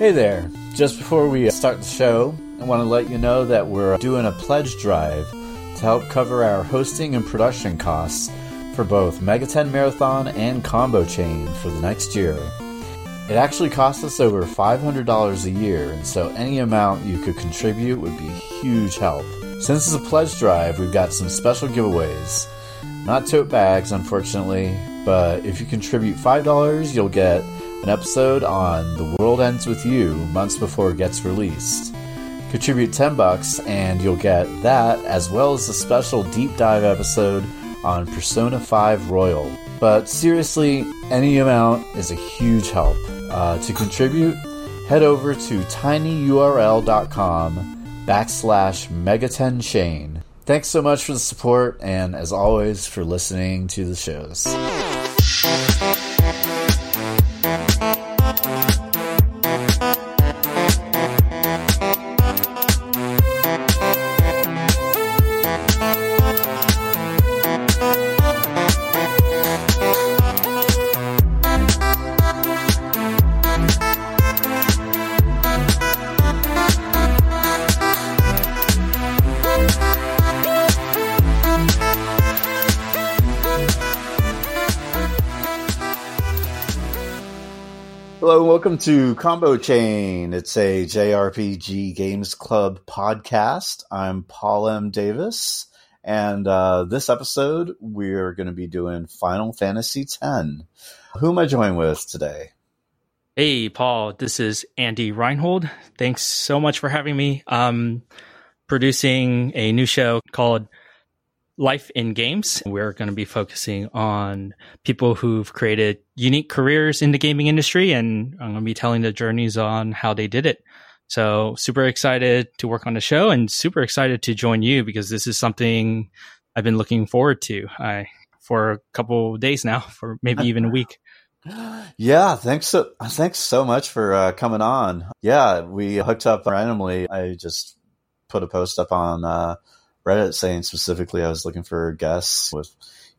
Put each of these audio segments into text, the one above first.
Hey there. Just before we uh, start the show, I want to let you know that we're doing a pledge drive to help cover our hosting and production costs for both Mega 10 Marathon and Combo Chain for the next year. It actually costs us over $500 a year, and so any amount you could contribute would be a huge help. Since it's a pledge drive, we've got some special giveaways. Not tote bags, unfortunately, but if you contribute $5, you'll get an episode on The World Ends With You months before it gets released. Contribute 10 bucks and you'll get that as well as a special deep dive episode on Persona 5 Royal. But seriously, any amount is a huge help. Uh, to contribute, head over to tinyurl.com backslash megatenchain. Thanks so much for the support and as always for listening to the shows. Welcome to Combo Chain. It's a JRPG Games Club podcast. I'm Paul M. Davis, and uh, this episode we're going to be doing Final Fantasy X. Who am I joined with today? Hey, Paul. This is Andy Reinhold. Thanks so much for having me. Um, producing a new show called life in games. We're going to be focusing on people who've created unique careers in the gaming industry, and I'm going to be telling the journeys on how they did it. So, super excited to work on the show and super excited to join you because this is something I've been looking forward to I, for a couple days now, for maybe even a week. Yeah, thanks so thanks so much for uh, coming on. Yeah, we hooked up randomly. I just put a post up on uh, Reddit saying specifically I was looking for guests with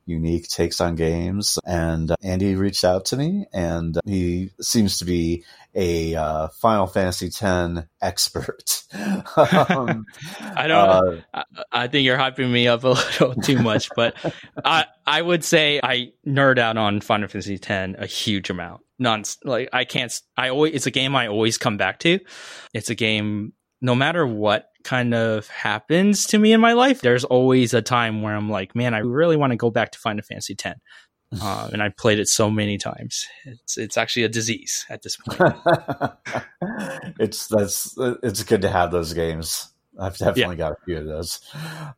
unique takes on games. And uh, Andy reached out to me, and he seems to be a uh, Final Fantasy X expert. um, I don't. Uh, I, I, think you're hyping me up a little too much, but I I would say I nerd out on Final Fantasy X a huge amount. Non like I can't. I always it's a game I always come back to. It's a game no matter what kind of happens to me in my life, there's always a time where I'm like, man, I really want to go back to Final Fantasy X. Uh, and I played it so many times. It's it's actually a disease at this point. it's that's it's good to have those games. I've definitely yeah. got a few of those.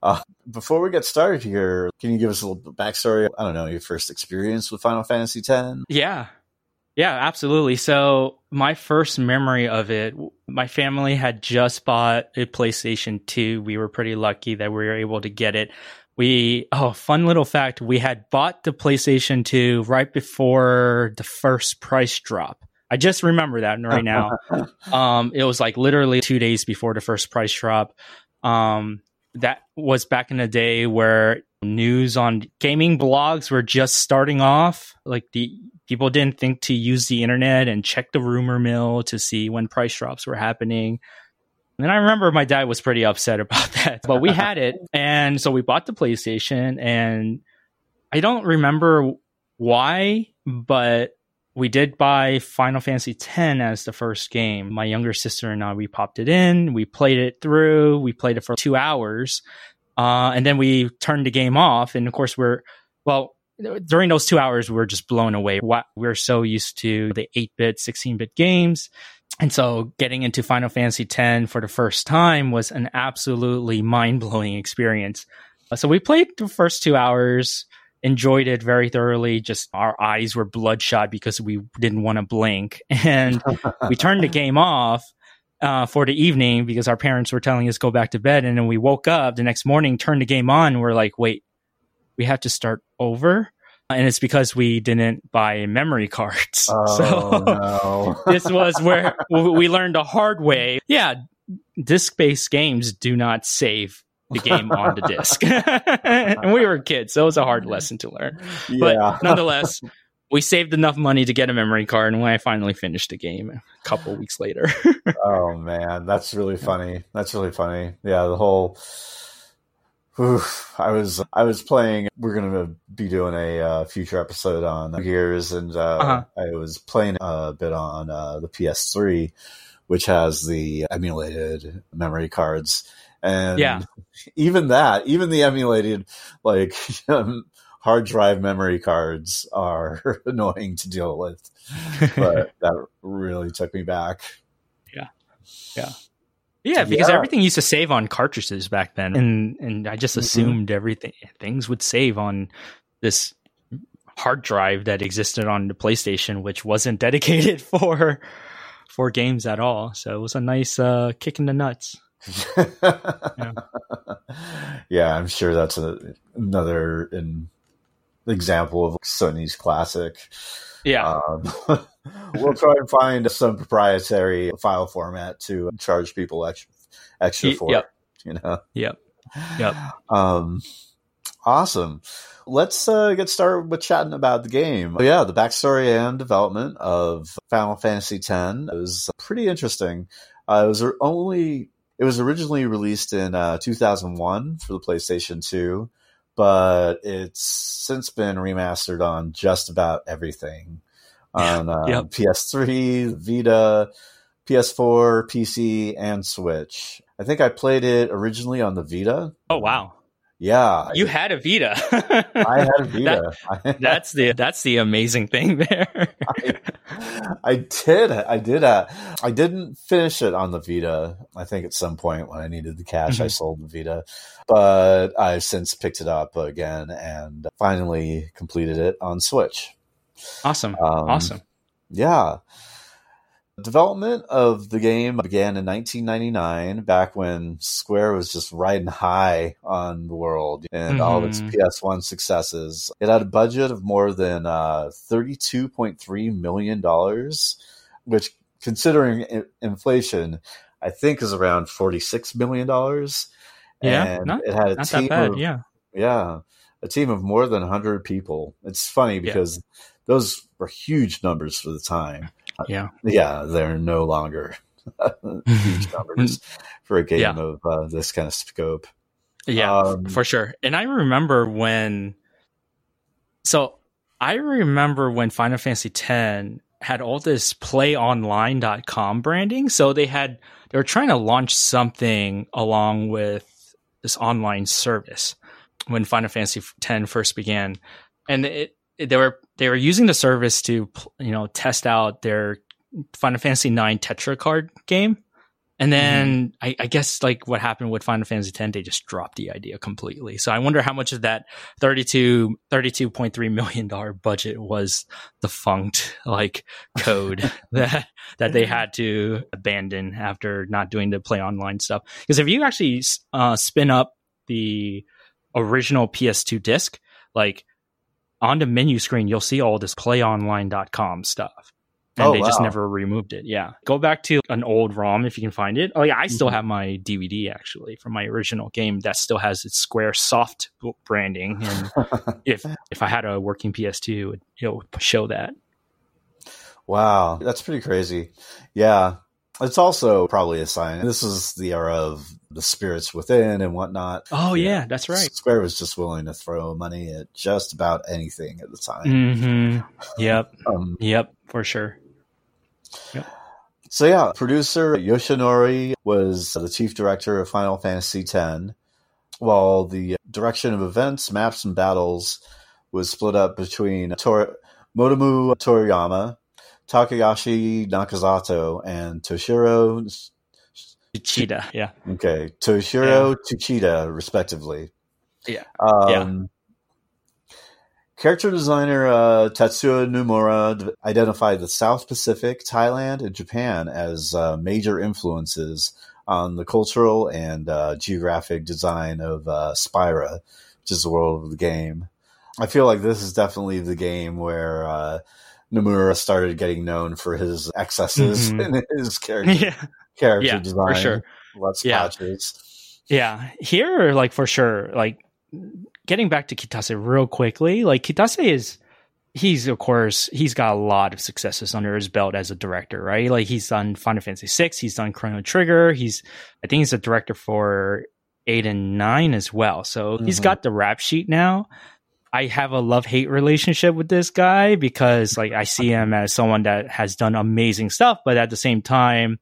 Uh, before we get started here, can you give us a little backstory? I don't know your first experience with Final Fantasy X. Yeah, yeah, absolutely. So my first memory of it, my family had just bought a PlayStation 2. We were pretty lucky that we were able to get it. We, oh, fun little fact. We had bought the PlayStation 2 right before the first price drop. I just remember that right now. um, it was like literally two days before the first price drop. Um, that was back in the day where news on gaming blogs were just starting off. Like the people didn't think to use the internet and check the rumor mill to see when price drops were happening. And I remember my dad was pretty upset about that, but we had it. And so we bought the PlayStation and I don't remember why, but we did buy Final Fantasy X as the first game. My younger sister and I, we popped it in, we played it through, we played it for two hours, uh, and then we turned the game off. And of course, we're, well, during those two hours, we were just blown away. We're so used to the 8 bit, 16 bit games. And so getting into Final Fantasy X for the first time was an absolutely mind blowing experience. Uh, so we played the first two hours, enjoyed it very thoroughly. Just our eyes were bloodshot because we didn't want to blink. And we turned the game off. Uh, for the evening because our parents were telling us go back to bed and then we woke up the next morning turned the game on we're like wait we have to start over. And it's because we didn't buy memory cards. Oh, so no. this was where we learned the hard way. Yeah, disc based games do not save the game on the disc. and we were kids, so it was a hard lesson to learn. Yeah. But nonetheless, we saved enough money to get a memory card, and when I finally finished the game a couple weeks later. oh man, that's really funny. That's really funny. Yeah, the whole. Oof, I was I was playing. We're gonna be doing a uh, future episode on Gears, and uh, uh-huh. I was playing a bit on uh, the PS3, which has the emulated memory cards, and yeah, even that, even the emulated like um, hard drive memory cards are annoying to deal with. But that really took me back. Yeah, yeah. Yeah, because yeah. everything used to save on cartridges back then, and and I just mm-hmm. assumed mm-hmm. everything things would save on this hard drive that existed on the PlayStation, which wasn't dedicated for for games at all. So it was a nice uh, kick in the nuts. yeah. yeah. I'm sure that's a, another in, example of Sony's classic. Yeah. Um, we'll try and find some proprietary file format to charge people extra, extra for. Yep. You know. Yep. Yep. Um, awesome. Let's uh, get started with chatting about the game. Oh, yeah, the backstory and development of Final Fantasy X was pretty interesting. Uh, it was only it was originally released in uh, 2001 for the PlayStation 2 but it's since been remastered on just about everything on uh, yep. PS3, Vita, PS4, PC, and Switch. I think I played it originally on the Vita. Oh wow! Yeah, you had a Vita. I had a Vita. that, that's the that's the amazing thing there. I, I, did. I did. Uh, I didn't finish it on the Vita. I think at some point when I needed the cash, mm-hmm. I sold the Vita. But I've since picked it up again and finally completed it on Switch. Awesome. Um, awesome. Yeah. Development of the game began in 1999, back when Square was just riding high on the world and mm-hmm. all of its mm-hmm. PS1 successes. It had a budget of more than uh, $32.3 million, which, considering I- inflation, I think is around $46 million. Yeah, and not, it had a team of, yeah. Yeah, a team of more than 100 people. It's funny because yeah. those were huge numbers for the time. Yeah. Yeah, they're no longer huge numbers for a game yeah. of uh, this kind of scope. Yeah, um, for sure. And I remember when. So I remember when Final Fantasy X had all this playonline.com branding. So they had, they were trying to launch something along with this online service when Final Fantasy X first began. And it, they were they were using the service to you know test out their Final Fantasy IX Tetra card game. And then mm-hmm. I, I, guess like what happened with Final Fantasy X, they just dropped the idea completely. So I wonder how much of that 32, $32.3 million budget was defunct like code that, that they had to abandon after not doing the play online stuff. Because if you actually uh, spin up the original PS2 disc, like on the menu screen, you'll see all this playonline.com stuff. And oh, they wow. just never removed it. Yeah. Go back to an old ROM if you can find it. Oh, yeah. I still mm-hmm. have my DVD actually from my original game that still has its Squaresoft branding. And if if I had a working PS2, it would show that. Wow. That's pretty crazy. Yeah. It's also probably a sign. This is the era of the spirits within and whatnot. Oh yeah, that's right. Square was just willing to throw money at just about anything at the time. Mm-hmm. Yep. um, yep, for sure. Yep. So yeah, producer Yoshinori was the chief director of Final Fantasy X, while the direction of events, maps, and battles was split up between Tor- Motomu Toriyama, Takayoshi Nakazato and Toshiro Tsuchida. Yeah. Okay, Toshiro yeah. Respectively. Yeah. Um, yeah. Character designer uh, Tetsuya Nomura identified the South Pacific, Thailand, and Japan as uh, major influences on the cultural and uh, geographic design of uh, Spira, which is the world of the game. I feel like this is definitely the game where uh, Nomura started getting known for his excesses mm-hmm. in his character yeah. Character yeah, design. For sure. Let's yeah. patches. Yeah. Here, like for sure, like getting back to Kitase real quickly, like Kitase is he's of course he's got a lot of successes under his belt as a director, right? Like he's done Final Fantasy VI, he's done Chrono Trigger, he's I think he's a director for eight and nine as well. So mm-hmm. he's got the rap sheet now. I have a love hate relationship with this guy because like I see him as someone that has done amazing stuff, but at the same time,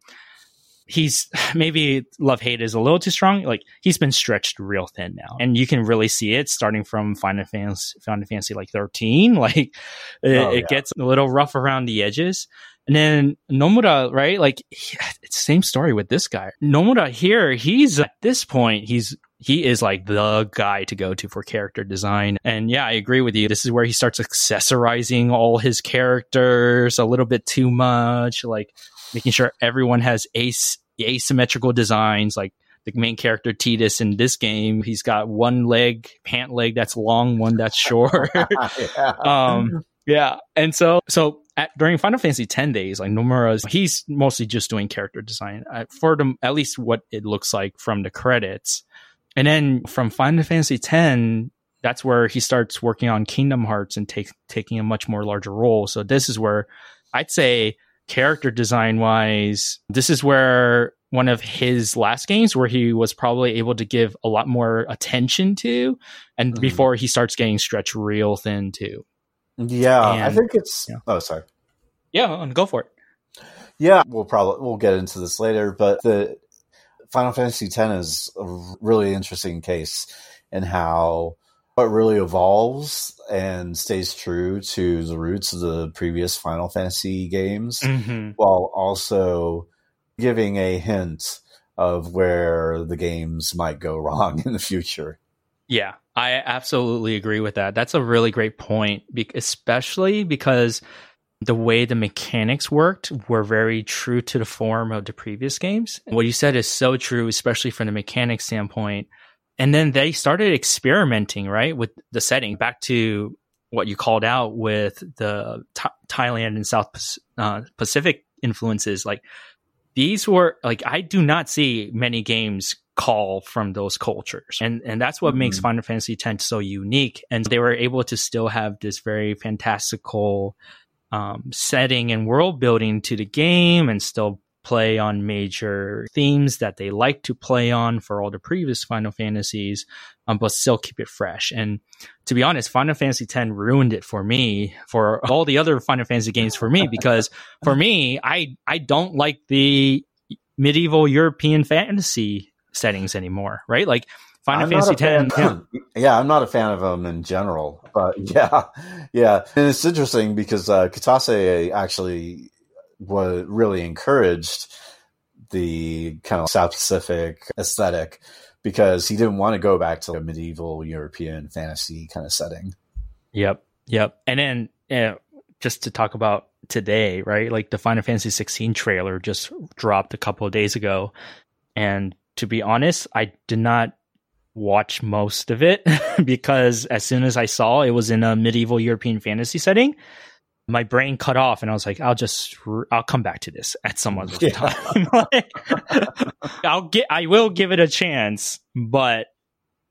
he's maybe love hate is a little too strong. Like he's been stretched real thin now, and you can really see it starting from Final Fantasy, Final Fantasy like thirteen. Like it, oh, it gets a little rough around the edges. And then Nomura, right? Like he, it's same story with this guy. Nomura here, he's at this point, he's he is like the guy to go to for character design. And yeah, I agree with you. This is where he starts accessorizing all his characters a little bit too much, like making sure everyone has ace asymmetrical designs, like the main character Tidus in this game, he's got one leg, pant leg that's long, one that's short. yeah. Um, yeah. And so, so at, during Final Fantasy 10 days, like Nomura's, he's mostly just doing character design uh, for them, at least what it looks like from the credits. And then from Final Fantasy 10, that's where he starts working on Kingdom Hearts and take, taking a much more larger role. So this is where I'd say character design wise, this is where one of his last games where he was probably able to give a lot more attention to and mm-hmm. before he starts getting stretched real thin too. Yeah, and, I think it's yeah. oh sorry. Yeah, go for it. Yeah, we'll probably we'll get into this later, but the Final Fantasy X is a really interesting case in how it really evolves and stays true to the roots of the previous Final Fantasy games, mm-hmm. while also giving a hint of where the games might go wrong in the future. Yeah, I absolutely agree with that. That's a really great point, especially because the way the mechanics worked were very true to the form of the previous games. What you said is so true, especially from the mechanics standpoint. And then they started experimenting, right, with the setting back to what you called out with the Thailand and South uh, Pacific influences. Like these were like I do not see many games call from those cultures, and and that's what mm-hmm. makes Final Fantasy X so unique. And they were able to still have this very fantastical um, setting and world building to the game, and still play on major themes that they like to play on for all the previous Final Fantasies, um, but still keep it fresh. And to be honest, Final Fantasy X ruined it for me for all the other Final Fantasy games for me because for me, I I don't like the medieval European fantasy settings anymore. Right, like. Final I'm Fantasy X. Yeah. yeah, I'm not a fan of them in general, but yeah, yeah, and it's interesting because uh, Kitase actually was really encouraged the kind of South Pacific aesthetic because he didn't want to go back to a medieval European fantasy kind of setting. Yep, yep. And then uh, just to talk about today, right? Like the Final Fantasy 16 trailer just dropped a couple of days ago, and to be honest, I did not watch most of it because as soon as I saw it was in a medieval European fantasy setting, my brain cut off and I was like, I'll just, I'll come back to this at some other yeah. time. I'll get, I will give it a chance, but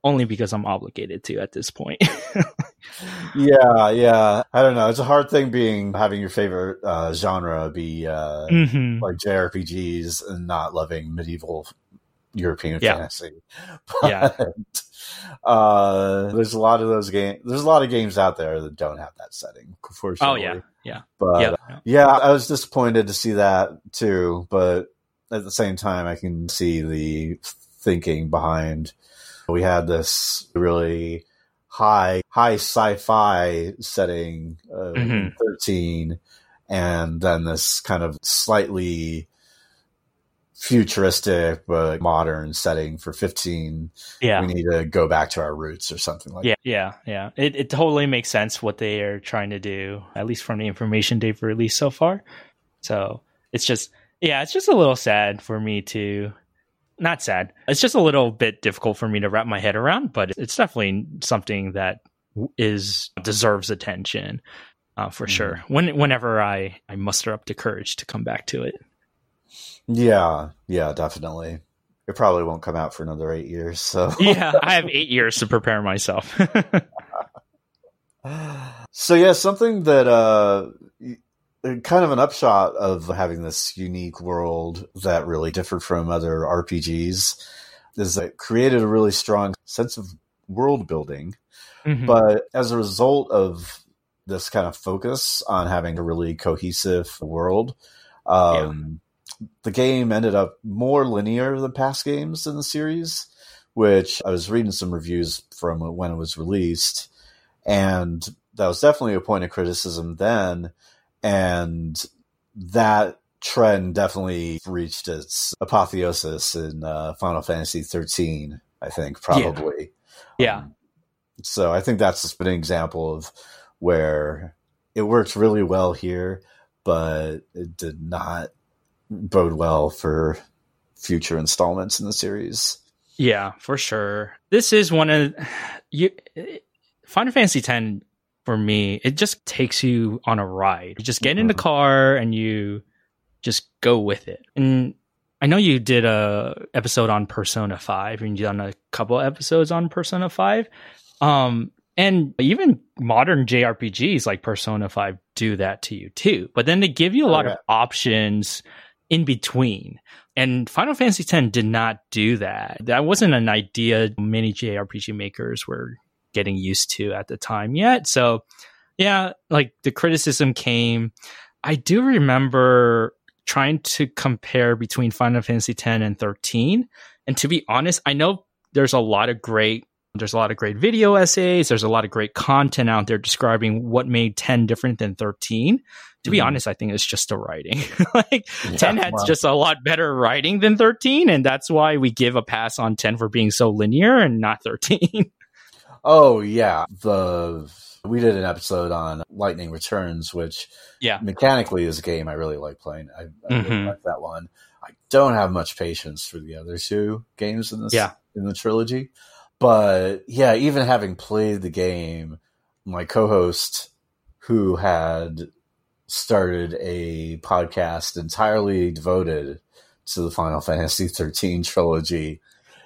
only because I'm obligated to at this point. yeah, yeah. I don't know. It's a hard thing being having your favorite uh, genre be uh, mm-hmm. like JRPGs and not loving medieval European yeah. fantasy. But, yeah. Uh, there's a lot of those games. There's a lot of games out there that don't have that setting for sure. Oh yeah, yeah. But yep. yeah, I was disappointed to see that too. But at the same time, I can see the thinking behind. We had this really high high sci-fi setting uh, mm-hmm. 13 and then this kind of slightly futuristic but modern setting for 15 yeah. We need to go back to our roots or something like yeah that. yeah yeah. It, it totally makes sense what they are trying to do at least from the information they've released so far. So it's just yeah it's just a little sad for me to not sad it's just a little bit difficult for me to wrap my head around but it's definitely something that is deserves attention uh, for mm sure. When whenever i i muster up the courage to come back to it yeah, yeah, definitely. It probably won't come out for another eight years. So yeah, I have eight years to prepare myself. So yeah, something that uh kind of an upshot of having this unique world that really differed from other RPGs is that it created a really strong sense of world building. Mm-hmm. But as a result of this kind of focus on having a really cohesive world, um, yeah. The game ended up more linear than past games in the series, which I was reading some reviews from when it was released. And that was definitely a point of criticism then and that trend definitely reached its apotheosis in uh, Final Fantasy 13. I think probably. Yeah. Um, so I think that's just been an example of where it worked really well here, but it did not bode well for future installments in the series. Yeah, for sure. This is one of you. Final Fantasy X for me, it just takes you on a ride. You just get in the mm-hmm. car and you just go with it. And I know you did a episode on Persona 5 and you've done a couple episodes on Persona 5. Um, and even modern JRPGs like Persona 5 do that to you too. But then they give you a lot of options in between. And Final Fantasy X did not do that. That wasn't an idea many JRPG makers were getting used to at the time yet. So, yeah, like the criticism came. I do remember trying to compare between Final Fantasy X and 13. And to be honest, I know there's a lot of great there's a lot of great video essays, there's a lot of great content out there describing what made 10 different than 13. To be mm-hmm. honest, I think it's just the writing. like yeah, 10 had wow. just a lot better writing than 13 and that's why we give a pass on 10 for being so linear and not 13. Oh yeah, the we did an episode on Lightning Returns, which yeah mechanically is a game I really like playing. I, I mm-hmm. really like that one. I don't have much patience for the other two games in this yeah. in the trilogy, but yeah, even having played the game, my co-host who had started a podcast entirely devoted to the Final Fantasy 13 trilogy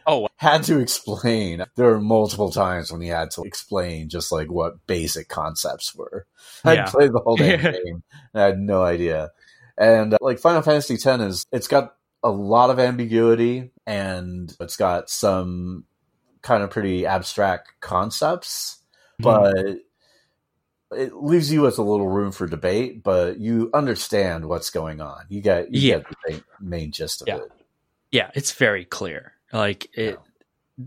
Oh, had to explain. There were multiple times when he had to explain just like what basic concepts were. I yeah. played the whole damn game and I had no idea. And uh, like Final Fantasy X is, it's got a lot of ambiguity and it's got some kind of pretty abstract concepts, mm-hmm. but it leaves you with a little room for debate, but you understand what's going on. You got you yeah. get the main, main gist of yeah. it. Yeah, it's very clear. Like it,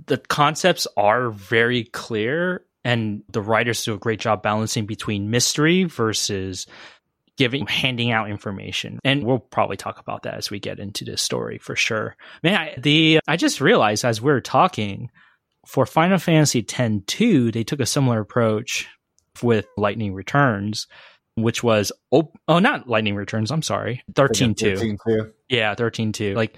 the concepts are very clear, and the writers do a great job balancing between mystery versus giving handing out information and we'll probably talk about that as we get into this story for sure man I, the i just realized as we are talking for final fantasy x 2 they took a similar approach with lightning returns which was oh, oh not lightning returns i'm sorry 13 2 yeah 13 2 like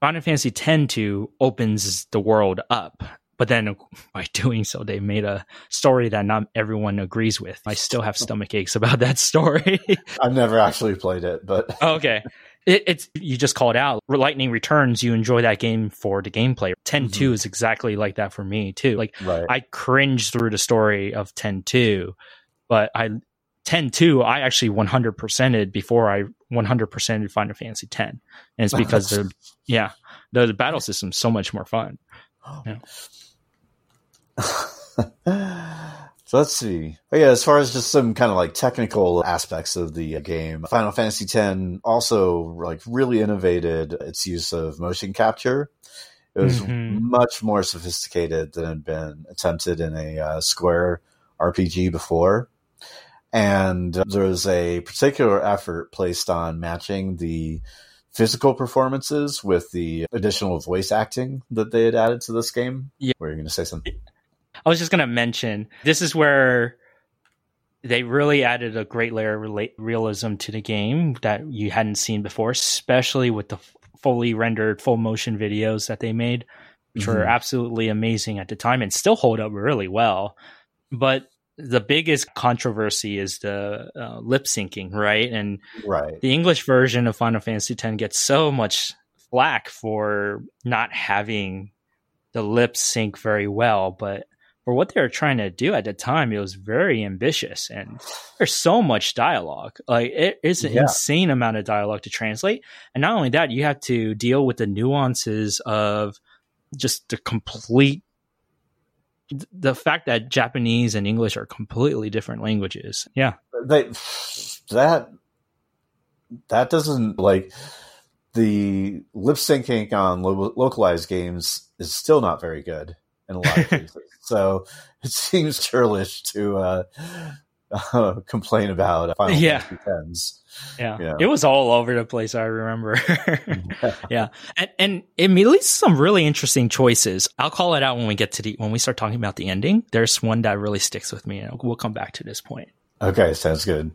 Final Fantasy X two opens the world up, but then by doing so, they made a story that not everyone agrees with. I still have stomach aches about that story. I've never actually played it, but okay. It, it's you just called out. Lightning returns you enjoy that game for the gameplay. 10 mm-hmm. 2 is exactly like that for me too. Like right. i cringe through the story of 10 2 but i 10 2 i actually 100%ed before i 100%ed final fantasy 10 and it's because the yeah the, the battle system's so much more fun. Yeah. so let's see oh, yeah as far as just some kind of like technical aspects of the uh, game final fantasy X also like really innovated its use of motion capture it was mm-hmm. much more sophisticated than had been attempted in a uh, square rpg before and there was a particular effort placed on matching the physical performances with the additional voice acting that they had added to this game. Yeah. Were you going to say something? I was just going to mention this is where they really added a great layer of realism to the game that you hadn't seen before, especially with the fully rendered full motion videos that they made, which mm-hmm. were absolutely amazing at the time and still hold up really well. But the biggest controversy is the uh, lip syncing, right? And right. the English version of Final Fantasy X gets so much flack for not having the lip sync very well, but for what they were trying to do at the time, it was very ambitious and there's so much dialogue. Like it is an yeah. insane amount of dialogue to translate. And not only that, you have to deal with the nuances of just the complete the fact that Japanese and English are completely different languages. Yeah. They, that that doesn't like the lip syncing on lo- localized games is still not very good in a lot of cases. So it seems churlish to uh, uh, complain about Final yeah. Fantasy Yeah. yeah. It was all over the place, I remember. yeah. And and it leads to some really interesting choices. I'll call it out when we get to the when we start talking about the ending. There's one that really sticks with me and we'll come back to this point. Okay, sounds good.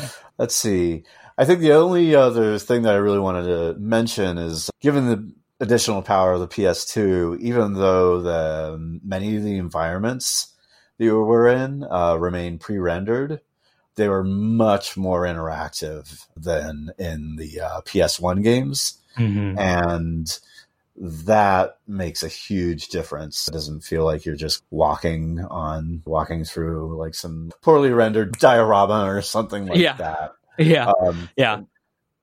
Yeah. Let's see. I think the only other thing that I really wanted to mention is given the additional power of the PS2, even though the many of the environments that you were in uh, remain pre-rendered, they were much more interactive than in the uh, PS1 games, mm-hmm. and that makes a huge difference. It doesn't feel like you're just walking on walking through like some poorly rendered diorama or something like yeah. that. Yeah. Um, yeah.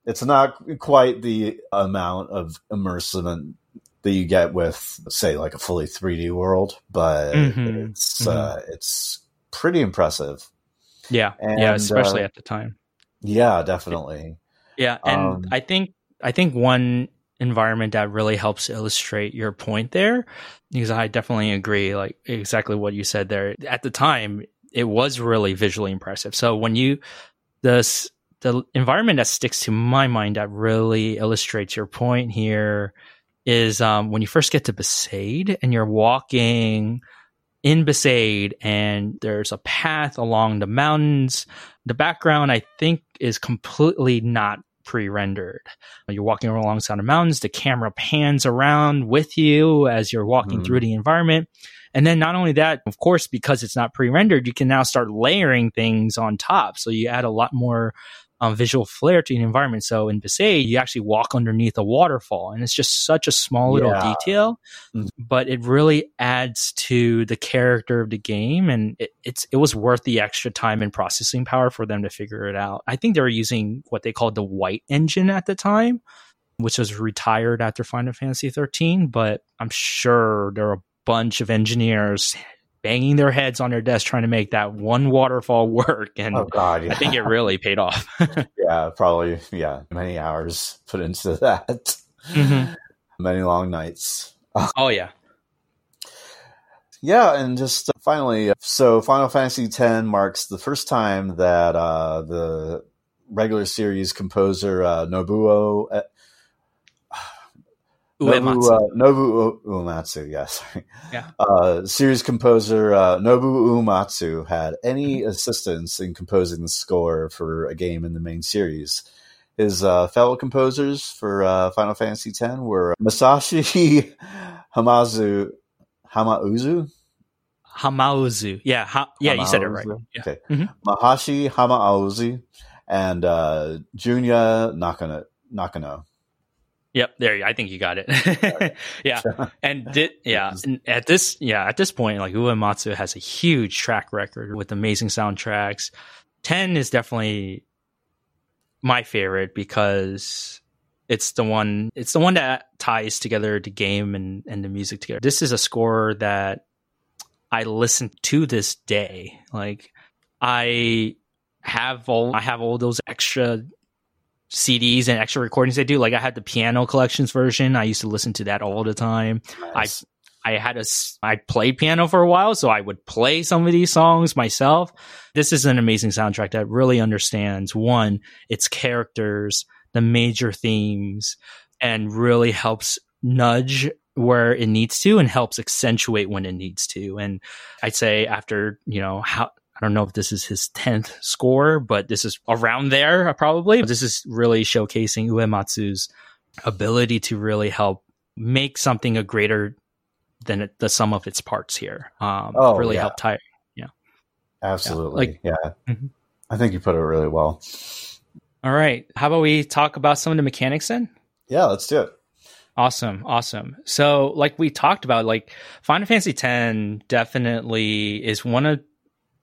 It's not quite the amount of immersion that you get with, say, like a fully 3D world, but mm-hmm. it's mm-hmm. Uh, it's pretty impressive. Yeah, and, yeah, especially uh, at the time. Yeah, definitely. Yeah, and um, I think I think one environment that really helps illustrate your point there, because I definitely agree, like exactly what you said there. At the time, it was really visually impressive. So when you this the environment that sticks to my mind that really illustrates your point here is um, when you first get to Besaid and you're walking in Besaid and there's a path along the mountains. The background, I think, is completely not pre-rendered. You're walking alongside the mountains. The camera pans around with you as you're walking mm. through the environment. And then not only that, of course, because it's not pre-rendered, you can now start layering things on top. So you add a lot more um, visual flair to the environment. So in Besaid, you actually walk underneath a waterfall, and it's just such a small little yeah. detail, mm-hmm. but it really adds to the character of the game, and it, it's it was worth the extra time and processing power for them to figure it out. I think they were using what they called the White Engine at the time, which was retired after Final Fantasy 13, but I'm sure there are a bunch of engineers banging their heads on their desk trying to make that one waterfall work. And oh God, yeah. I think it really paid off. yeah, probably. Yeah, many hours put into that. Mm-hmm. Many long nights. oh yeah. Yeah, and just uh, finally, so Final Fantasy X marks the first time that uh, the regular series composer uh, Nobuo uh. Nobu, uh, Nobu Uematsu, yes. Yeah. Uh, series composer uh, Nobu Uematsu had any mm-hmm. assistance in composing the score for a game in the main series. His uh, fellow composers for uh, Final Fantasy X were Masashi Hamazu, Hamauzu. Hamauzu, yeah, ha- yeah, you said it right. Yeah. Okay, mm-hmm. Masashi Hamauzu and uh, Junya Nakano. Nakano. Yep, there. I think you got it. yeah, and did, yeah, and at this, yeah, at this point, like Uematsu has a huge track record with amazing soundtracks. Ten is definitely my favorite because it's the one, it's the one that ties together the game and and the music together. This is a score that I listen to this day. Like I have all, I have all those extra CDs and extra recordings they do. Like I had the piano collections version. I used to listen to that all the time. Nice. I I had a I played piano for a while, so I would play some of these songs myself. This is an amazing soundtrack that really understands one its characters, the major themes, and really helps nudge where it needs to and helps accentuate when it needs to. And I'd say after, you know, how I don't know if this is his 10th score, but this is around there probably. This is really showcasing Uematsu's ability to really help make something a greater than the sum of its parts here. Um, oh, really yeah. help tie. Yeah. Absolutely. Yeah. Like, yeah. Mm-hmm. I think you put it really well. All right. How about we talk about some of the mechanics then? Yeah, let's do it. Awesome, awesome. So, like we talked about, like Final Fantasy X definitely is one of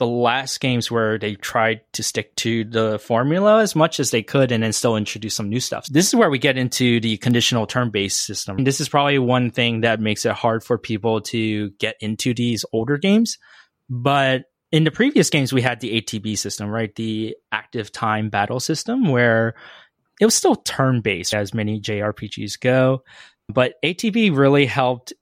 the last games where they tried to stick to the formula as much as they could and then still introduce some new stuff. This is where we get into the conditional turn-based system. This is probably one thing that makes it hard for people to get into these older games. But in the previous games, we had the ATB system, right? The active time battle system where it was still turn based as many JRPGs go, but ATB really helped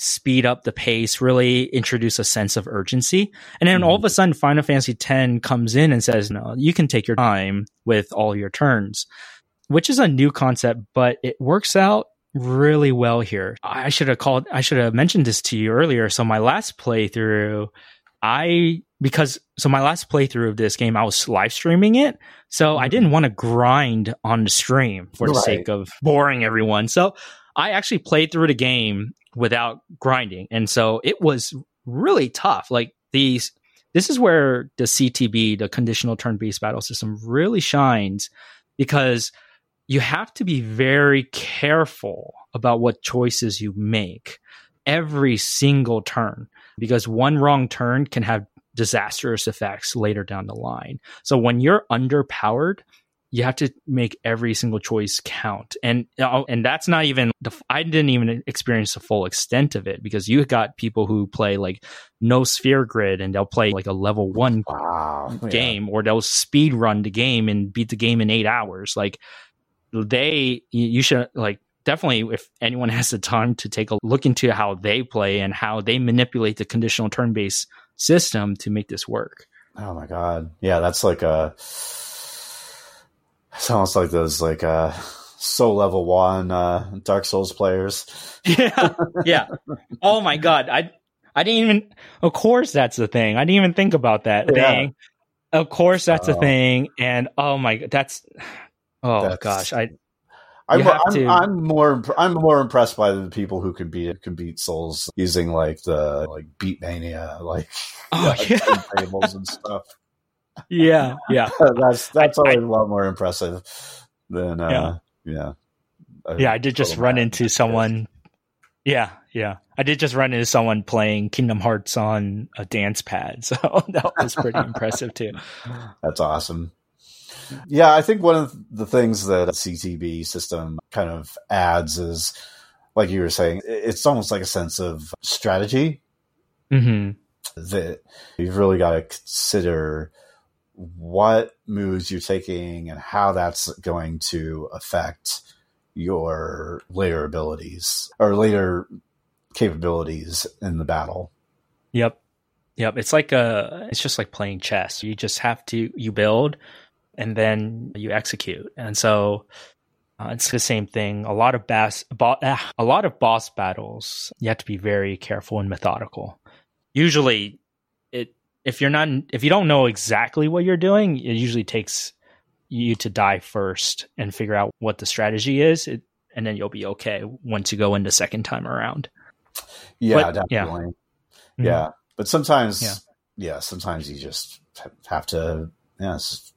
speed up the pace, really introduce a sense of urgency. And then mm-hmm. all of a sudden, Final Fantasy X comes in and says, no, you can take your time with all your turns, which is a new concept, but it works out really well here. I should have called, I should have mentioned this to you earlier. So my last playthrough, I because so my last playthrough of this game, I was live streaming it, so I mm-hmm. didn't want to grind on the stream for the sake of boring everyone. So I actually played through the game without grinding, and so it was really tough. Like these, this is where the CTB, the conditional turn-based battle system, really shines because you have to be very careful about what choices you make every single turn because one wrong turn can have disastrous effects later down the line. So when you're underpowered, you have to make every single choice count. And and that's not even the I didn't even experience the full extent of it because you got people who play like no sphere grid and they'll play like a level 1 wow, game yeah. or they'll speed run the game and beat the game in 8 hours. Like they you should like definitely if anyone has the time to take a look into how they play and how they manipulate the conditional turn based system to make this work. Oh my god. Yeah, that's like a it's almost like those like uh soul level one uh Dark Souls players. yeah. Yeah. Oh my god. I I didn't even of course that's the thing. I didn't even think about that yeah. thing. Of course that's a thing. And oh my god, that's oh that's, gosh. I I'm, I'm, I'm, more I'm more impressed by the people who can beat can beat Souls using like the like Beatmania like oh, yeah, yeah. tables and stuff. Yeah, yeah. that's that's I, always I, a lot more impressive than uh, yeah. Yeah, yeah I did just run into someone. Yeah, yeah. I did just run into someone playing Kingdom Hearts on a dance pad, so that was pretty impressive too. That's awesome. Yeah, I think one of the things that a CTB system kind of adds is, like you were saying, it's almost like a sense of strategy mm-hmm. that you've really got to consider what moves you're taking and how that's going to affect your later abilities or later capabilities in the battle. Yep. Yep. It's like a, it's just like playing chess. You just have to, you build and then you execute. And so uh, it's the same thing. A lot of bass, bo- ah, a lot of boss battles, you have to be very careful and methodical. Usually, it if you're not if you don't know exactly what you're doing, it usually takes you to die first and figure out what the strategy is, it, and then you'll be okay once you go in the second time around. Yeah, but, definitely. Yeah. yeah. Mm-hmm. but sometimes, yeah. yeah, sometimes you just have to, yes,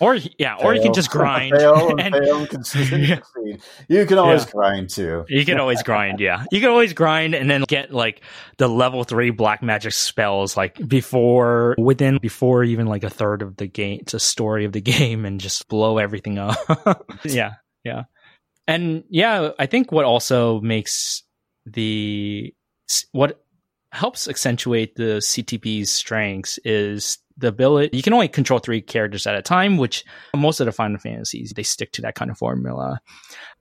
or yeah, fail, or you can just grind. fail and, and fail and. You can always yeah. grind too. You can always grind, yeah. You can always grind and then get like the level three black magic spells like before within before even like a third of the game it's a story of the game and just blow everything up. yeah, yeah. And yeah, I think what also makes the what helps accentuate the CTB's strengths is the ability you can only control three characters at a time, which most of the Final Fantasies they stick to that kind of formula.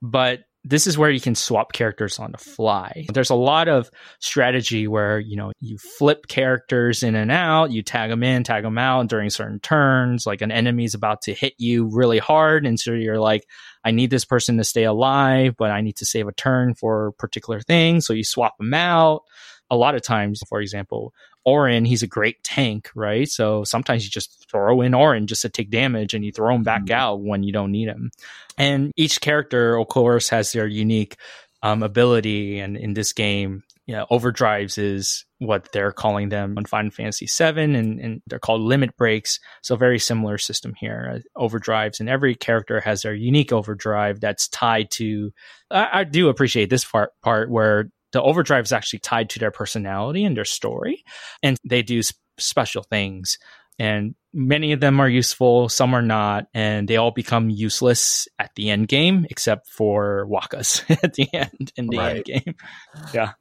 But this is where you can swap characters on the fly. There's a lot of strategy where, you know, you flip characters in and out, you tag them in, tag them out during certain turns, like an enemy's about to hit you really hard. And so you're like, I need this person to stay alive, but I need to save a turn for a particular thing. So you swap them out a lot of times, for example, Auron, he's a great tank, right? So sometimes you just throw in Auron just to take damage and you throw him back mm-hmm. out when you don't need him. And each character, of course, has their unique um, ability. And in this game, you know, overdrives is what they're calling them on Final Fantasy VII, and, and they're called limit breaks. So very similar system here, uh, overdrives, and every character has their unique overdrive that's tied to. I, I do appreciate this part part where the overdrive is actually tied to their personality and their story, and they do sp- special things. And many of them are useful, some are not, and they all become useless at the end game, except for Wakka's at the end in the right. end game. Yeah.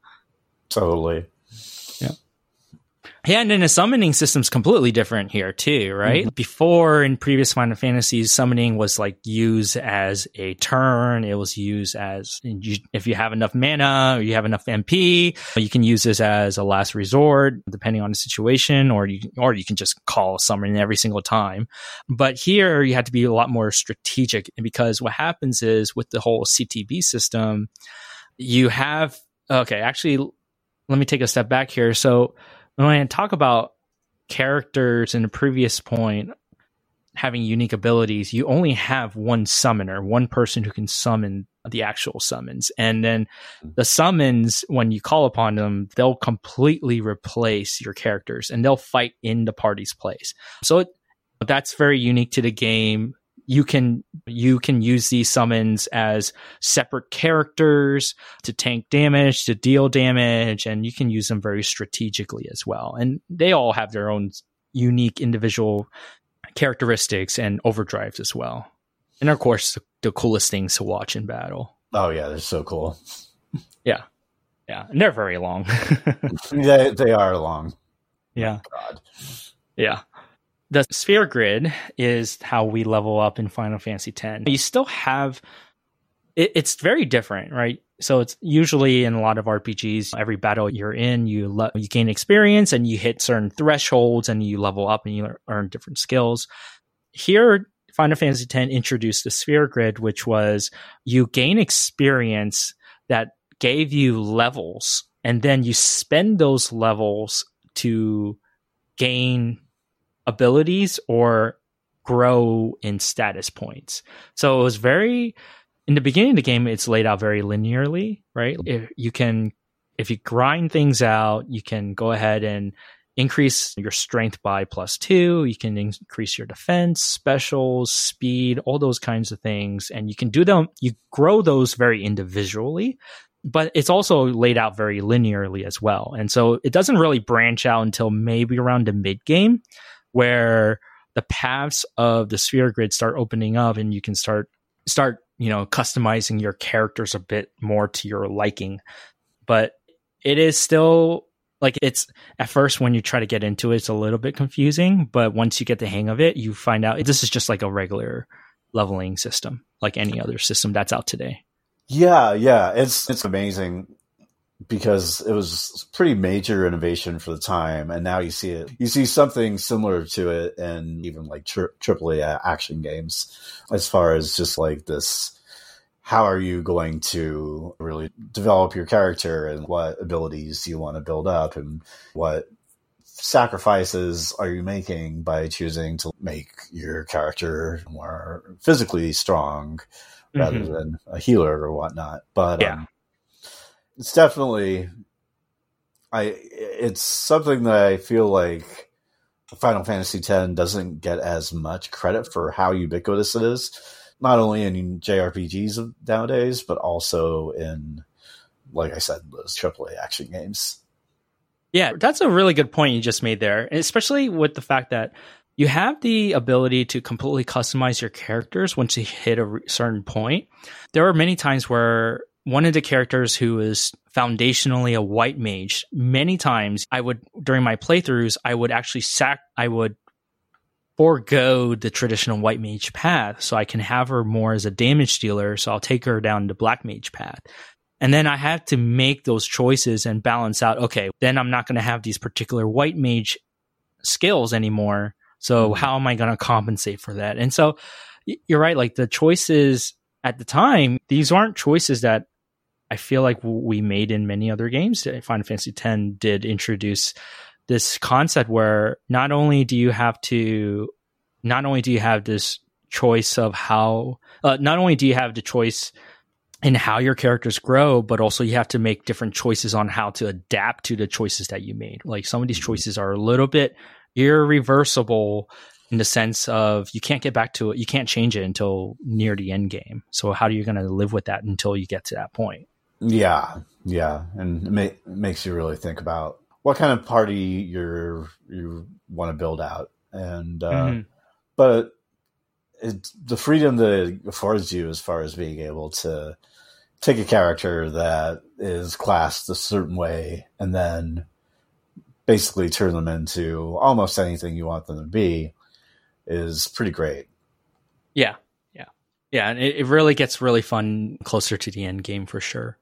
Totally. Yeah, and then the summoning system's completely different here too, right? Mm-hmm. Before in previous Final Fantasies, summoning was like used as a turn. It was used as if you have enough mana or you have enough MP, you can use this as a last resort, depending on the situation, or you or you can just call summoning every single time. But here you have to be a lot more strategic because what happens is with the whole CTB system, you have okay. Actually, let me take a step back here. So when I talk about characters in a previous point having unique abilities, you only have one summoner, one person who can summon the actual summons. And then the summons, when you call upon them, they'll completely replace your characters and they'll fight in the party's place. So it, that's very unique to the game you can you can use these summons as separate characters to tank damage to deal damage and you can use them very strategically as well. And they all have their own unique individual characteristics and overdrives as well. And of course the, the coolest things to watch in battle. Oh yeah they're so cool. Yeah. Yeah. And they're very long. They, they are long. Yeah. Oh, yeah the sphere grid is how we level up in Final Fantasy X. You still have it, it's very different, right? So it's usually in a lot of RPGs, every battle you're in, you le- you gain experience and you hit certain thresholds and you level up and you earn different skills. Here, Final Fantasy X introduced the sphere grid, which was you gain experience that gave you levels, and then you spend those levels to gain abilities or grow in status points. So it was very in the beginning of the game it's laid out very linearly, right? If you can if you grind things out, you can go ahead and increase your strength by plus 2, you can increase your defense, specials, speed, all those kinds of things and you can do them you grow those very individually but it's also laid out very linearly as well. And so it doesn't really branch out until maybe around the mid game where the paths of the sphere grid start opening up and you can start start you know customizing your characters a bit more to your liking. But it is still like it's at first when you try to get into it it's a little bit confusing but once you get the hang of it you find out this is just like a regular leveling system like any other system that's out today. Yeah yeah. It's it's amazing because it was pretty major innovation for the time, and now you see it. You see something similar to it in even like tri- AAA action games, as far as just like this. How are you going to really develop your character and what abilities you want to build up and what sacrifices are you making by choosing to make your character more physically strong rather mm-hmm. than a healer or whatnot? But yeah. Um, it's definitely I it's something that I feel like Final Fantasy X doesn't get as much credit for how ubiquitous it is, not only in JRPGs nowadays, but also in, like I said, those AAA action games. Yeah, that's a really good point you just made there, especially with the fact that you have the ability to completely customize your characters once you hit a certain point. There are many times where one of the characters who is foundationally a white mage, many times I would during my playthroughs, I would actually sack I would forego the traditional white mage path so I can have her more as a damage dealer. So I'll take her down the black mage path. And then I have to make those choices and balance out, okay, then I'm not going to have these particular white mage skills anymore. So mm-hmm. how am I going to compensate for that? And so you're right. Like the choices at the time, these aren't choices that I feel like we made in many other games. Final Fantasy X did introduce this concept where not only do you have to, not only do you have this choice of how, uh, not only do you have the choice in how your characters grow, but also you have to make different choices on how to adapt to the choices that you made. Like some of these mm-hmm. choices are a little bit irreversible in the sense of you can't get back to it, you can't change it until near the end game. So how are you going to live with that until you get to that point? Yeah, yeah, and it, ma- it makes you really think about what kind of party you're you want to build out, and uh, mm-hmm. but it, the freedom that it affords you as far as being able to take a character that is classed a certain way and then basically turn them into almost anything you want them to be is pretty great. Yeah. Yeah. Yeah. And it, it really gets really fun closer to the end game for sure.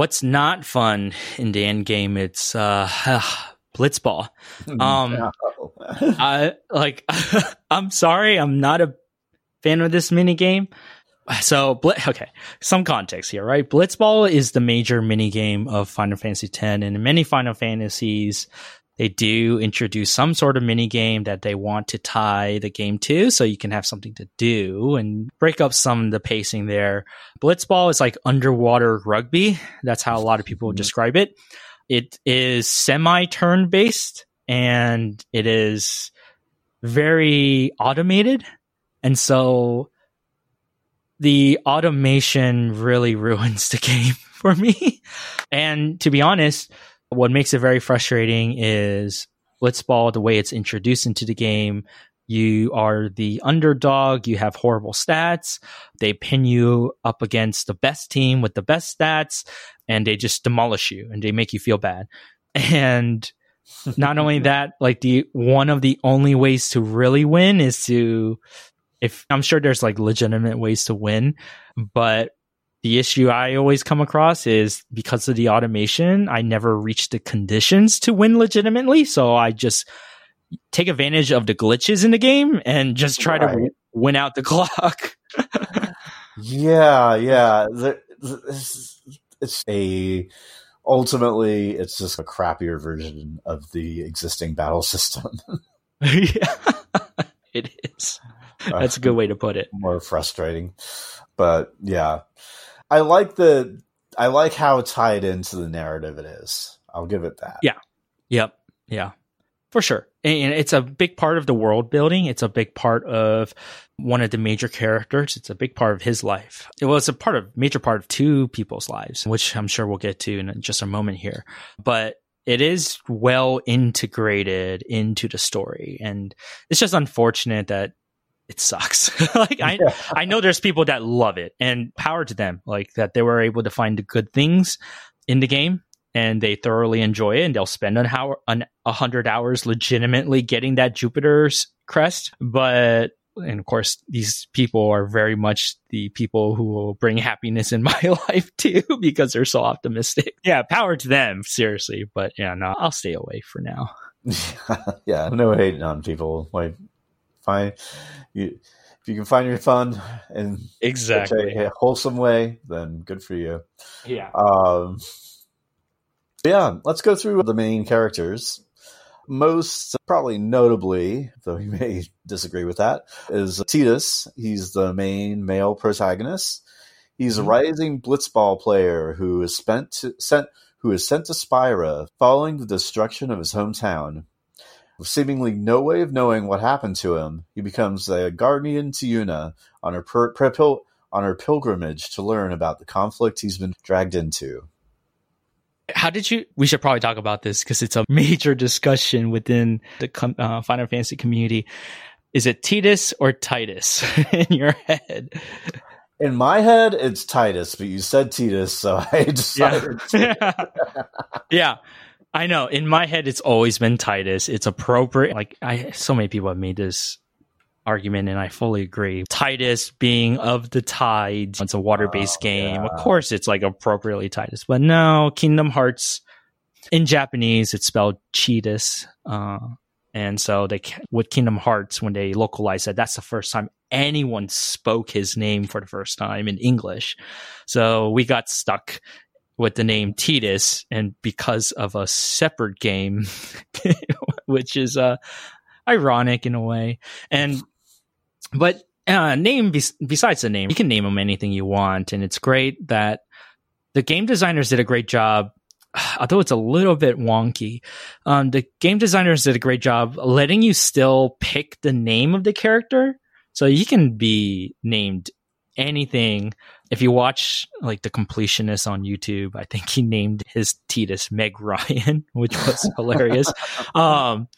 What's not fun in the end game? It's uh, blitzball. Um, I like. I'm sorry, I'm not a fan of this mini game. So, okay, some context here, right? Blitzball is the major mini game of Final Fantasy X, and in many Final Fantasies, they do introduce some sort of mini game that they want to tie the game to, so you can have something to do and break up some of the pacing there. Blitzball is like underwater rugby. That's how a lot of people mm-hmm. describe it. It is semi turn based, and it is very automated and so the automation really ruins the game for me. and to be honest, what makes it very frustrating is Blitzball, the way it's introduced into the game. You are the underdog. You have horrible stats. They pin you up against the best team with the best stats and they just demolish you and they make you feel bad. And not only that, like the one of the only ways to really win is to if I'm sure there's like legitimate ways to win, but the issue I always come across is because of the automation, I never reach the conditions to win legitimately. So I just take advantage of the glitches in the game and just try right. to win out the clock. yeah, yeah. It's a ultimately it's just a crappier version of the existing battle system. yeah, it is. That's a good way to put it. More frustrating, but yeah, I like the I like how tied into the narrative it is. I'll give it that. Yeah. Yep. Yeah. For sure. And it's a big part of the world building. It's a big part of one of the major characters. It's a big part of his life. It was a part of major part of two people's lives, which I'm sure we'll get to in just a moment here. But it is well integrated into the story. And it's just unfortunate that it sucks. like I, yeah. I know there's people that love it and power to them, like that they were able to find the good things in the game and they thoroughly enjoy it and they'll spend an hour, an, a hundred hours legitimately getting that Jupiter's crest. But, and of course, these people are very much the people who will bring happiness in my life too, because they're so optimistic. Yeah. Power to them. Seriously. But yeah, no, I'll stay away for now. yeah. No hating on people. Like, find you if you can find your fun in exactly a, a, wholesome way, then good for you. Yeah. Um, yeah, let's go through the main characters. Most probably notably, though you may disagree with that, is Tidus. He's the main male protagonist. He's a mm-hmm. rising blitzball player who is spent to, sent who is sent to Spira following the destruction of his hometown. With seemingly no way of knowing what happened to him, he becomes a guardian to Yuna on her, per, per, pil, on her pilgrimage to learn about the conflict he's been dragged into. How did you? We should probably talk about this because it's a major discussion within the uh, Final Fantasy community. Is it Titus or Titus in your head? In my head, it's Titus, but you said Titus, so I decided. Yeah. yeah. I know. In my head, it's always been Titus. It's appropriate. Like I, so many people have made this argument, and I fully agree. Titus being of the tides. It's a water-based oh, game. Yeah. Of course, it's like appropriately Titus. But no, Kingdom Hearts in Japanese, it's spelled Cheetahs. Uh, and so they with Kingdom Hearts when they localized it, that's the first time anyone spoke his name for the first time in English. So we got stuck with the name Tidus, and because of a separate game, which is uh, ironic in a way. And but uh, name be- besides the name, you can name them anything you want, and it's great that the game designers did a great job. Although it's a little bit wonky, um, the game designers did a great job letting you still pick the name of the character, so you can be named anything. If you watch like the completionist on YouTube, I think he named his Tidus Meg Ryan, which was hilarious. Um,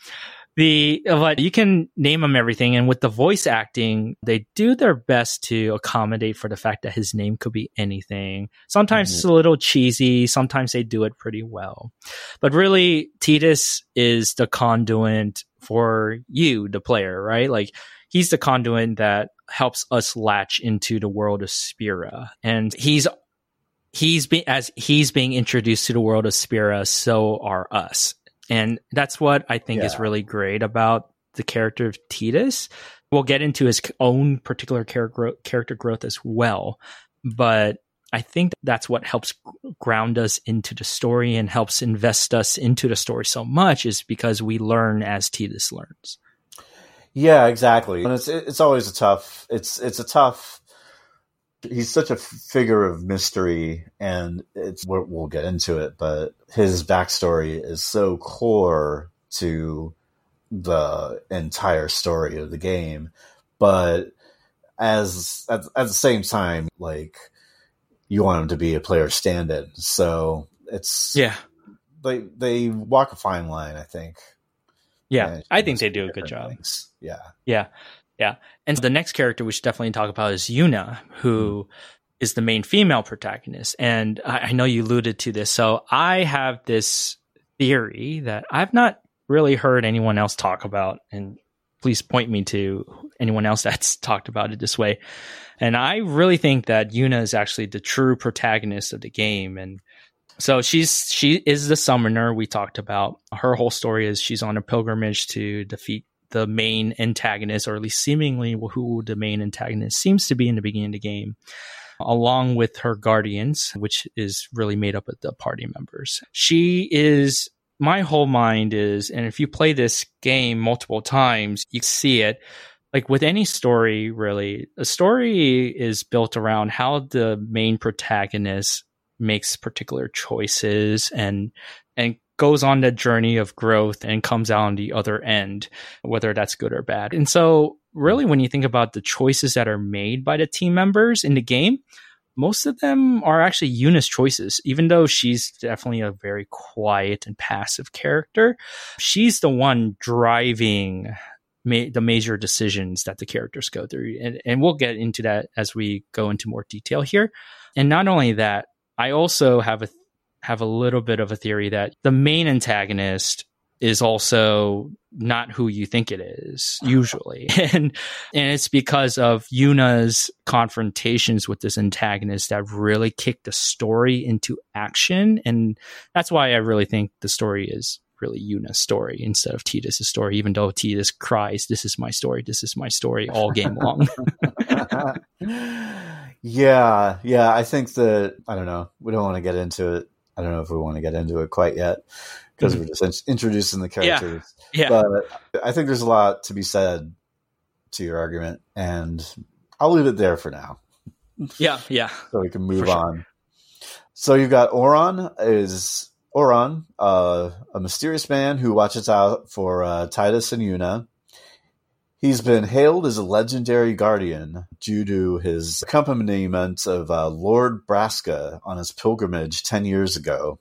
the but you can name him everything and with the voice acting they do their best to accommodate for the fact that his name could be anything sometimes mm-hmm. it's a little cheesy sometimes they do it pretty well but really Tidus is the conduit for you the player right like he's the conduit that helps us latch into the world of spira and he's he's being as he's being introduced to the world of spira so are us and that's what I think yeah. is really great about the character of Tidus. We'll get into his own particular character growth as well. But I think that's what helps ground us into the story and helps invest us into the story so much is because we learn as Tidus learns. Yeah, exactly. And it's it's always a tough it's it's a tough he's such a figure of mystery and it's we'll get into it but his backstory is so core to the entire story of the game. But as at, at the same time like you want him to be a player stand-in. So it's yeah. they they walk a fine line i think yeah i think they do a good job things. yeah yeah yeah. And the next character we should definitely talk about is Yuna, who mm. is the main female protagonist. And I, I know you alluded to this. So I have this theory that I've not really heard anyone else talk about. And please point me to anyone else that's talked about it this way. And I really think that Yuna is actually the true protagonist of the game. And so she's she is the summoner we talked about. Her whole story is she's on a pilgrimage to defeat the main antagonist, or at least seemingly who the main antagonist seems to be in the beginning of the game, along with her guardians, which is really made up of the party members. She is my whole mind is, and if you play this game multiple times, you see it. Like with any story, really, a story is built around how the main protagonist makes particular choices and and goes on that journey of growth and comes out on the other end, whether that's good or bad. And so, really, when you think about the choices that are made by the team members in the game, most of them are actually Yuna's choices, even though she's definitely a very quiet and passive character. She's the one driving ma- the major decisions that the characters go through. And, and we'll get into that as we go into more detail here. And not only that, I also have a have a little bit of a theory that the main antagonist is also not who you think it is usually. And and it's because of Yuna's confrontations with this antagonist that really kicked the story into action. And that's why I really think the story is really Yuna's story instead of Tidus' story even though Tidus cries this is my story this is my story all game long yeah yeah I think that I don't know we don't want to get into it I don't know if we want to get into it quite yet because mm-hmm. we're just introducing the characters. Yeah. yeah. But I think there's a lot to be said to your argument, and I'll leave it there for now. Yeah, yeah. so we can move on. So you've got Auron is Auron, uh, a mysterious man who watches out for uh, Tidus and Yuna. He's been hailed as a legendary guardian due to his accompaniment of uh, Lord Braska on his pilgrimage 10 years ago.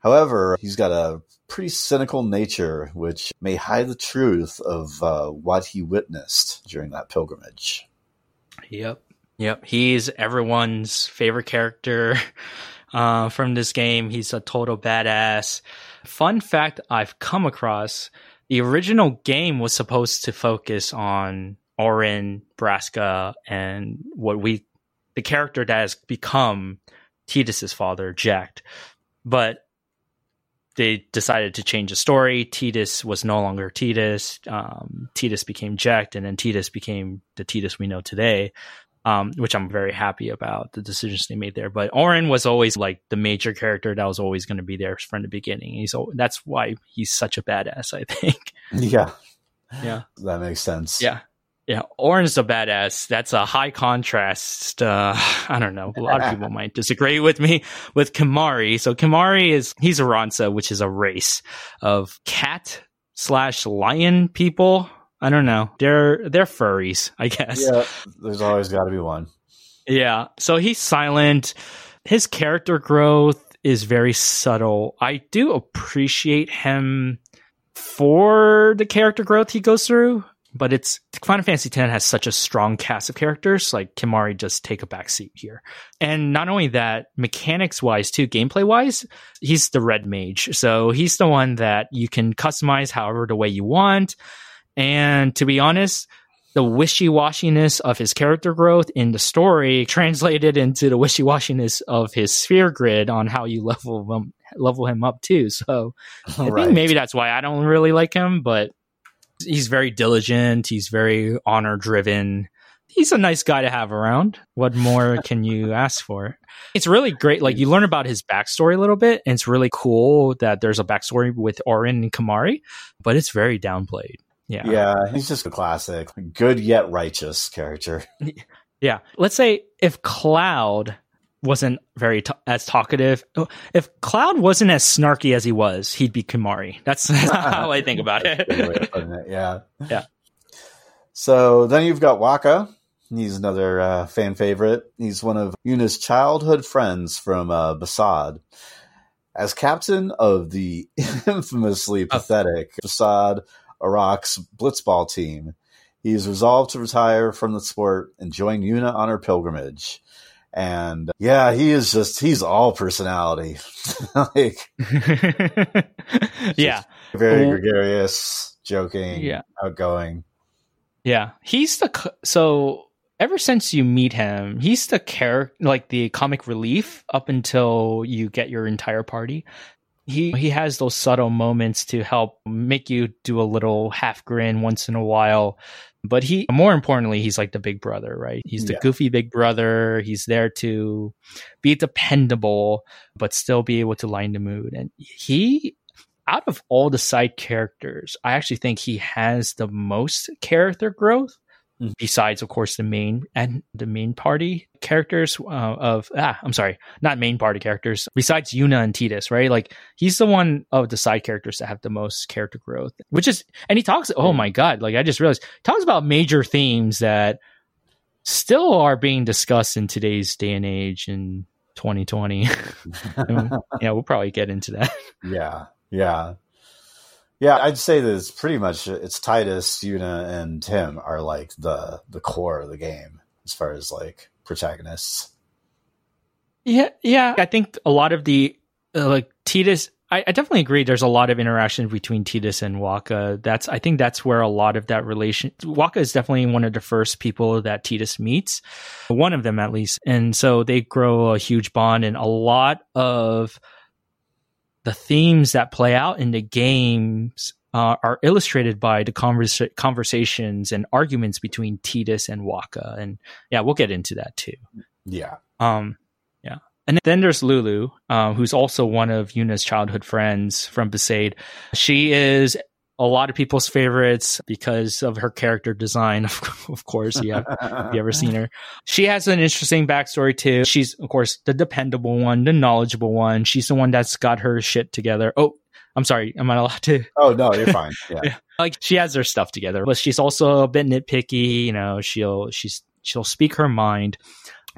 However, he's got a pretty cynical nature, which may hide the truth of uh, what he witnessed during that pilgrimage. Yep. Yep. He's everyone's favorite character uh, from this game. He's a total badass. Fun fact I've come across the original game was supposed to focus on Auron, Braska, and what we the character that has become Tidus's father, Jecht. But they decided to change the story. Tidus was no longer Tidus. Um, Tidus became Jecht, and then Tidus became the Tidus we know today um, which I'm very happy about the decisions they made there. But Auron was always like the major character that was always going to be there from the beginning. He's that's why he's such a badass. I think. Yeah. Yeah. That makes sense. Yeah. Yeah, Auron's a badass. That's a high contrast. Uh, I don't know. A lot of people might disagree with me with Kimahri. So Kimahri is he's a Ronso, which is a race of cat slash lion people. I don't know. They're they're furries, I guess. Yeah, there's always got to be one. Yeah. So he's silent. His character growth is very subtle. I do appreciate him for the character growth he goes through, but it's Final Fantasy X has such a strong cast of characters. Like Kimahri just take a back seat here. And not only that, mechanics wise too, gameplay wise, he's the red mage. So he's the one that you can customize however the way you want. And to be honest, the wishy-washiness of his character growth in the story translated into the wishy-washiness of his sphere grid on how you level him level him up too. So I right. think maybe that's why I don't really like him, but he's very diligent, he's very honor driven. He's a nice guy to have around. What more can you ask for? It's really great. Like you learn about his backstory a little bit, and it's really cool that there's a backstory with Auron and Kimahri, but it's very downplayed. Yeah. Yeah, he's just a classic, good yet righteous character. Yeah. Let's say if Cloud wasn't very t- as talkative, if Cloud wasn't as snarky as he was, he'd be Kimahri. That's, that's how I think about it. it. Yeah. Yeah. So then you've got Wakka. He's another uh, fan favorite. He's one of Yuna's childhood friends from uh, Besaid. As captain of the infamously pathetic Besaid Aurochs blitzball team. He is resolved to retire from the sport and join Yuna on her pilgrimage. And yeah, he is just, he's all personality. like, yeah. Very gregarious, joking, yeah. outgoing. Yeah. He's the, so ever since you meet him, he's the character, like the comic relief up until you get your entire party he he has those subtle moments to help make you do a little half grin once in a while but he more importantly he's like the big brother right he's the yeah. goofy big brother he's there to be dependable but still be able to line the mood and he out of all the side characters i actually think he has the most character growth. Besides of course the main and the main party characters uh, of ah i'm sorry not main party characters besides yuna and tidus right? Like he's the one of the side characters that have the most character growth which is and he talks oh my god like i just realized talks about major themes that still are being discussed in today's day and age in 2020 yeah we'll probably get into that. Yeah yeah yeah, I'd say that it's pretty much it's Tidus, Yuna, and Tim are like the the core of the game as far as like protagonists. Yeah, yeah. I think a lot of the uh, like Tidus. I, I, definitely agree. There's a lot of interaction between Tidus and Wakka. That's I think that's where a lot of that relation. Wakka is definitely one of the first people that Tidus meets, one of them at least, and so they grow a huge bond, and a lot of the themes that play out in the games uh, are illustrated by the conversa- conversations and arguments between Tidus and Wakka. and yeah, we'll get into that too. Yeah. Um. Yeah. And then there's Lulu, uh, who's also one of Yuna's childhood friends from Besaid. She is a lot of people's favorites because of her character design. Of, course, yeah, have, you ever seen her? She has an interesting backstory too. She's, of course, the dependable one, the knowledgeable one. She's the one that's got her shit together. Oh, I'm sorry. Am I allowed to? Oh no, you're fine. Yeah. yeah. Like she has her stuff together, but she's also a bit nitpicky. You know, she'll she's she'll speak her mind.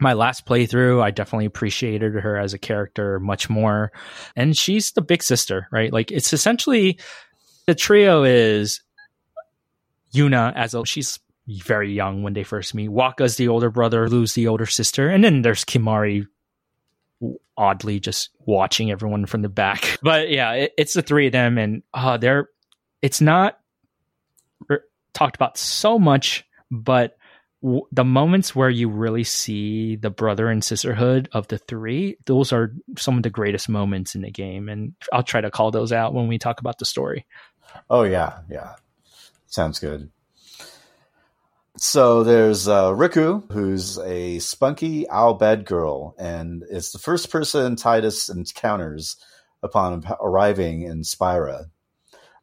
My last playthrough, I definitely appreciated her as a character much more. And she's the big sister, right? Like it's essentially the trio is Yuna as a she's very young when they first meet. Wakka's the older brother, Lu's the older sister, and then there's Kimahri oddly just watching everyone from the back. But yeah, it, it's the three of them, and uh, they're it's not talked about so much, but w- the moments where you really see the brother and sisterhood of the three, those are some of the greatest moments in the game, and I'll try to call those out when we talk about the story. Oh yeah, yeah. Sounds good. So there's uh, Rikku, who's a spunky Al Bhed girl, and it's the first person Tidus encounters upon arriving in Spira.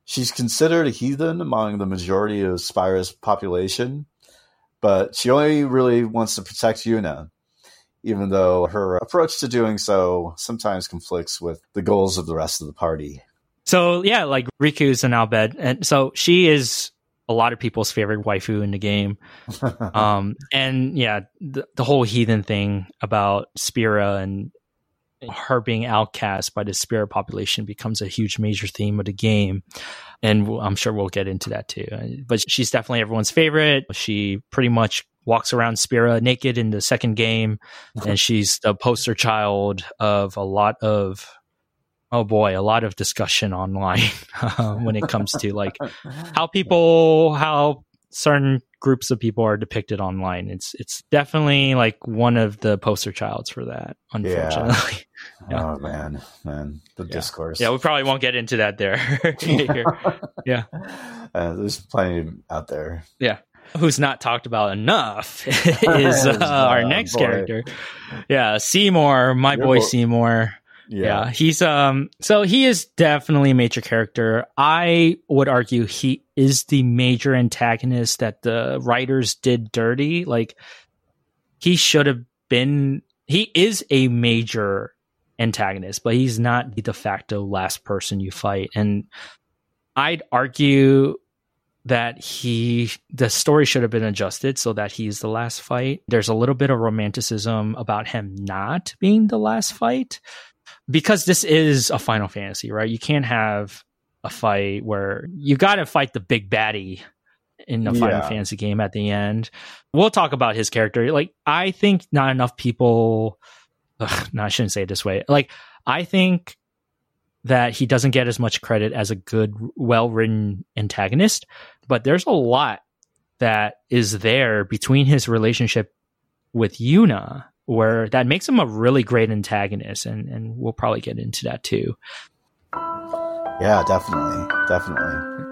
She's considered a heathen among the majority of Spira's population, but she only really wants to protect Yuna, even though her approach to doing so sometimes conflicts with the goals of the rest of the party. So yeah, like Rikku's an Al Bhed, and so she is a lot of people's favorite waifu in the game. um, and yeah, the, the whole heathen thing about Spira and her being outcast by the spirit population becomes a huge major theme of the game. And I'm sure we'll get into that too. But she's definitely everyone's favorite. She pretty much walks around Spira naked in the second game. and she's the poster child of a lot of oh boy, a lot of discussion online when it comes to like how people, how certain groups of people are depicted online. It's it's definitely like one of the poster childs for that. Unfortunately. Yeah. yeah. Oh man, man, the yeah. discourse. Yeah, we probably won't get into that there. yeah, uh, there's plenty out there. Yeah. Who's not talked about enough is uh, our next boy. character. Yeah, Seymour, my boy bo- Seymour. Yeah. yeah. he's um so he is definitely a major character. I would argue he is the major antagonist that the writers did dirty. Like he should have been he is a major antagonist, but he's not the de facto last person you fight. And I'd argue that he the story should have been adjusted so that he's the last fight. There's a little bit of romanticism about him not being the last fight because this is a Final Fantasy, right? You can't have a fight where you got to fight the big baddie in Final yeah. Fantasy game at the end. We'll talk about his character. Like, I think not enough people. Ugh, no, I shouldn't say it this way. Like, I think that he doesn't get as much credit as a good, well written antagonist, but there's a lot that is there between his relationship with Yuna where that makes him a really great antagonist, and and we'll probably get into that too. Yeah, definitely, definitely.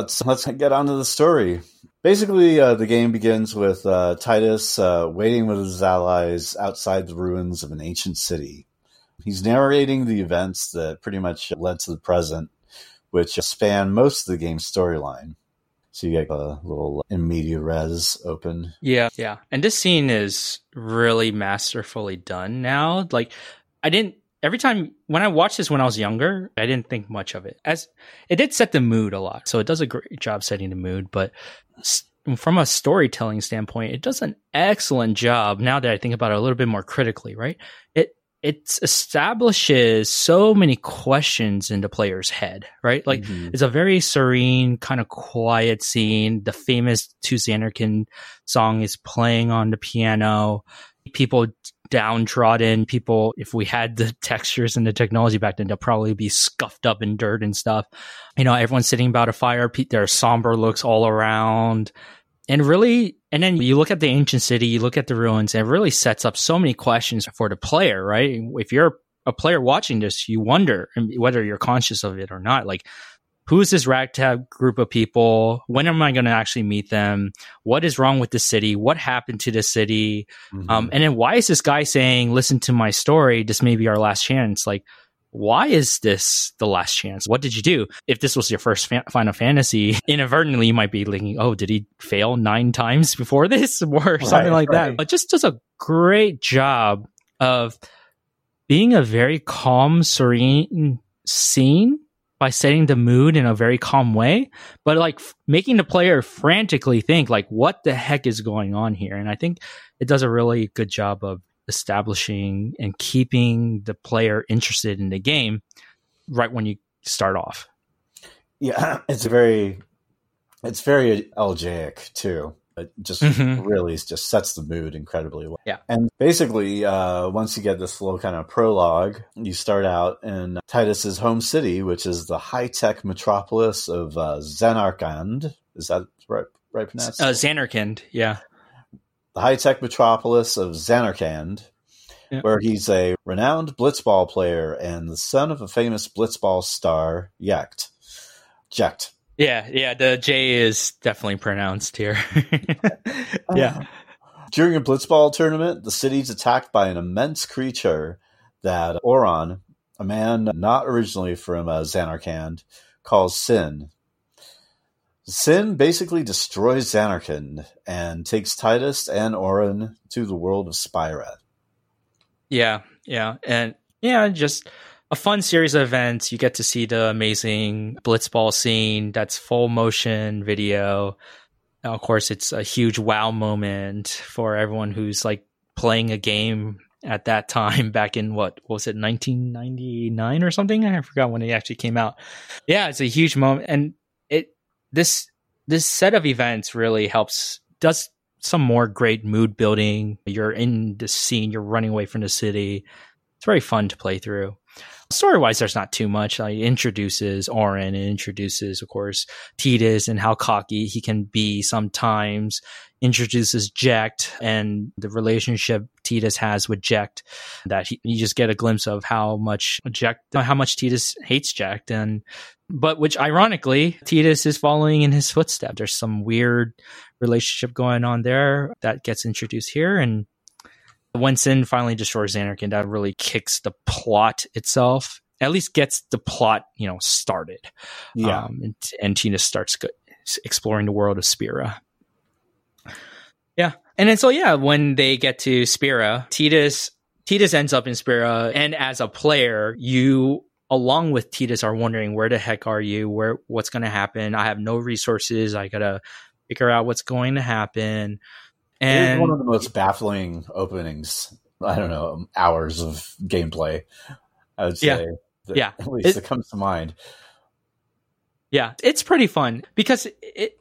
Let's let's get on to the story. Basically, uh, the game begins with uh, Tidus uh, waiting with his allies outside the ruins of an ancient city. He's narrating the events that pretty much led to the present, which span most of the game's storyline. So you get a little in media res open. Yeah, yeah. And this scene is really masterfully done now. Like, I didn't every time when I watched this when I was younger, I didn't think much of it. As it did set the mood a lot, so it does a great job setting the mood. But from a storytelling standpoint, it does an excellent job. Now that I think about it a little bit more critically, right? It it establishes so many questions in the player's head, right? Like mm-hmm. it's a very serene, kind of quiet scene. The famous To Zanarkand song is playing on the piano. People downtrodden. People if we had the textures and the technology back then they'll probably be scuffed up in dirt and stuff. You know everyone's sitting about a fire. There are somber looks all around. And really and then you look at the ancient city you look at the ruins and it really sets up so many questions for the player right? If you're a player watching this you wonder whether you're conscious of it or not. Like who is this ragtag group of people? When am I going to actually meet them? What is wrong with the city? What happened to the city? Mm-hmm. Um, and then why is this guy saying, listen to my story? This may be our last chance. Like, why is this the last chance? What did you do? If this was your first fa- Final Fantasy, inadvertently you might be thinking, oh, did he fail nine times before this or right, something like right. that? But just does a great job of being a very calm, serene scene by setting the mood in a very calm way, but like f- making the player frantically think like, what the heck is going on here? And I think it does a really good job of establishing and keeping the player interested in the game right when you start off. Yeah, it's very, it's very elegiac too. It just mm-hmm. really just sets the mood incredibly well. Yeah. And basically, uh, once you get this little kind of prologue, you start out in Tidus's home city, which is the high tech metropolis of uh, Zanarkand. Is that right? Right pronounced? Uh, Zanarkand, yeah. The high tech metropolis of Zanarkand, where he's a renowned blitzball player and the son of a famous blitzball star, Jecht. Jecht. Yeah, yeah, the J is definitely pronounced here. yeah. During a blitzball tournament, the city's attacked by an immense creature that Auron, a man not originally from uh, Zanarkand, calls Sin. Sin basically destroys Zanarkand and takes Tidus and Auron to the world of Spira. Yeah, yeah, and yeah, just a fun series of events. You get to see the amazing blitzball scene. That's full motion video. Now, of course, it's a huge wow moment for everyone who's like playing a game at that time back in what, what was it 1999 or something? I forgot when it actually came out. Yeah it's a huge moment. And it this this set of events really helps does some more great mood building. You're in the scene. You're running away from the city it's very fun to play through story wise, there's not too much. Like, introduces Auron and introduces, of course, Tidus and how cocky he can be sometimes. Introduces Jecht and the relationship Tidus has with Jecht. That he, you just get a glimpse of how much Jecht, how much Tidus hates Jecht, and but which ironically, Tidus is following in his footsteps. There's some weird relationship going on there that gets introduced here, and when Sin finally destroys Zanarkand, that really kicks the plot itself. At least gets the plot, you know, started. Yeah, um, and, and Tina starts go- exploring the world of Spira. Yeah, and then so yeah, when they get to Spira, Tidus Tidus ends up in Spira, and as a player, you along with Tidus are wondering where the heck are you? Where what's going to happen? I have no resources. I gotta figure out what's going to happen. And one of the most baffling openings. I don't know hours of gameplay. I would say. Yeah. That, yeah. At least it, it comes to mind. Yeah, it's pretty fun because it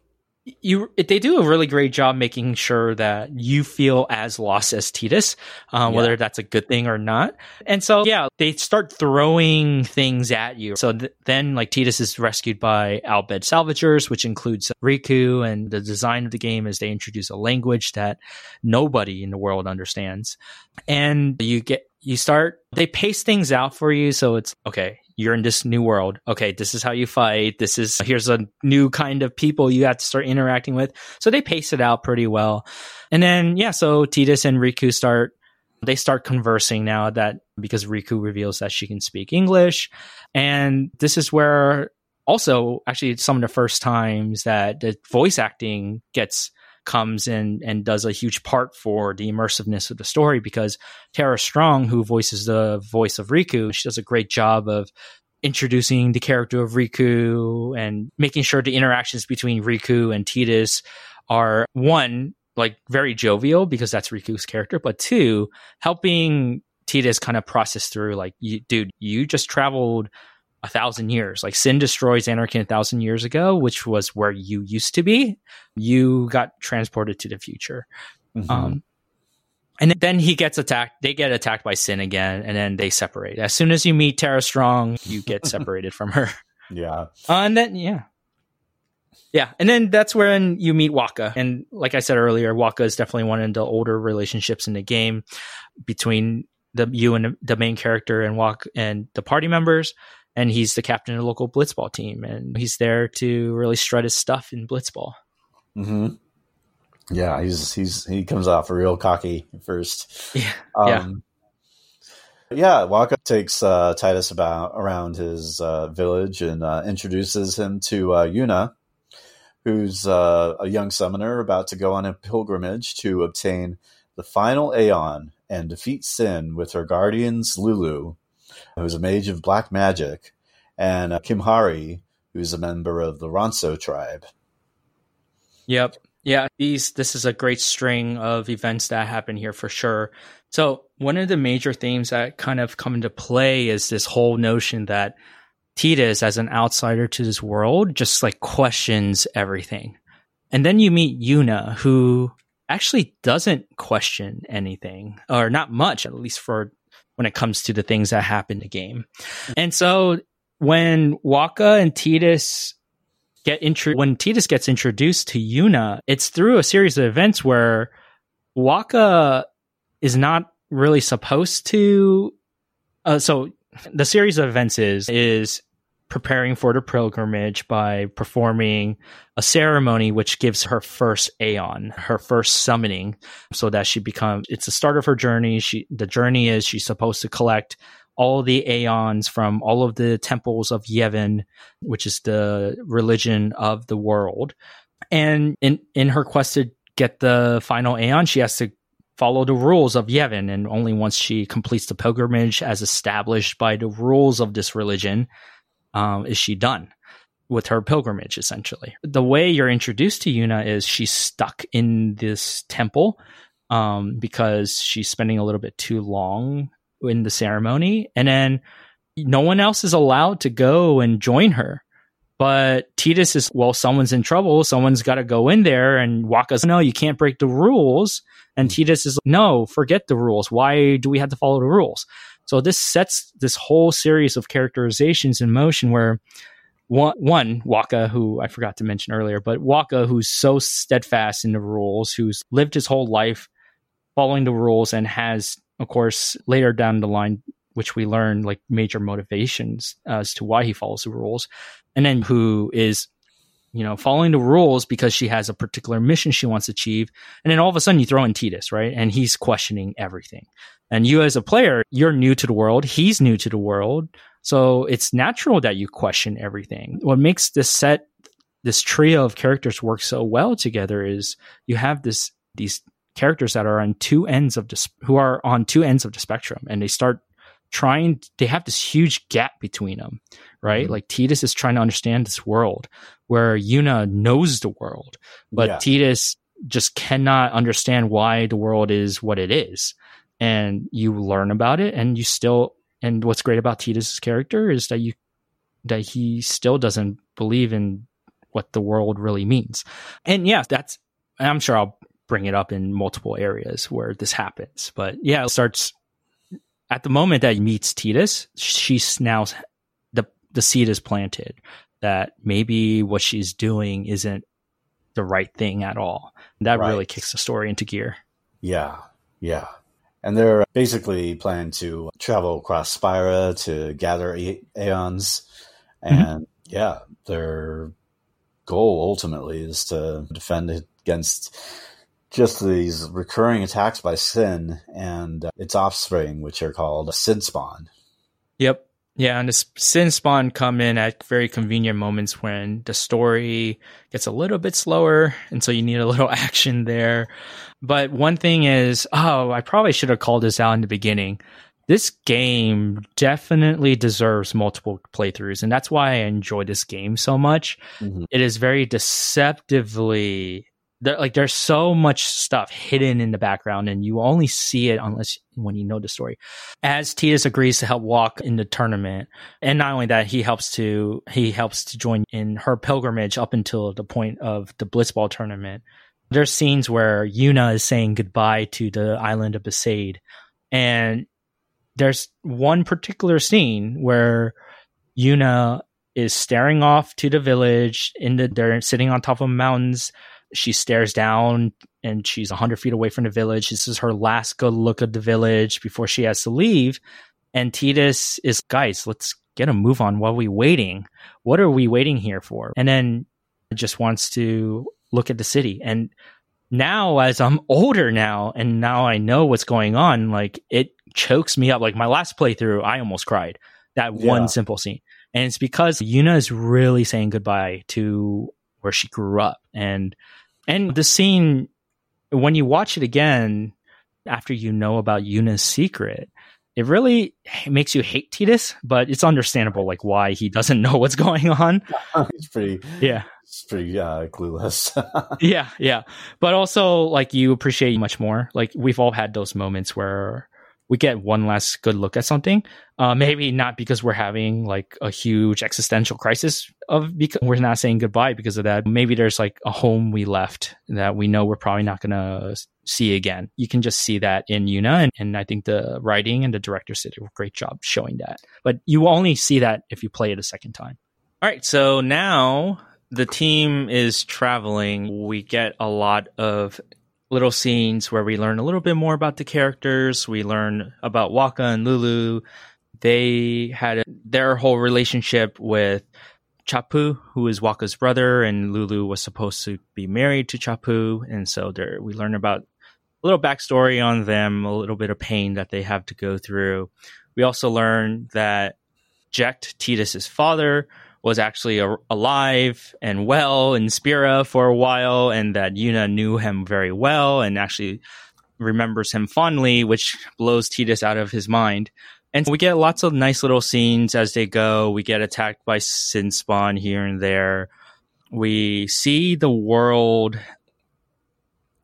you they do a really great job making sure that you feel as lost as Tidus, uh, yeah. whether that's a good thing or not. And so, yeah, they start throwing things at you. So th- then, like Tidus is rescued by Al Bhed Salvagers, which includes Rikku, and the design of the game is they introduce a language that nobody in the world understands, and you get you start they pace things out for you so it's okay you're in this new world. Okay, this is how you fight. This is here's a new kind of people you have to start interacting with. So they pace it out pretty well. And then yeah, so Tidus and Rikku start they start conversing now that because Rikku reveals that she can speak English. And this is where also actually some of the first times that the voice acting gets comes in and does a huge part for the immersiveness of the story because Tara Strong, who voices the voice of Rikku, she does a great job of introducing the character of Rikku and making sure the interactions between Rikku and Tidus are one like very jovial because that's Rikku's character, but two, helping Tidus kind of process through like, dude, you just traveled a thousand years. Like Sin destroys Zanarkand a thousand years ago, which was where you used to be. You got transported to the future. Mm-hmm. Um, and then he gets attacked. They get attacked by Sin again, and then they separate. As soon as you meet Tara Strong, you get separated from her. Yeah. Uh, and then, yeah. Yeah, and then that's when you meet Wakka. and like I said earlier, Wakka is definitely one of the older relationships in the game between the you and the main character and Walk and the party members. And he's the captain of the local blitzball team, and he's there to really strut his stuff in blitzball. Hmm. Yeah, he's he's he comes off real cocky first. Yeah. Um, yeah. Yeah, Wakka takes uh, Tidus about around his uh, village and uh, introduces him to uh, Yuna, who's uh, a young summoner about to go on a pilgrimage to obtain the final Aeon and defeat Sin with her guardians Lulu, who's a mage of black magic, and uh, Kimahri, who's a member of the Ronso tribe. Yep. Yeah, these this is a great string of events that happen here for sure. So, one of the major themes that kind of come into play is this whole notion that Tidus, as an outsider to this world, just like questions everything. And then you meet Yuna, who actually doesn't question anything, or not much, at least for when it comes to the things that happen the game. And so when Wakka and Tidus get intro when Tidus gets introduced to Yuna, it's through a series of events where Wakka is not really supposed to. Uh, so the series of events is is preparing for the pilgrimage by performing a ceremony which gives her first aeon, her first summoning, so that she becomes it's the start of her journey. She the journey is she's supposed to collect all the aeons from all of the temples of Yevon, which is the religion of the world. And in in her quest to get the final aeon, she has to follow the rules of Yevon, and only once she completes the pilgrimage as established by the rules of this religion um, is she done with her pilgrimage, essentially. The way you're introduced to Yuna is she's stuck in this temple um, because she's spending a little bit too long in the ceremony. And then no one else is allowed to go and join her. But Tidus is, well, someone's in trouble. Someone's got to go in there. And Wakka's. no, you can't break the rules. And Titus Tidus is, no, forget the rules. Why do we have to follow the rules? So this sets this whole series of characterizations in motion where one, one Wakka, who I forgot to mention earlier, but Wakka, who's so steadfast in the rules, who's lived his whole life following the rules and has, of course, later down the line, which we learn like major motivations as to why he follows the rules, and then who is you know, following the rules because she has a particular mission she wants to achieve. And then all of a sudden you throw in Tidus, right? And he's questioning everything. And you as a player, you're new to the world. He's new to the world. So it's natural that you question everything. What makes this set, this trio of characters work so well together is you have this, these characters that are on two ends of the, who are on two ends of the spectrum and they start trying, they have this huge gap between them, right? Mm-hmm. Like tidus is trying to understand this world where Yuna knows the world, but yeah. Tidus just cannot understand why the world is what it is and you learn about it and you still and what's great about tidus's character is that you that he still doesn't believe in what the world really means. And yeah, that's I'm sure I'll bring it up in multiple areas where this happens. But yeah, it starts at the moment that he meets Tidus, she's now the the seed is planted that maybe what she's doing isn't the right thing at all. That right. really kicks the story into gear. Yeah. Yeah. And they're basically planning to travel across Spira to gather Aeons. Mm-hmm. And mm-hmm. yeah, their goal ultimately is to defend against just these recurring attacks by Sin and uh, its offspring, which are called Sin Spawn. Yep. Yeah, and the Sin Spawn come in at very convenient moments when the story gets a little bit slower, and so you need a little action there. But one thing is, oh, I probably should have called this out in the beginning. This game definitely deserves multiple playthroughs, and that's why I enjoy this game so much. Mm-hmm. It is very deceptively there, like there's so much stuff hidden in the background and you only see it unless when you know the story. As Tidus agrees to help Wakka in the tournament and not only that he helps to he helps to join in her pilgrimage up until the point of the blitzball tournament. There's scenes where Yuna is saying goodbye to the island of Besaid and there's one particular scene where Yuna is staring off to the village in the they're sitting on top of mountains she stares down and she's 100 feet away from the village. This is her last good look at the village before she has to leave. And Tidus is, guys, let's get a move on while we waiting. What are we waiting here for? And then just wants to look at the city. And now, as I'm older now, and now I know what's going on, like it chokes me up. Like my last playthrough, I almost cried. That yeah. one simple scene. And it's because Yuna is really saying goodbye to where she grew up. And and the scene, when you watch it again, after you know about Yuna's secret, it really makes you hate Tidus, but it's understandable, like why he doesn't know what's going on. He's pretty, yeah, it's pretty uh, clueless. yeah, yeah, but also like you appreciate much more. Like we've all had those moments where we get one last good look at something. Uh, maybe not because we're having like a huge existential crisis of because we're not saying goodbye because of that. Maybe there's like a home we left that we know we're probably not going to see again. You can just see that in Yuna, and, and I think the writing and the director did a great job showing that. But you only see that if you play it a second time. All right, so now the team is traveling. We get a lot of little scenes where we learn a little bit more about the characters. We learn about Wakka and Lulu. They had a, their whole relationship with Chapu, who is Wakka's brother, and Lulu was supposed to be married to Chapu, and so there we learn about a little backstory on them, a little bit of pain that they have to go through. We also learn that Jecht, Tidus's father, was actually a- alive and well in Spira for a while, and that Yuna knew him very well and actually remembers him fondly, which blows Tidus out of his mind. And we get lots of nice little scenes as they go. We get attacked by Sin Spawn here and there. We see the world.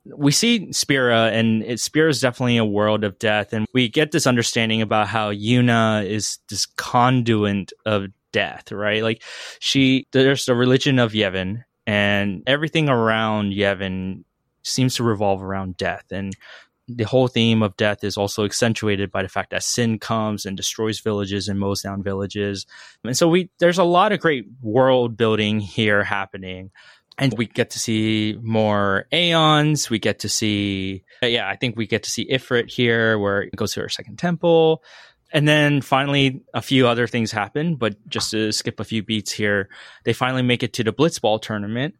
We see Spira, and it, Spira is definitely a world of death. And we get this understanding about how Yuna is this conduit of death, right? Like she, there's the religion of Yevon, and everything around Yevon seems to revolve around death. And the whole theme of death is also accentuated by the fact that sin comes and destroys villages and mows down villages. And so we, there's a lot of great world building here happening. And we get to see more Aeons. We get to see, uh, yeah, I think we get to see Ifrit here, where it goes to her second temple. And then finally, a few other things happen, but just to skip a few beats here, they finally make it to the Blitzball tournament.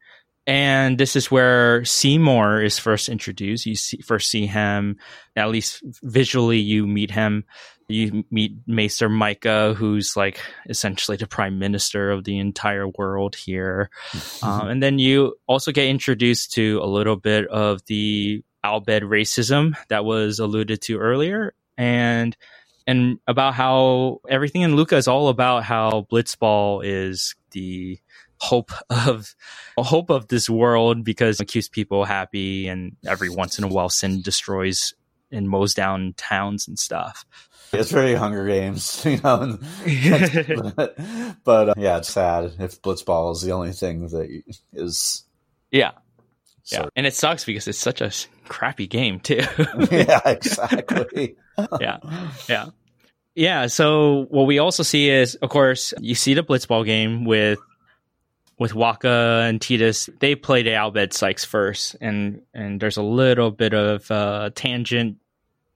And this is where Seymour is first introduced. You see, first see him, at least visually, you meet him. You meet Maester Mika, who's like essentially the prime minister of the entire world here. um, and then you also get introduced to a little bit of the Al Bhed racism that was alluded to earlier. And and about how everything in Luca is all about how Blitzball is the hope of hope of this world because it keeps people happy and every once in a while sin destroys and mows down towns and stuff. It's very Hunger Games, you know. but, but uh, yeah, it's sad if Blitzball is the only thing that is. Yeah, yeah, and it sucks because it's such a crappy game too. yeah, exactly. yeah, yeah, yeah. So what we also see is, of course, you see the blitzball game with with Wakka and Tidus, They played the Al Bhed Psyches first, and and there's a little bit of uh, tangent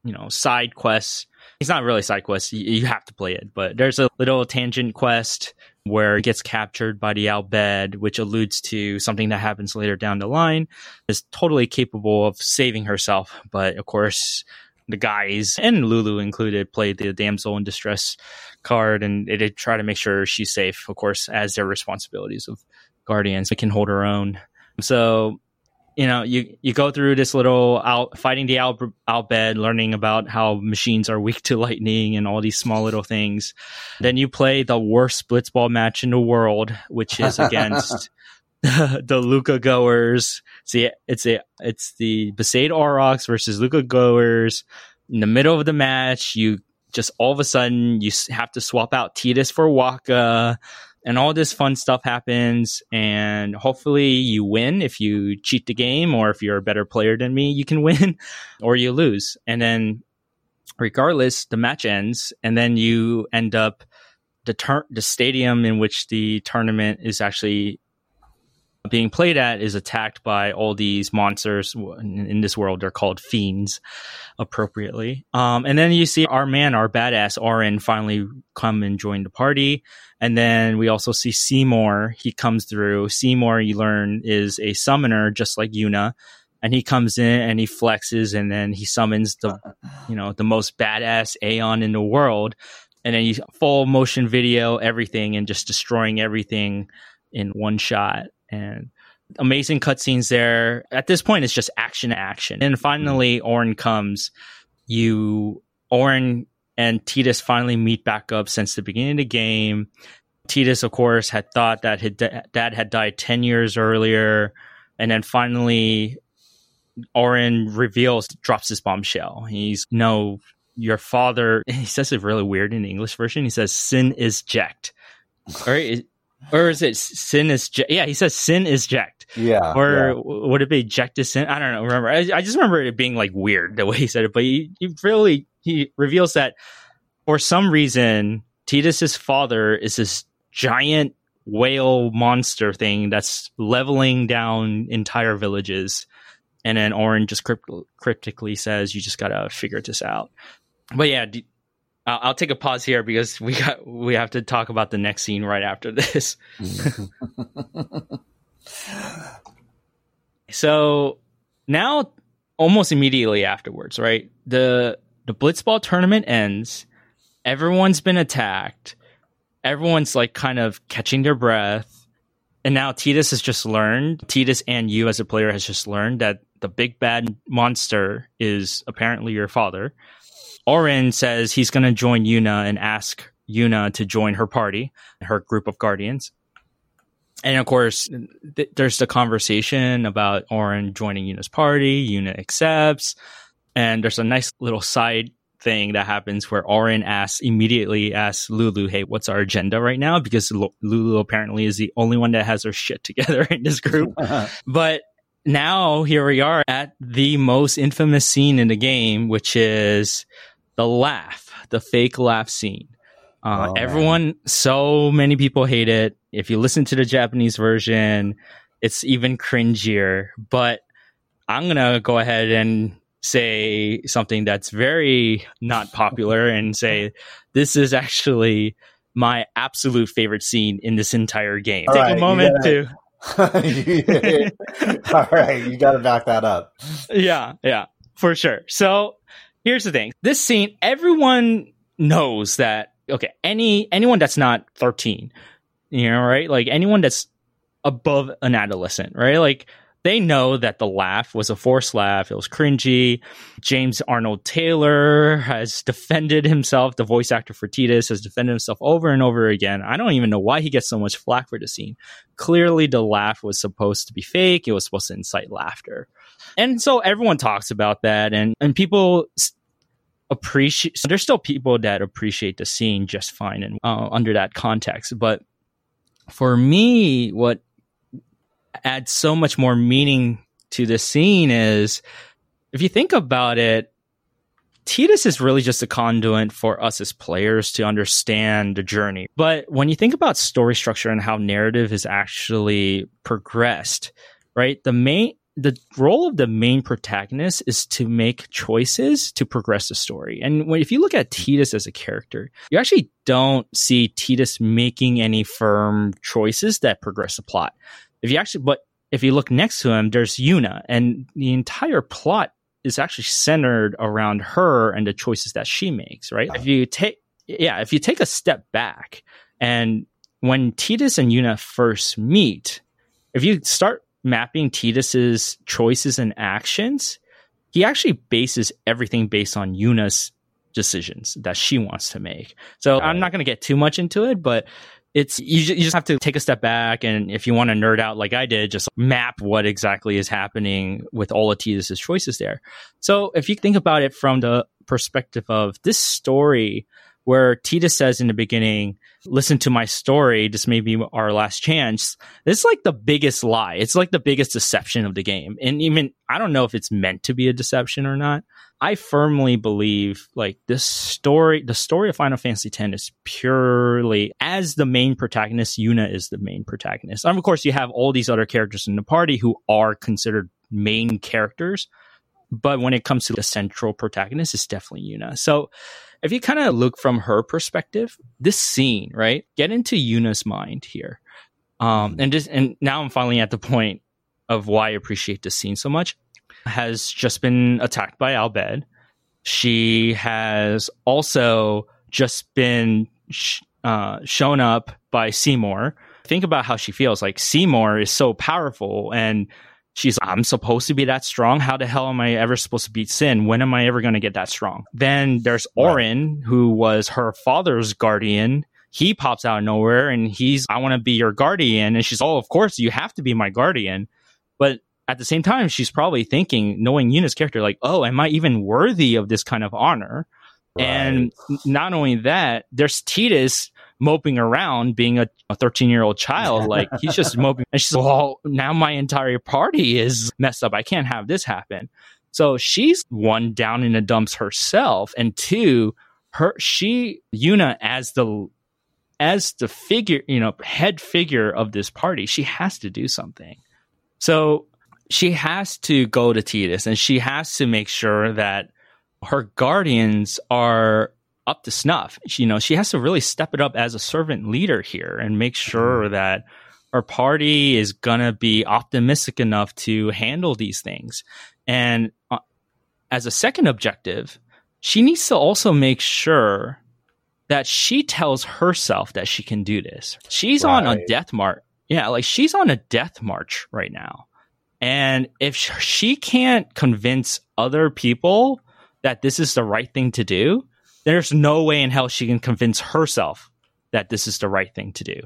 you know, side quests. It's not really side quests. You, you have to play it, but there's a little tangent quest where it gets captured by the Al Bhed, which alludes to something that happens later down the line. Is totally capable of saving herself, but of course, the guys and Lulu included played the damsel in distress card, and they try to make sure she's safe. Of course, as their responsibilities of guardians, it can hold her own. So you know, you you go through this little out fighting the out, Al Bhed, learning about how machines are weak to lightning and all these small little things. Then you play the worst blitzball match in the world, which is against the Luca goers. See, it's a it's the Besaid Aurochs versus Luca goers. In the middle of the match, you just all of a sudden you have to swap out Tidus for Wakka and all this fun stuff happens and hopefully you win. If you cheat the game or if you're a better player than me you can win or you lose. And then regardless the match ends and then you end up the tur- the stadium in which the tournament is actually being played at is attacked by all these monsters. In, this world, they're called fiends, appropriately. Um, and then you see our man, our badass Auron, finally come and join the party. And then we also see Seymour. He comes through. Seymour, you learn, is a summoner, just like Yuna. And he comes in and he flexes, and then he summons the, you know, the most badass Aeon in the world. And then you full motion video everything and just destroying everything in one shot and amazing cutscenes there. At this point, it's just action, action. And finally, Auron comes. You, Auron and Tidus finally meet back up since the beginning of the game. Tidus, of course, had thought that his dad had died 10 years earlier. And then finally, Auron reveals, drops his bombshell. He's, no, your father, he says it really weird in the English version. He says, sin is Jecht. All right or is it sin is je- yeah he says sin is Jecht. Yeah or yeah. would it be Jecht is sin? I don't know remember. I, I, just remember it being like weird the way he said it but he, he really he reveals that for some reason tidus's father is this giant whale monster thing that's leveling down entire villages. And then Auron just crypt- cryptically says you just gotta figure this out. But yeah I'll, I'll take a pause here because we got we have to talk about the next scene right after this. Mm-hmm. so now, almost immediately afterwards, right? The the Blitzball tournament ends. Everyone's been attacked. Everyone's like kind of catching their breath. And now Tidus has just learned, Tidus and you as a player has just learned that the big bad monster is apparently your father. Auron says he's going to join Yuna and ask Yuna to join her party, her group of guardians. And of course, th- there's the conversation about Auron joining Yuna's party. Yuna accepts. And there's a nice little side thing that happens where Auron asks immediately asks Lulu, "Hey, what's our agenda right now?" Because L- Lulu apparently is the only one that has her shit together in this group. but now here we are at the most infamous scene in the game, which is the laugh, the fake laugh scene. Uh, oh, everyone, man. so many people hate it. If you listen to the Japanese version, it's even cringier. But I'm gonna go ahead and say something that's very not popular and say this is actually my absolute favorite scene in this entire game. All Take right, a moment to. All right, you got to back that up. Yeah, yeah, for sure. So here's the thing. This scene, everyone knows that okay, any anyone that's not 13, you know, right? Like anyone that's above an adolescent, right? Like they know that the laugh was a forced laugh. It was cringy. James Arnold Taylor has defended himself. The voice actor for Tidus has defended himself over and over again. I don't even know why he gets so much flack for the scene. Clearly, the laugh was supposed to be fake. It was supposed to incite laughter. And so everyone talks about that and, and people appreciate, so there's still people that appreciate the scene just fine and uh, under that context. But for me, what adds so much more meaning to the scene is if you think about it, Tidus is really just a conduit for us as players to understand the journey. But when you think about story structure and how narrative is actually progressed, right? The main the role of the main protagonist is to make choices to progress the story. And when, if you look at Tidus as a character, you actually don't see Tidus making any firm choices that progress the plot. If you actually, but if you look next to him, there's Yuna, and the entire plot is actually centered around her and the choices that she makes. Right? If you take, yeah, if you take a step back, and when Tidus and Yuna first meet, if you start mapping Tidus's choices and actions, he actually bases everything based on Yuna's decisions that she wants to make. So I'm not going to get too much into it, but it's you, you just have to take a step back and if you want to nerd out like I did, just map what exactly is happening with all of Tidus's choices there. So if you think about it from the perspective of this story where Tidus says in the beginning, listen to my story. This may be our last chance. It's like the biggest lie. It's like the biggest deception of the game. And even, I don't know if it's meant to be a deception or not. I firmly believe like this story, the story of Final Fantasy X is purely as the main protagonist, Yuna is the main protagonist. And of course, you have all these other characters in the party who are considered main characters. But when it comes to the central protagonist, it's definitely Yuna. So if you kind of look from her perspective, this scene, right? Get into Yuna's mind here. Um, and just, and now I'm finally at the point of why I appreciate this scene so much. Has just been attacked by Al Bhed. She has also just been sh- uh, shown up by Seymour. Think about how she feels. Like Seymour is so powerful and She's, I'm supposed to be that strong. How the hell am I ever supposed to beat Sin? When am I ever going to get that strong? Then there's Auron, right. who was her father's guardian. He pops out of nowhere and he's, I want to be your guardian. And she's, oh, of course, you have to be my guardian. But at the same time, she's probably thinking, knowing Yuna's character, like, oh, am I even worthy of this kind of honor? Right. And not only that, there's Tidus moping around being a 13 year old child. Like he's just moping. And she's like, well, now my entire party is messed up. I can't have this happen. So she's one down in the dumps herself. And two, her, she, Yuna as the, as the figure, you know, head figure of this party, she has to do something. So she has to go to Tidus and she has to make sure that her guardians are up to snuff. She, you know, she has to really step it up as a servant leader here and make sure mm-hmm. that our party is gonna be optimistic enough to handle these things. And uh, as a second objective, she needs to also make sure that she tells herself that she can do this. She's right. on a death march. Yeah, like she's on a death march right now. And if she can't convince other people that this is the right thing to do, there's no way in hell she can convince herself that this is the right thing to do.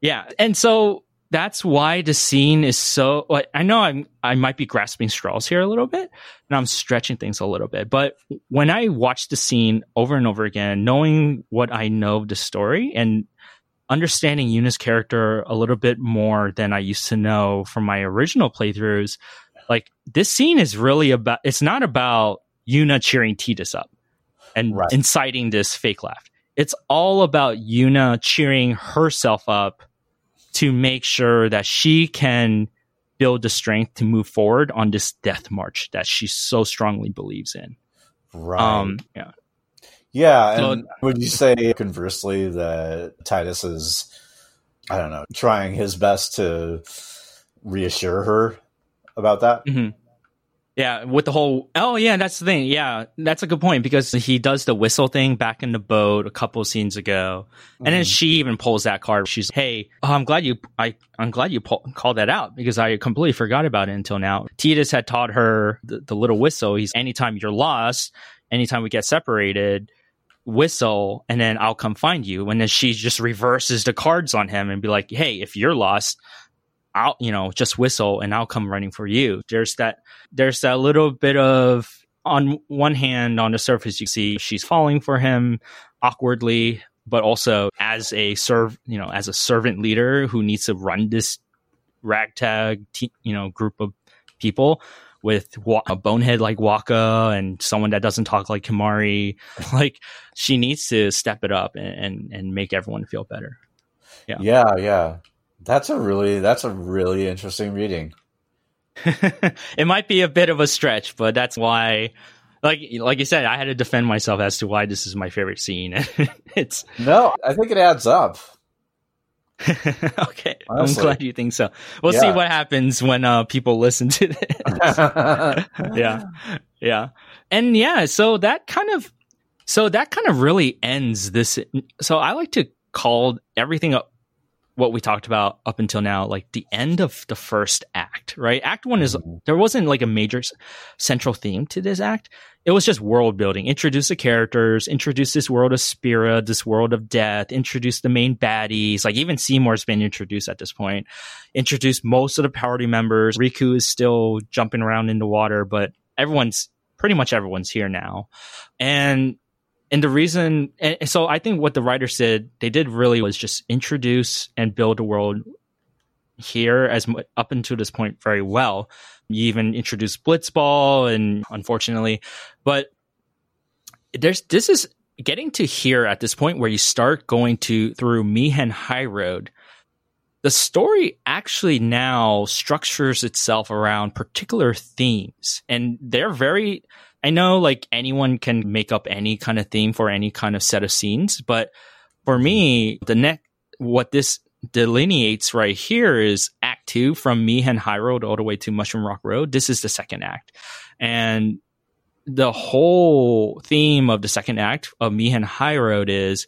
Yeah. And so that's why the scene is so like, I know I'm I might be grasping straws here a little bit and I'm stretching things a little bit. But when I watch the scene over and over again, knowing what I know of the story and understanding Yuna's character a little bit more than I used to know from my original playthroughs, like this scene is really about it's not about Yuna cheering Tidus up and right. inciting this fake laugh. It's all about Yuna cheering herself up to make sure that she can build the strength to move forward on this death march that she so strongly believes in. Right. Um, yeah. Yeah. So, and would you say conversely that Tidus is, I don't know, trying his best to reassure her about that? Mm-hmm. Yeah, with the whole oh yeah, that's the thing. Yeah, that's a good point because he does the whistle thing back in the boat a couple scenes ago, and mm. then mm-hmm. she even pulls that card. She's hey, oh, I'm glad you I I'm glad you pull, called that out because I completely forgot about it until now. Tidus had taught her the, the little whistle. He's anytime you're lost, anytime we get separated, whistle, and then I'll come find you. And then she just reverses the cards on him and be like, hey, if you're lost, I'll, you know, just whistle and I'll come running for you. There's that, there's that little bit of, on one hand, on the surface, you see she's falling for him awkwardly, but also as a serve, you know, as a servant leader who needs to run this ragtag, te- you know, group of people with a bonehead like Wakka and someone that doesn't talk like Kimahri, like she needs to step it up and, and, and make everyone feel better. Yeah. Yeah. Yeah. That's a really that's a really interesting reading. it might be a bit of a stretch, but that's why like like you said, I had to defend myself as to why this is my favorite scene. it's No, I think it adds up. okay, Honestly. I'm glad you think so. We'll see what happens when uh, people listen to this. yeah, yeah, and yeah. So that kind of, so that kind of really ends this. So I like to call everything up what we talked about up until now, like the end of the first act. Right, Act One is Mhm. there wasn't like a major s- central theme to this act. It was just world building. Introduce the characters, introduce this world of Spira, this world of death, introduce the main baddies. Like even Seymour's been introduced at this point. Introduce most of the party members. Rikku is still jumping around in the water, but everyone's pretty much everyone's here now. And and the reason and so I think what the writer said they did really was just introduce and build a world here as up until this point very well. You even introduced Blitzball, and unfortunately, but there's this is getting to here at this point where you start going to through Mi'ihen High Road. The story actually now structures itself around particular themes, and they're very. I know, like anyone can make up any kind of theme for any kind of set of scenes, but for me, the next what this delineates right here is act two from Mi'ihen High Road all the way to Mushroom Rock Road. This is the second act. And the whole theme of the second act of Mi'ihen High Road is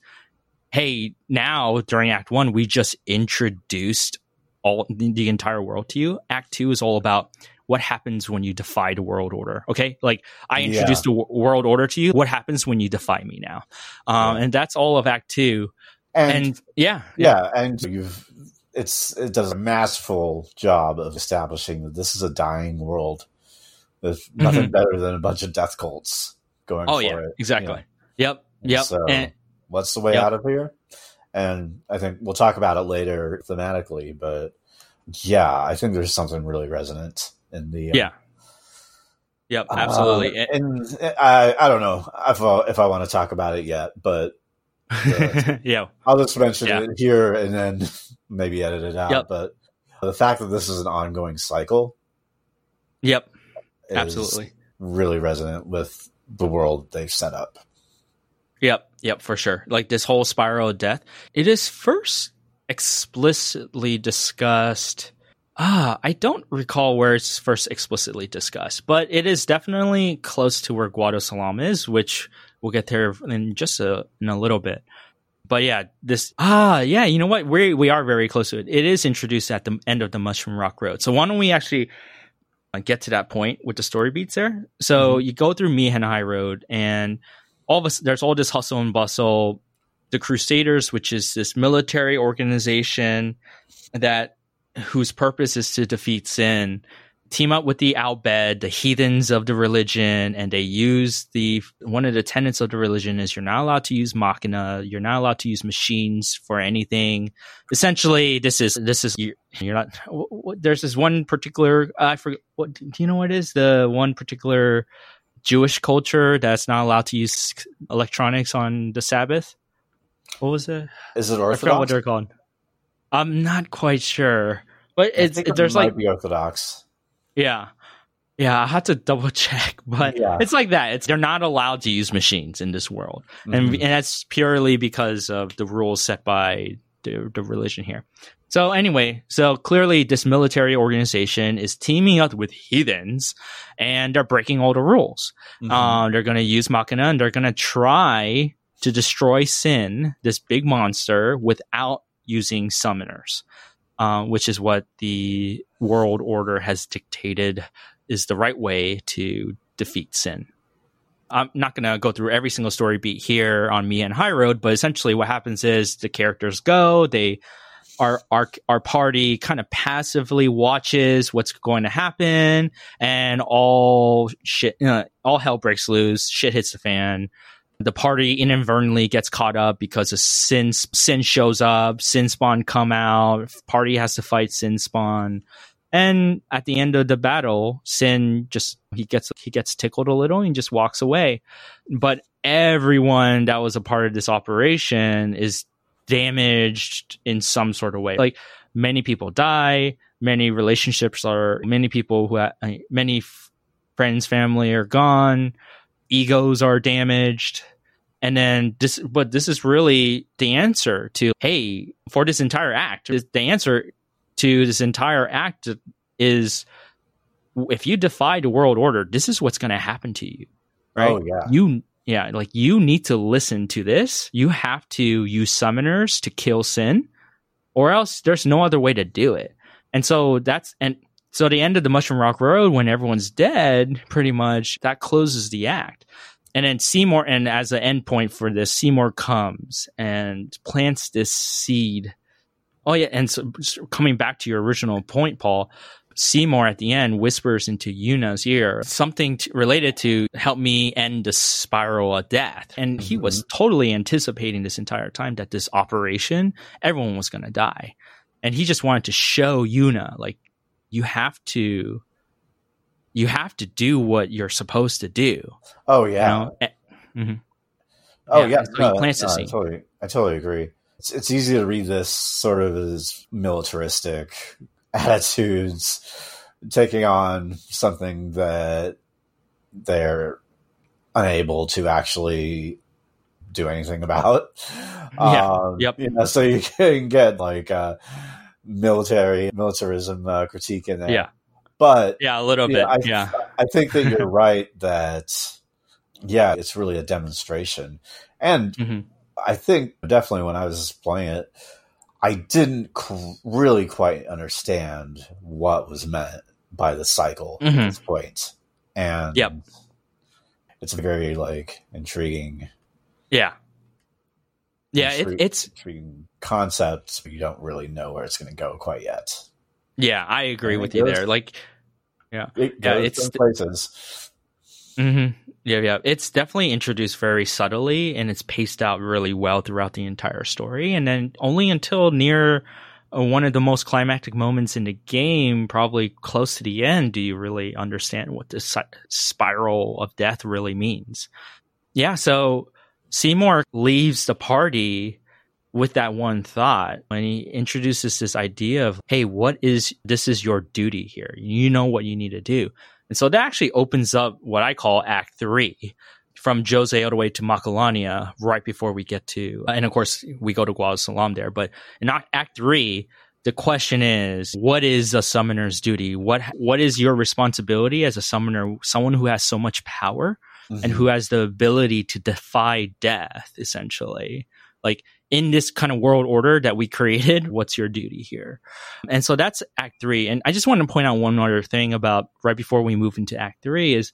hey, now during act one, we just introduced all the entire world to you. Act two is all about what happens when you defy the world order. Okay. Like I Yeah. introduced the w- world order to you. What happens when you defy me now? Um, Yeah. and that's all of act two. and, And yeah, yeah, and you've it's it does a masterful job of establishing that this is a dying world. There's nothing better than a bunch of death cults going Oh for yeah, it. exactly. Yeah. Yep, yep. So and what's the way Yep. out of here? And I think we'll talk about it later thematically, but yeah, I think there's something really resonant in the yeah, yep, absolutely. Uh, and I I don't know if I, if I want to talk about it yet, but yeah, I'll just mention Yeah. it here and then maybe edit it out. Yep. But the fact that this is an ongoing cycle yep, absolutely. really resonant with the world they've set up. Yep, yep, for sure. Like this whole spiral of death, it is first explicitly discussed. Ah, I don't recall where it's first explicitly discussed, but it is definitely close to where Guado Salam is, which we'll get there in just a in a little bit. But yeah, this ah yeah, you know what? We we are very close to it. It is introduced at the end of the Mushroom Rock Road. So why don't we actually uh, get to that point with the story beats there? So you go through Mi'ihen High Road and all of us there's all this hustle and bustle the crusaders which is this military organization that whose purpose is to defeat sin team up with the Al Bhed, the heathens of the religion, and they use the one of the tenets of the religion is you're not allowed to use machina, you're not allowed to use machines for anything. Essentially, this is this is you're, you're not. w- w- There's this one particular I forget what do you know what it is the one particular Jewish culture that's not allowed to use electronics on the Sabbath. What was it? Is it Orthodox? I forgot what they're called. I'm not quite sure, but it's it there's like be orthodox. yeah. Yeah, I had to double check, but Yeah. it's like that. It's they're not allowed to use machines in this world. And Mhm. and that's purely because of the rules set by the, the religion here. So anyway, so clearly this military organization is teaming up with heathens and they're breaking all the rules. Mhm. Uh, they're going to use Machina and they're going to try to destroy Sin, this big monster, without using summoners, uh, which is what the world order has dictated is the right way to defeat Sin. I'm not going to go through every single story beat here on Mi'ihen High Road, but essentially what happens is the characters go, they our our our party kind of passively watches what's going to happen, and all shit, uh, all hell breaks loose. Shit hits the fan. The party inadvertently gets caught up because a sin sin shows up. Sin spawn come out. Party has to fight sin spawn, and at the end of the battle, Sin just he gets he gets tickled a little and just walks away. But everyone that was a part of this operation is damaged in some sort of way. Like many people die, many relationships are many people who ha- many f- friends family are gone egos are damaged. And then this but this is really the answer to hey for this entire act the answer to this entire act is if you defy the world order this is what's going to happen to you oh, right? Oh yeah. you yeah like you need to listen to this. You have to use summoners to kill sin or else there's no other way to do it. And so that's and so at the end of the mushroom rock road when everyone's dead pretty much that closes the act and then seymour and as an end point for this seymour comes and plants this seed oh yeah and so coming back to your original point paul Seymour at the end whispers into Yuna's ear something t- related to help me end the spiral of death. And he mm-hmm. was totally anticipating this entire time that this operation, everyone was going to die. And he just wanted to show Yuna, like, you have to, you have to do what you're supposed to do. Oh You yeah. know? Eh, mhm. Oh Yeah, yeah, plants the I totally, I totally agree. It's it's easy to read this sort of as militaristic attitudes, taking on something that they're unable to actually do anything about. Yeah, Um, yep. You know, so you can get like uh, military militarism uh, critique in there. Yeah. but Yeah, a little bit. yeah. I think that you're right that yeah, it's really a demonstration. And hmm I think definitely when I was playing it, I didn't really quite understand what was meant by the cycle Mhm. at this point. And Yep. it's very like intriguing, Yeah. Yeah, it, it's intriguing concept. But you don't really know where it's going to go quite yet. yeah, I agree with you goes- there. Like It Yeah, it's places. hmm Yeah, yeah. It's definitely introduced very subtly and it's paced out really well throughout the entire story. And then only until near uh, one of the most climactic moments in the game, probably close to the end, do you really understand what this spiral of death really means. Yeah, so Seymour leaves the party with that one thought when he introduces this idea of, hey, what is this is your duty here? You know what you need to do. And so that actually opens up what I call Act Three from Djose all the way to Macalania right before we get to, and of course, we go to Guadalajara there. But in Act Three, the question is, what is a summoner's duty? What What is your responsibility as a summoner, someone who has so much power and Mhm. who has the ability to defy death, essentially? Like, in this kind of world order that we created, what's your duty here? And so that's Act Three. And I just want to point out one other thing about right before we move into Act Three is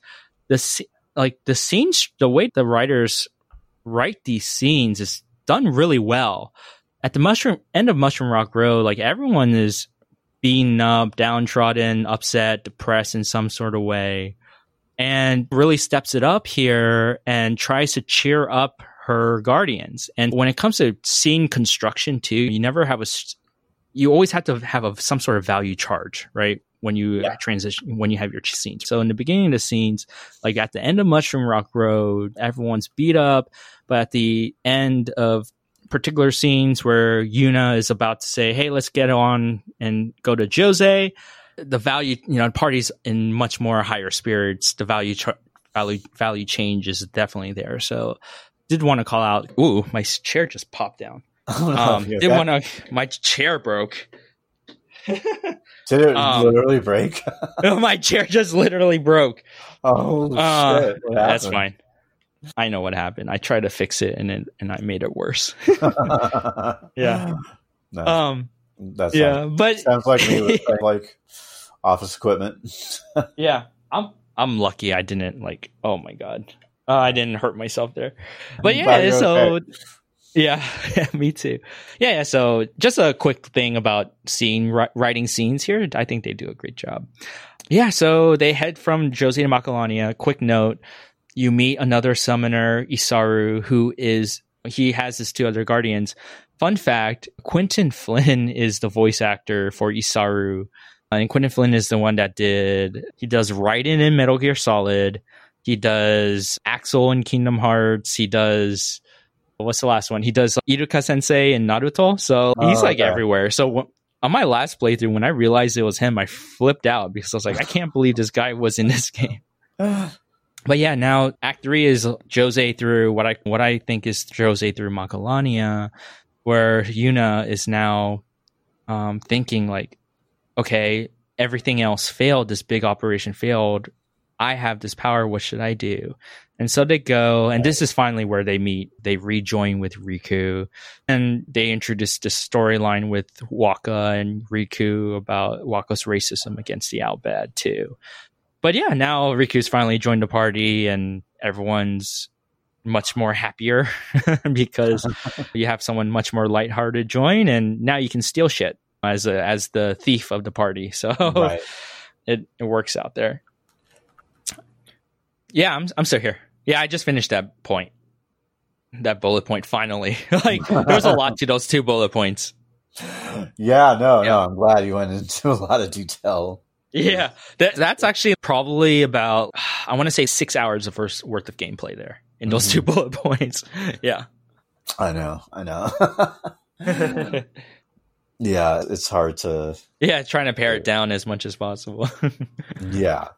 the like the scenes, the way the writers write these scenes is done really well. At the mushroom end of Mushroom Rock Road, like everyone is beaten up, downtrodden, upset, depressed in some sort of way, and really steps it up here and tries to cheer up her guardians. And when it comes to scene construction too, you never have a you always have to have a, some sort of value charge, right? When you Yeah. transition, when you have your scenes. So in the beginning of the scenes, like at the end of Mushroom Rock Road, everyone's beat up, but at the end of particular scenes where Yuna is about to say, "Hey, let's get on and go to Djose," the value, you know, parties in much more higher spirits, the value char- value value change is definitely there. So, did want to call out. Ooh, my chair just popped down. Oh, Um, did want to. My chair broke. Did it um, literally break? my chair just literally broke. oh Uh, shit! That's fine. I know what happened. I tried to fix it and it, and I made it worse. Yeah. No, Um. That sounds, Yeah, but sounds like me with like office equipment. yeah, I'm I'm lucky I didn't like. Oh my god, uh, I didn't hurt myself there. But yeah, so okay. yeah, yeah, me too. Yeah, yeah. So just a quick thing about scene ri- writing scenes here. I think they do a great job. Yeah, so they head from Djose to Macalania. Quick note: you meet another summoner, Isaaru, who is he has his two other guardians. Fun fact: Quinton Flynn is the voice actor for Isaaru, Uh, and Quinton Flynn is the one that did he does Raiden in Metal Gear Solid. He does Axel in Kingdom Hearts. He does what's the last one? He does Iruka Sensei in Naruto. So he's Oh, like okay. everywhere. So on my last playthrough, when I realized it was him, I flipped out because I was like, I can't believe this guy was in this game. but yeah, now Act Three is Djose through what I what I think is Djose through Macalania, where Yuna is now um, thinking like, okay, everything else failed. This big operation failed. I have this power. What should I do? And so they go, and this is finally where they meet. They rejoin with Rikku, and they introduce the storyline with Wakka and Rikku about Wakka's racism against the Bhed too. But yeah, now Rikku's finally joined the party, and everyone's much more happier because you have someone much more lighthearted join, and now you can steal shit as a, as the thief of the party. So right. it it works out there. Yeah, I'm I'm still here. Yeah, I just finished that point. That bullet point finally. like there's a lot to those two bullet points. Yeah, no, yeah. no, I'm glad you went into a lot of detail. Yeah, that, that's actually probably about I want to say six hours of first worth of gameplay there in those mm-hmm. two bullet points. Yeah, I know, I know. yeah, it's hard to. Yeah, trying to pare it down as much as possible. yeah,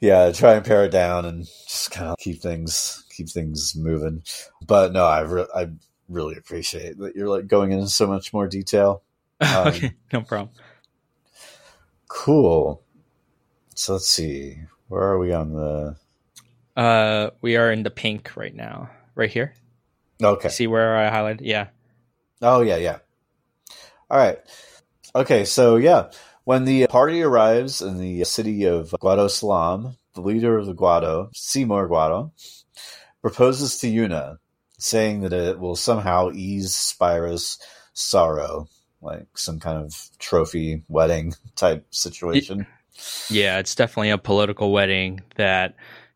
yeah, try and pare it down and just kind of keep things keep things moving. But no, I re- I really appreciate that you're like going into so much more detail. Um, okay, no problem. Cool. So let's see. Where are we on the? Uh, we are in the pink right now. Right here. Okay. See where I highlighted? Yeah. Oh yeah, yeah. All right. Okay, so yeah, when the party arrives in the city of Guadosalam, the leader of the Guado, Seymour Guado, proposes to Yuna, saying that it will somehow ease Spira's sorrow, like some kind of trophy wedding type situation. Yeah, it's definitely a political wedding that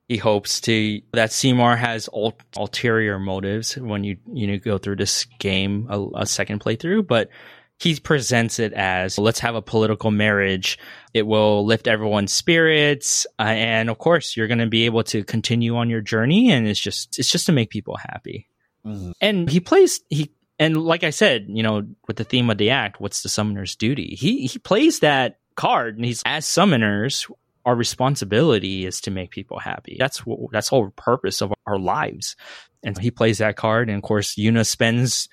he hopes to that Seymour has ul- ulterior motives when you you know go through this game a, a second playthrough, but he presents it as let's have a political marriage. It will lift everyone's spirits, uh, and of course, you're going to be able to continue on your journey. And it's just it's just to make people happy. Mm-hmm. And he plays he and like I said, you know, with the theme of the act, what's the summoner's duty? He he plays that card, and he's as summoners. Our responsibility is to make people happy. That's what, that's the whole purpose of our lives. And he plays that card, and of course, Yuna spends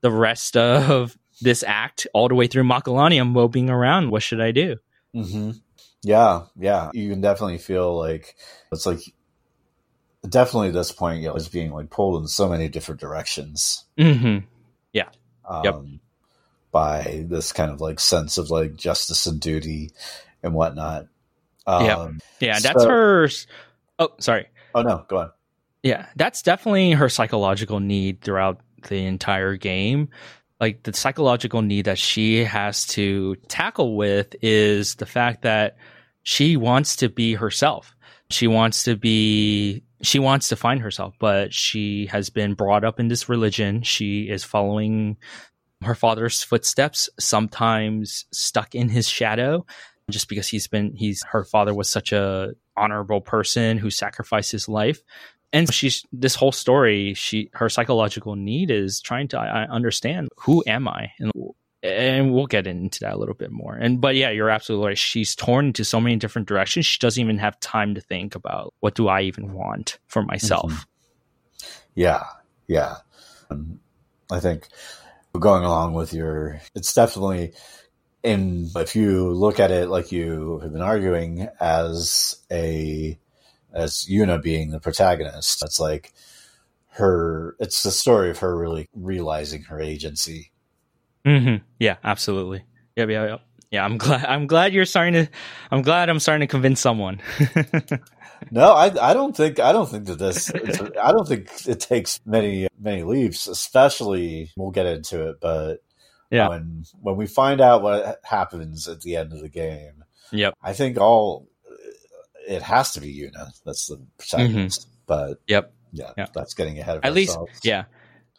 the rest of this act all the way through Macalania moping around. What should I do? Mm-hmm. Yeah, yeah. You can definitely feel like it's like definitely at this point, you know, it's being like pulled in so many different directions. Mm-hmm. Yeah. Um, yep. By this kind of like sense of like justice and duty and whatnot. Um, yeah. Yeah. That's so, her. Oh, sorry. Oh, no. Go on. Yeah. That's definitely her psychological need throughout the entire game like the psychological need that she has to tackle with is the fact that she wants to be herself. She wants to be she wants to find herself, but she has been brought up in this religion. She is following her father's footsteps, sometimes stuck in his shadow just because he's been he's her father was such a honorable person who sacrificed his life. And she's this whole story she her psychological need is trying to I, understand who am i? And and we'll get into that a little bit more. And but yeah you're absolutely right. She's torn into so many different directions. She doesn't even have time to think about what do i even want for myself. Mm-hmm. yeah. Yeah. Um, i think going along with your it's definitely in if you look at it like you have been arguing as a as Yuna being the protagonist. It's like her. It's the story of her really realizing her agency. Mm-hmm. Yeah, absolutely. Yeah, yeah, yeah. Yeah, I'm glad. I'm glad you're starting to. I'm glad I'm starting to convince someone. no, I, I don't think. I don't think that this. I don't think it takes many many leaps. Especially, we'll get into it, but yeah, when when we find out what happens at the end of the game, yep, I think all it has to be Yuna. That's the protagonist. Mm-hmm. But yep, yeah, that's getting ahead of at ourselves. least. Yeah,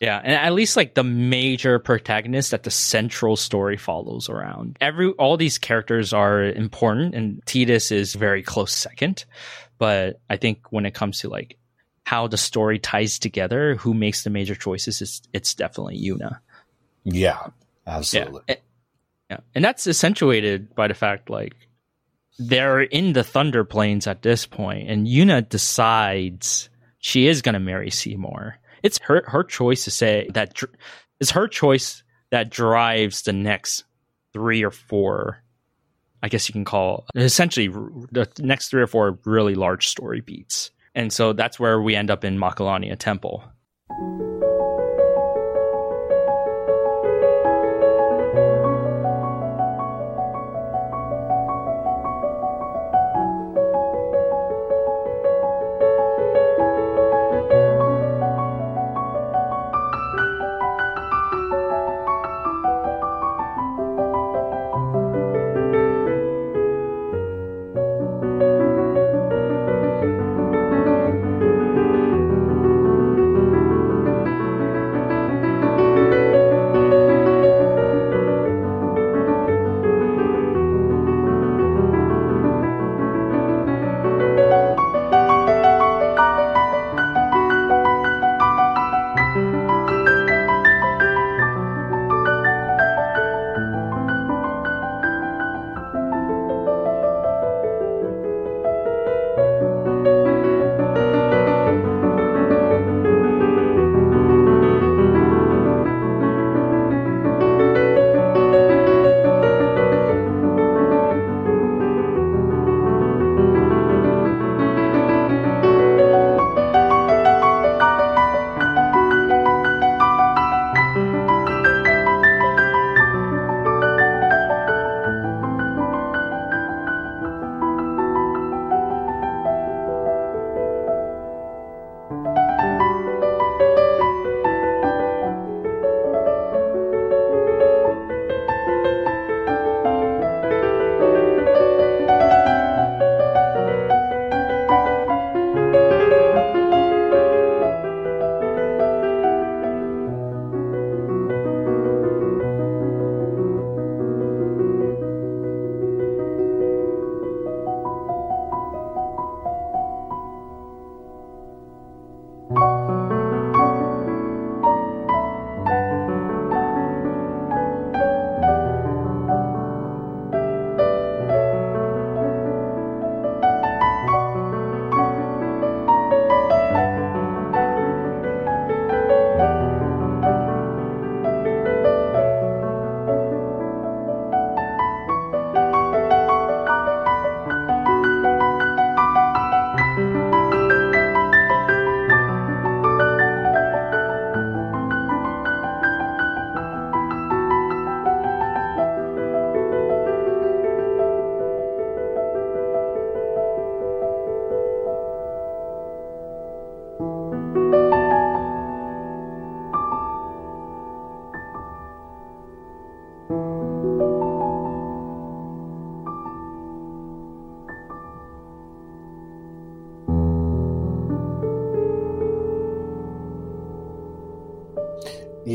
yeah, and at least like the major protagonist that the central story follows around. Every all these characters are important, and Tidus is very close second. But I think when it comes to like how the story ties together, who makes the major choices, it's, it's definitely Yuna. Yeah, absolutely. Yeah. Yeah, and that's accentuated by the fact like they're in the Thunder Plains at this point, and Yuna decides she is going to marry Seymour. It's her her choice to say that it's her choice that drives the next three or four. I guess you can call essentially the next three or four really large story beats, and so that's where we end up in Macalania Temple.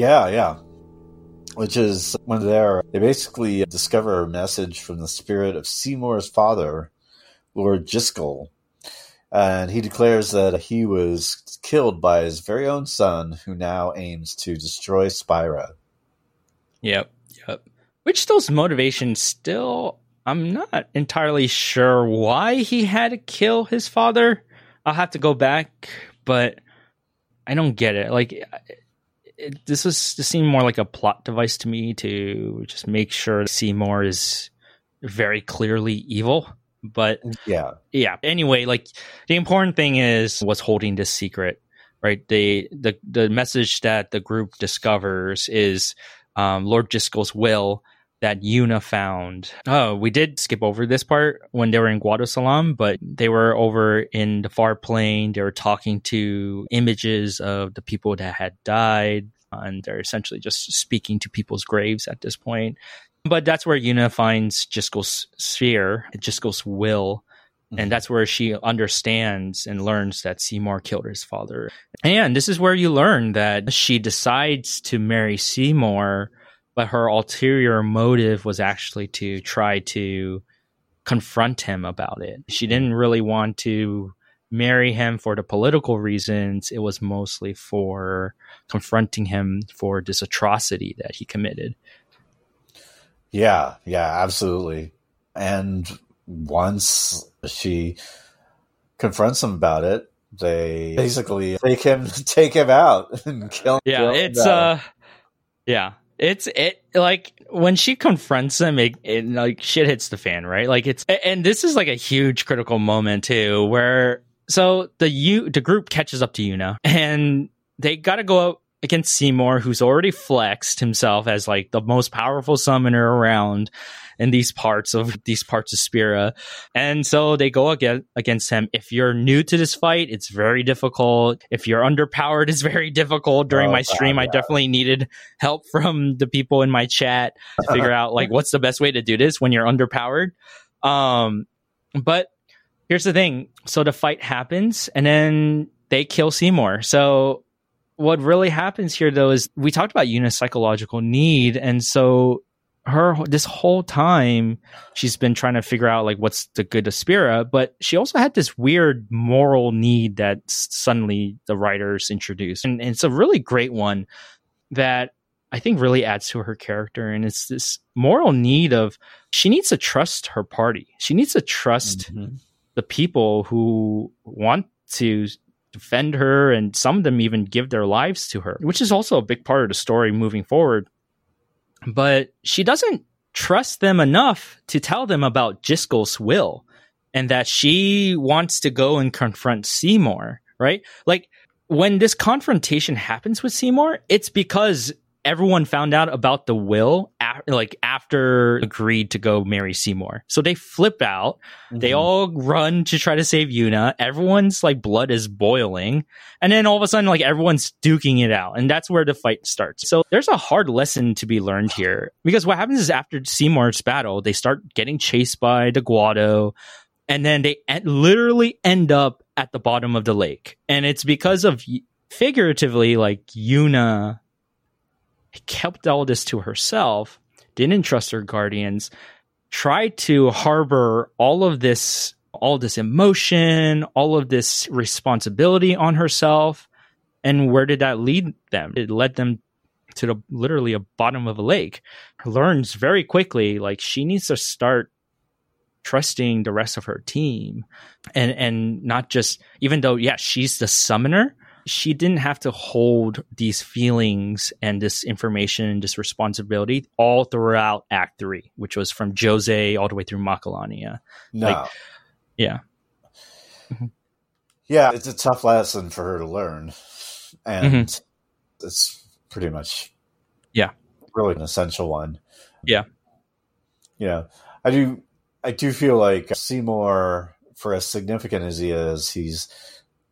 Yeah, yeah. Which is when they're, they basically discover a message from the spirit of Seymour's father, Lord Jyscal. And he declares that he was killed by his very own son, who now aims to destroy Spira. Yep, yep. Which still's motivation still, I'm not entirely sure why he had to kill his father. I'll have to go back, but I don't get it. Like, it, this was this seemed more like a plot device to me to just make sure Seymour is very clearly evil. But yeah, yeah. Anyway, like the important thing is what's holding this secret, right? The the the message that the group discovers is um, Lord Jyscal's will that Yuna found. Oh, we did skip over this part when they were in Guadosalam, but they were over in the far plain. They were talking to images of the people that had died, and they're essentially just speaking to people's graves at this point. But that's where Yuna finds Jyscal's sphere, Jyscal's will. And mm-hmm. that's where she understands and learns that Seymour killed his father. And this is where you learn that she decides to marry Seymour but her ulterior motive was actually to try to confront him about it. She didn't really want to marry him for the political reasons. It was mostly for confronting him for this atrocity that he committed. Yeah, yeah, absolutely. And once she confronts him about it, they basically take him take him out and kill him. Yeah, kill it's uh yeah. It's it like when she confronts him, it, it like shit hits the fan, right? Like it's and this is like a huge critical moment too, where so the you the group catches up to Yuna and they got to go up against Seymour, who's already flexed himself as like the most powerful summoner around in these parts of these parts of Spira. And so they go against, against him. If you're new to this fight, it's very difficult. If you're underpowered, it's very difficult. During Oh, my stream, God, I definitely needed help from the people in my chat to figure out like what's the best way to do this when you're underpowered. Um, but here's the thing. So the fight happens and then they kill Seymour. So what really happens here though is we talked about Yuna's psychological need. And so her this whole time she's been trying to figure out like what's the good of Spira, but she also had this weird moral need that suddenly the writers introduced. And, and it's a really great one that I think really adds to her character. And it's this moral need of she needs to trust her party. She needs to trust Mhm. the people who want to defend her and some of them even give their lives to her, which is also a big part of the story moving forward. But she doesn't trust them enough to tell them about Jyscal's will and that she wants to go and confront Seymour, right? Like when this confrontation happens with Seymour, it's because everyone found out about the will af- like after agreed to go marry Seymour. So they flip out they Mhm. all run to try to save Yuna. Everyone's like blood is boiling. And then all of a sudden, like everyone's duking it out. And that's where the fight starts. So there's a hard lesson to be learned here. Because what happens is after Seymour's battle, they start getting chased by the Guado. And then they en- literally end up at the bottom of the lake. And it's because of figuratively, like Yuna kept all this to herself, didn't trust her guardians, tried to harbor all of this all this emotion all of this responsibility on herself. And where did that lead them? It led them to the literally a bottom of a lake. Learns very quickly like she needs to start trusting the rest of her team. And and not just even though yeah she's the summoner she didn't have to hold these feelings and this information and this responsibility all throughout Act Three, which was from Djose all the way through Macalania. No. like- Yeah. yeah, it's a tough lesson for her to learn. And Mm-hmm. it's pretty much Yeah. really an essential one. Yeah. Yeah. I do I do feel like Seymour, for as significant as he is, he's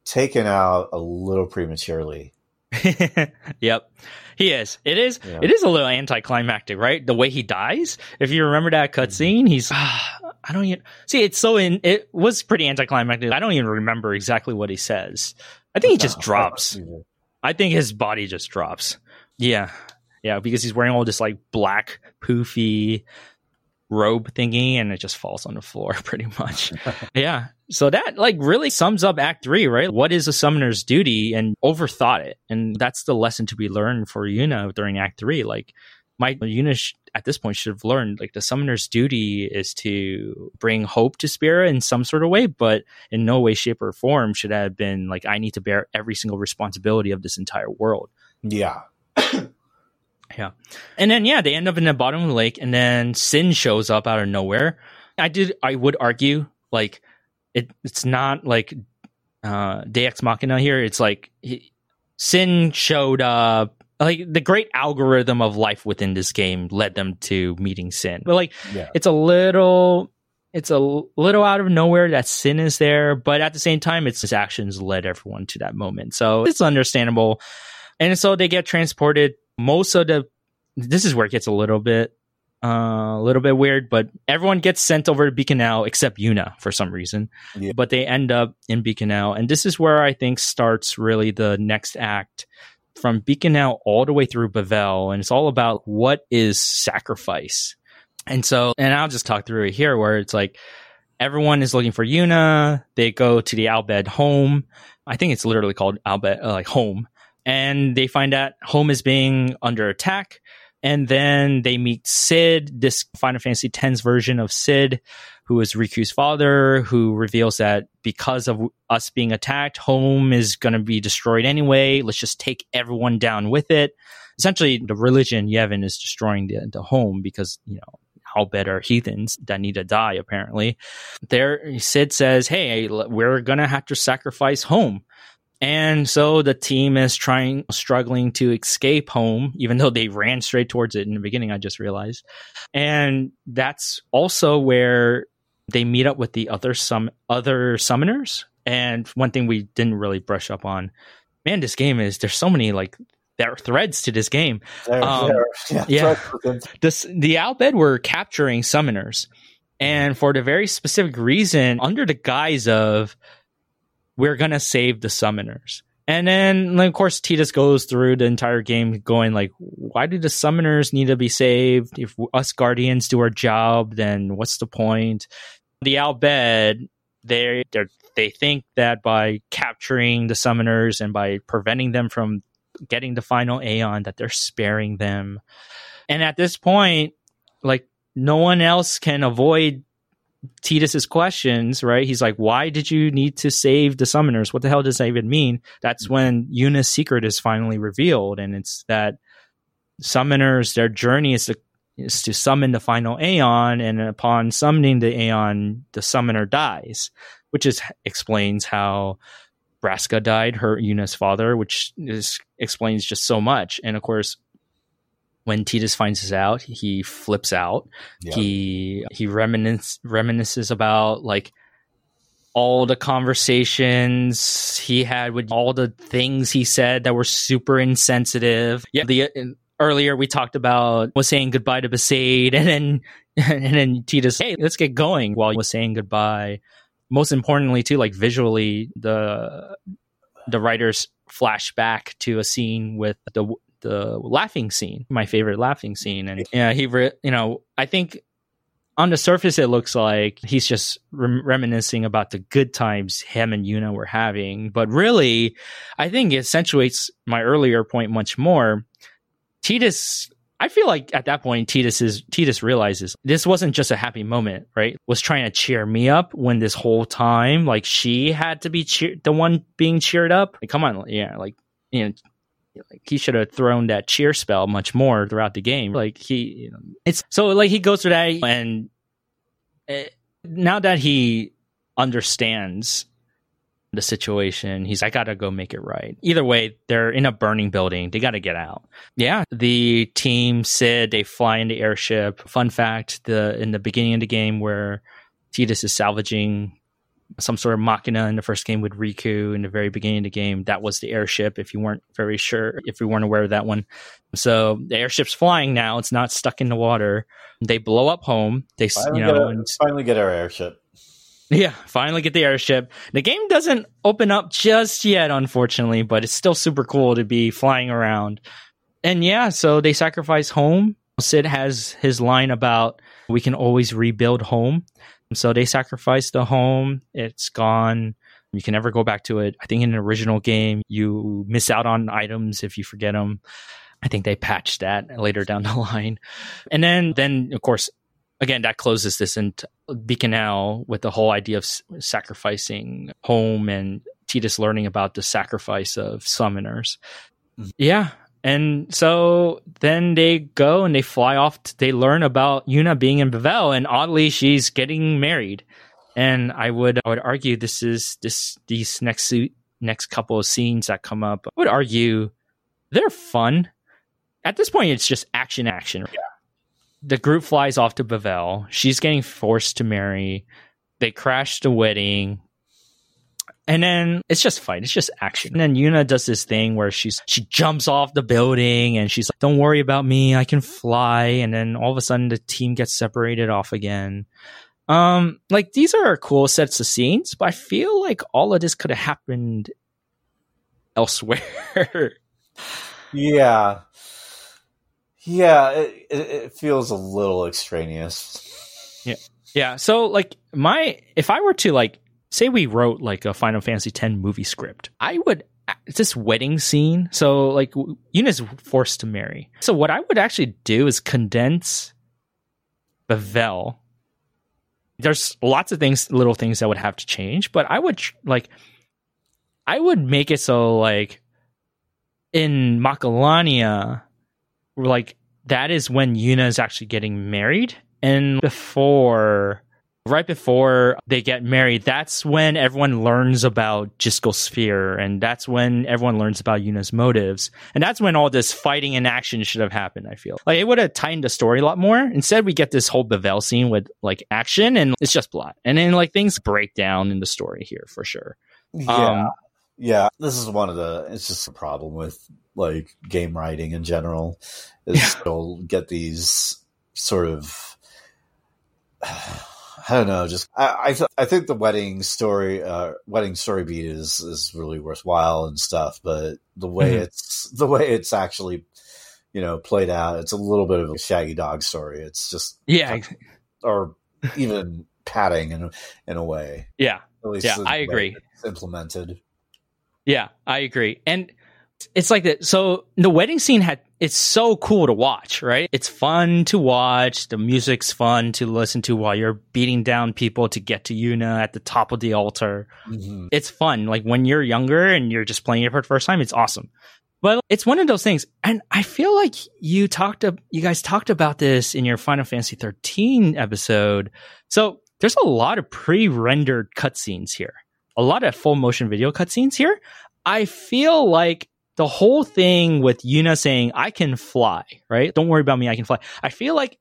taken out a little prematurely. yep. He is. It is. Yeah. It is a little anticlimactic, right? The way he dies. If you remember that cutscene, he's. ah, I don't even see. It's so in. It was pretty anticlimactic. I don't even remember exactly what he says. I think he just No, drops. I think his body just drops. Yeah. Yeah, because he's wearing all this like black poofy robe thingy and it just falls on the floor pretty much. yeah. So that like really sums up act 3, right? What is a summoner's duty and overthought it. And that's the lesson to be learned for Yuna during act 3 like my Yuna sh- at this point should have learned like the summoner's duty is to bring hope to Spira in some sort of way, but in no way, shape, or form should have been like I need to bear every single responsibility of this entire world. Yeah. And then yeah, they end up in the bottom of the lake, and then Sin shows up out of nowhere. I did I would argue like it it's not like uh Deus Machina here. It's like he, Sin showed up. Like the great algorithm of life within this game led them to meeting Sin. But like Yeah. it's a little it's a little out of nowhere that sin is there, but at the same time, it's his actions led everyone to that moment. So it's understandable. And so they get transported. Most of the, this is where it gets a little bit, uh, a little bit weird, but everyone gets sent over to Bikanel except Yuna for some reason. Yeah. But they end up in Bikanel. And this is where I think starts really the next act from Bikanel all the way through Bevelle. And it's all about what is sacrifice. And so, and I'll just talk through it here where it's like everyone is looking for Yuna. They go to the Al Bhed home. I think it's literally called Al Bhed, uh, like home. And they find out home is being under attack. And then they meet Cid, this Final Fantasy X's version of Cid, who is Rikku's father, who reveals that because of us being attacked, home is going to be destroyed anyway. Let's just take everyone down with it. Essentially, the religion Yevon is destroying the, the home because, you know, how are heathens that need to die, apparently. There, Cid says, Hey, we're going to have to sacrifice home. And so the team is trying, struggling to escape home, even though they ran straight towards it in the beginning, I just realized. And that's also where they meet up with the other some other summoners. And one thing we didn't really brush up on, man, this game is there's so many like there are threads to this game. There, um, there, yeah, yeah. This, the Al Bhed were capturing summoners, and for the very specific reason, under the guise of we're to save the summoners. And then, of course, Tidus goes through the entire game going like, why do the summoners need to be saved? If us guardians do our job, then what's the point? The Al Bhed, they they think that by capturing the summoners and by preventing them from getting the final Aeon, that they're sparing them. And at this point, like no one else can avoid Tidus's questions, right? He's like, why did you need to save the summoners? What the hell does that even mean? That's mm-hmm. when Yuna's secret is finally revealed. And it's that summoners, their journey is to, is to summon the final Aeon. And upon summoning the Aeon, the summoner dies, which is explains how Braska died, her Yuna's father, which is explains just so much. And of course, when Tidus finds this out, he flips out. He he reminisces reminisces about like all the conversations he had with all the things he said that were super insensitive. Yeah, the uh, earlier we talked about was saying goodbye to Besaid, and then and then Tidus, hey, let's get going while he was saying goodbye. Most importantly, too, like visually, the the writers flash back to a scene with the the laughing scene, my favorite laughing scene. And yeah, he, re- you know, I think on the surface it looks like he's just rem- reminiscing about the good times him and Yuna were having, but really, I think it accentuates my earlier point much more. Tidus I feel like at that point, Tidus is Tidus realizes this wasn't just a happy moment, right? Was trying to cheer me up when this whole time, like she had to be cheer- the one being cheered up. Like, come on, yeah, like you know, like he should have thrown that cheer spell much more throughout the game. Like he, you know, it's so like he goes through that, and it, eh, now that he understands the situation, he's I gotta go make it right. Either way, they're in a burning building. They gotta get out. Yeah, the team Cid they fly in the airship. Fun fact: the in the beginning of the game where Tidus is salvaging some sort of machina in the first game with Rikku in the very beginning of the game. That was the airship. If you weren't very sure, if you weren't aware of that one, so the airship's flying now. It's not stuck in the water. They blow up home. They finally you know get a, finally get our airship. Yeah, finally get the airship. The game doesn't open up just yet, unfortunately, but it's still super cool to be flying around. And yeah, so they sacrifice home. Cid has his line about we can always rebuild home. So they sacrificed the home. It's gone. You can never go back to it. I think in an original game, you miss out on items if you forget them. I think they patched that later down the line. And then, then of course, again, that closes this into Bikanel with the whole idea of sacrificing home and Tidus learning about the sacrifice of summoners. Mm-hmm. Yeah, and so then they go and they fly off. To, they learn about Yuna being in Bevelle, and oddly, she's getting married. And I would I would argue this is this these next next couple of scenes that come up. I would argue they're fun. At this point, it's just action, action. Yeah. The group flies off to Bevelle. She's getting forced to marry. They crash the wedding. And then it's just fight. It's just action. And then Yuna does this thing where she's, she jumps off the building and she's like, don't worry about me. I can fly. And then all of a sudden the team gets separated off again. Um, like these are cool sets of scenes, but I feel like all of this could have happened elsewhere. yeah. Yeah. It, it feels a little extraneous. Yeah. Yeah. So like my, if I were to like say we wrote like a Final Fantasy X movie script, I would it's this wedding scene. So like Yuna's forced to marry. So what I would actually do is condense Bevelle. There's lots of things, little things that would have to change, but I would like, I would make it so like in Macalania, like that is when Yuna is actually getting married, and before right before they get married, that's when everyone learns about Jyscal Sphere, and that's when everyone learns about Yuna's motives, and that's when all this fighting and action should have happened. I feel like it would have tightened the story a lot more. Instead, we get this whole Bevelle scene with like action, and it's just plot, and then like things break down in the story here for sure. Yeah, um, yeah. This is one of the. It's just a problem with like game writing in general. Is yeah. you'll get these sort of I don't know. Just I I, th- I think the wedding story, uh, wedding story beat is is really worthwhile and stuff. But the way mm-hmm. it's the way it's actually, you know, played out, it's a little bit of a Shaggy Dog story. It's just yeah, or even padding in in a way. Yeah, yeah, I agree. implemented. Yeah, I agree, and it's like that. So the wedding scene had it's so cool to watch, right? It's fun to watch. The music's fun to listen to while you're beating down people to get to Yuna at the top of the altar. Mm-hmm. It's fun. Like when you're younger and you're just playing it for the first time, it's awesome. But it's one of those things. And I feel like you talked, you guys talked about this in your Final Fantasy 13 episode. So there's a lot of pre-rendered cutscenes here. A lot of full motion video cutscenes here. I feel like the whole thing with Yuna saying, I can fly, right? Don't worry about me, I can fly. I feel like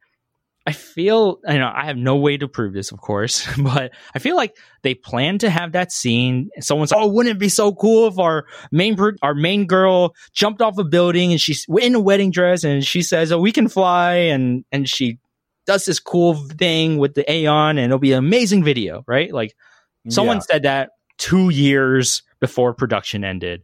I feel, you know, I have no way to prove this, of course, but I feel like they plan to have that scene. Someone's like, oh, wouldn't it be so cool if our main, our main girl jumped off a building and she's in a wedding dress and she says, oh, we can fly. And, and she does this cool thing with the Aeon and it'll be an amazing video, right? Like someone yeah. said that two years before production ended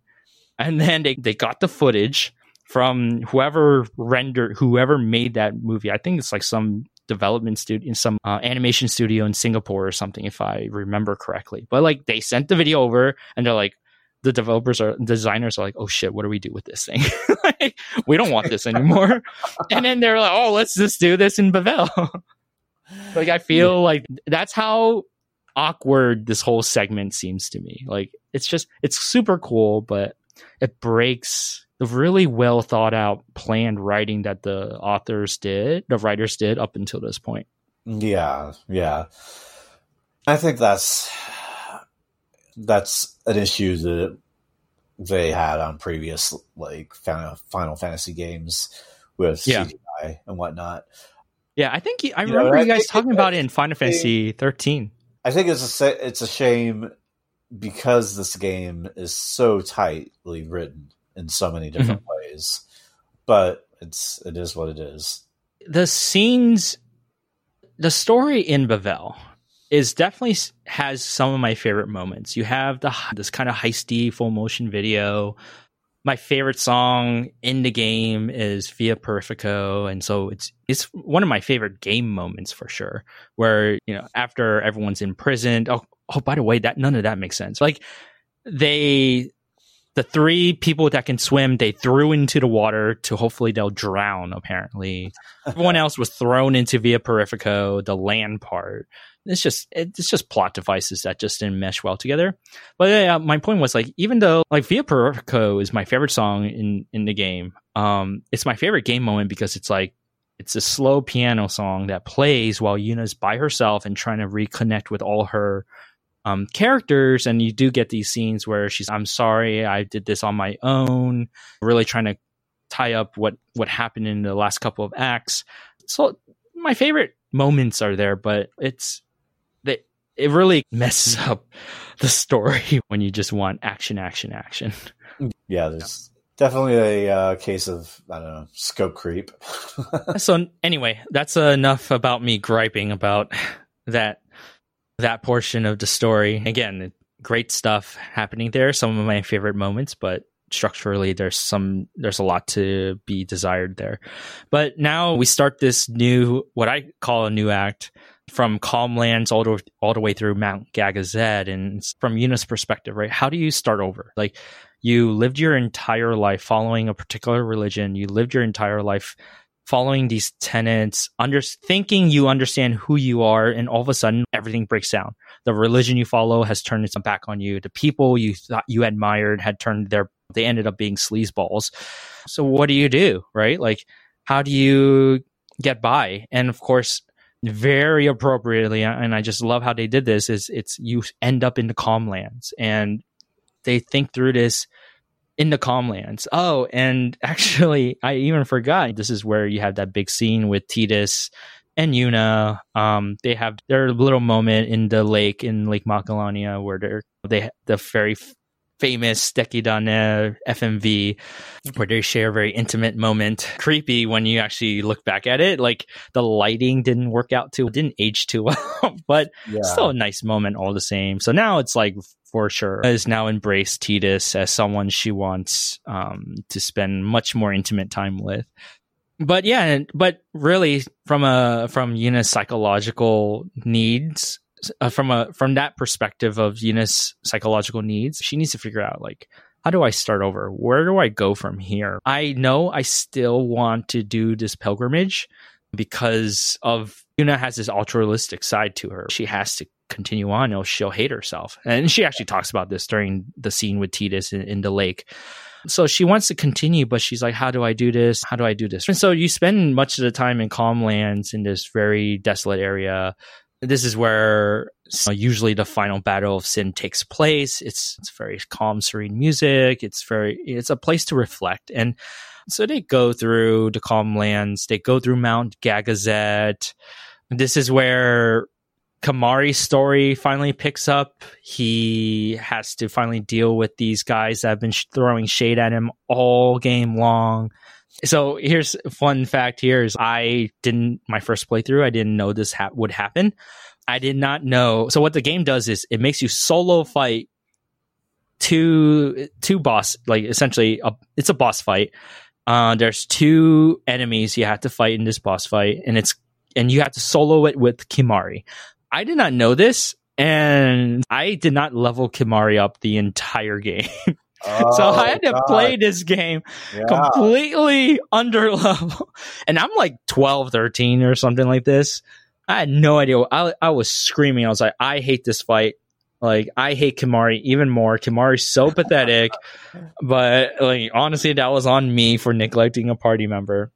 and then they, they got the footage from whoever rendered whoever made that movie. I think it's like some development studio in some uh, animation studio in singapore or something if i remember correctly. But like they sent the video over and they're like the developers are designers are like oh shit what do we do with this thing? Like, we don't want this anymore. And then they're like oh let's just do this in Bevelle like i feel yeah. like that's how awkward this whole segment seems to me. Like it's just it's super cool but it breaks the really well thought out planned writing that the authors did, the writers did up until this point. Yeah, yeah. I think that's that's an issue that they had on previous like Final Fantasy games with yeah. CGI and whatnot. Yeah, I think I remember you, know, you guys talking about it in Final Fantasy 13. I think it's a it's a shame because this game is so tightly written in so many different mm-hmm. ways. But it's it is what it is. The scenes the story in Bevelle is definitely has some of my favorite moments. You have the this kind of heisty full motion video. My favorite song in the game is Via Purifico, and so it's it's one of my favorite game moments for sure. Where you know after everyone's imprisoned, oh, oh, by the way, that none of that makes sense. Like they, the three people that can swim, they threw into the water to hopefully they'll drown. Apparently, everyone else was thrown into Via Purifico, the land part. It's just it's just plot devices that just didn't mesh well together. But yeah, my point was like even though like Via Purifico is my favorite song in in the game, um, it's my favorite game moment because it's like it's a slow piano song that plays while Yuna's by herself and trying to reconnect with all her um, characters, and you do get these scenes where she's, "I'm sorry, I did this on my own," really trying to tie up what what happened in the last couple of acts. So my favorite moments are there, but it's it really messes up the story when you just want action, action, action. Yeah, there's definitely a uh, case of I don't know scope creep. so anyway, that's enough about me griping about that that portion of the story. Again, great stuff happening there. Some of my favorite moments, but structurally there's some there's a lot to be desired there. But now we start this new what I call a new act from Calmlands all the, all the way through Mount Gagazet. And from Yuna's perspective, right? How do you start over? Like you lived your entire life following a particular religion. You lived your entire life following these tenets, under thinking you understand who you are, and all of a sudden everything breaks down. The religion you follow has turned its back on you. The people you thought you admired had turned their they ended up being sleazeballs. So what do you do, right? Like how do you get by? And of course, very appropriately, and I just love how they did this. Is it's you end up in the calmlands, and they think through this in the calmlands. Oh, and actually, I even forgot. This is where you have that big scene with tidus and Yuna. Um, they have their little moment in the lake in Lake Macalania where they the very famous Suteki da ne FMV where they share a very intimate moment. Creepy when you actually look back at it. Like the lighting didn't work out too, didn't age too well, but yeah. still a nice moment all the same. So now it's like for sure has now embraced Tidus as someone she wants um, to spend much more intimate time with. But yeah, but really from a from Yuna's psychological needs, uh, from a from that perspective of Yuna's psychological needs, she needs to figure out like how do I start over? Where do I go from here? I know I still want to do this pilgrimage because of Yuna has this altruistic side to her. She has to continue on or she'll hate herself. And she actually talks about this during the scene with Tidus in, in the lake. So she wants to continue, but she's like, how do I do this? How do I do this? And so you spend much of the time in calm lands in this very desolate area. This is where usually the final battle of sin takes place. It's it's very calm, serene music. It's very it's a place to reflect. And so they go through the calm lands. They go through Mount Gagazet. This is where Kimahri's story finally picks up. He has to finally deal with these guys that have been sh- throwing shade at him all game long. So here's fun fact here is I didn't my first playthrough I didn't know this ha- would happen. I did not know. So what the game does is it makes you solo fight two two boss like essentially a, it's a boss fight. Uh, there's two enemies you have to fight in this boss fight and it's and you have to solo it with Kimahri. I did not know this, and I did not level Kimahri up the entire game. Oh, so I had to God. play this game yeah. completely under level. And I'm like 12, 13 or something like this. I had no idea. I, I was screaming. I was like, I hate this fight. Like, I hate Kimahri even more. Kimahri's so pathetic. But, like, honestly, that was on me for neglecting a party member.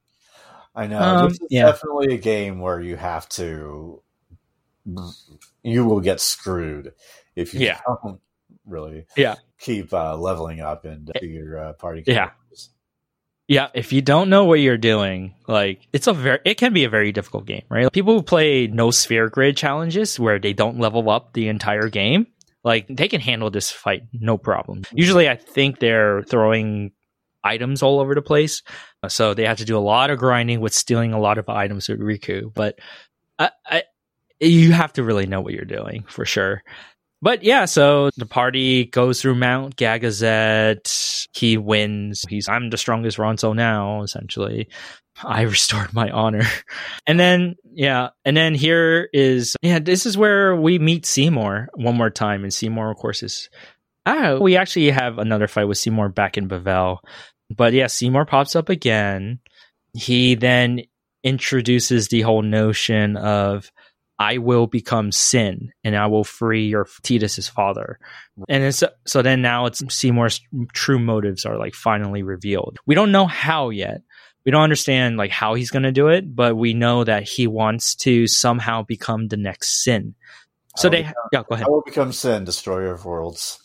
I know. Um, this is yeah. definitely a game where you have to you will get screwed if you yeah. don't really yeah. keep uh, leveling up and uh, your uh, party characters. Yeah. Yeah, if you don't know what you're doing, like it's a very it can be a very difficult game, right? People who play no sphere grid challenges where they don't level up the entire game, like they can handle this fight no problem. Usually I think they're throwing items all over the place. So they have to do a lot of grinding with stealing a lot of items with Rikku. But I, I, you have to really know what you're doing for sure. But yeah, so the party goes through Mount Gagazet. He wins. He's I'm the strongest Ronso now, essentially. I restored my honor. And then yeah, and then here is yeah, this is where we meet Seymour one more time. And Seymour, of course, is ah, we actually have another fight with Seymour back in Bevelle. But yeah, Seymour pops up again. He then introduces the whole notion of I will become sin and I will free your Tidus's father. And so then now it's Seymour's true motives are like finally revealed. We don't know how yet. We don't understand like how he's going to do it, but we know that he wants to somehow become the next sin. So they, become, yeah, go ahead. I will become sin, destroyer of worlds.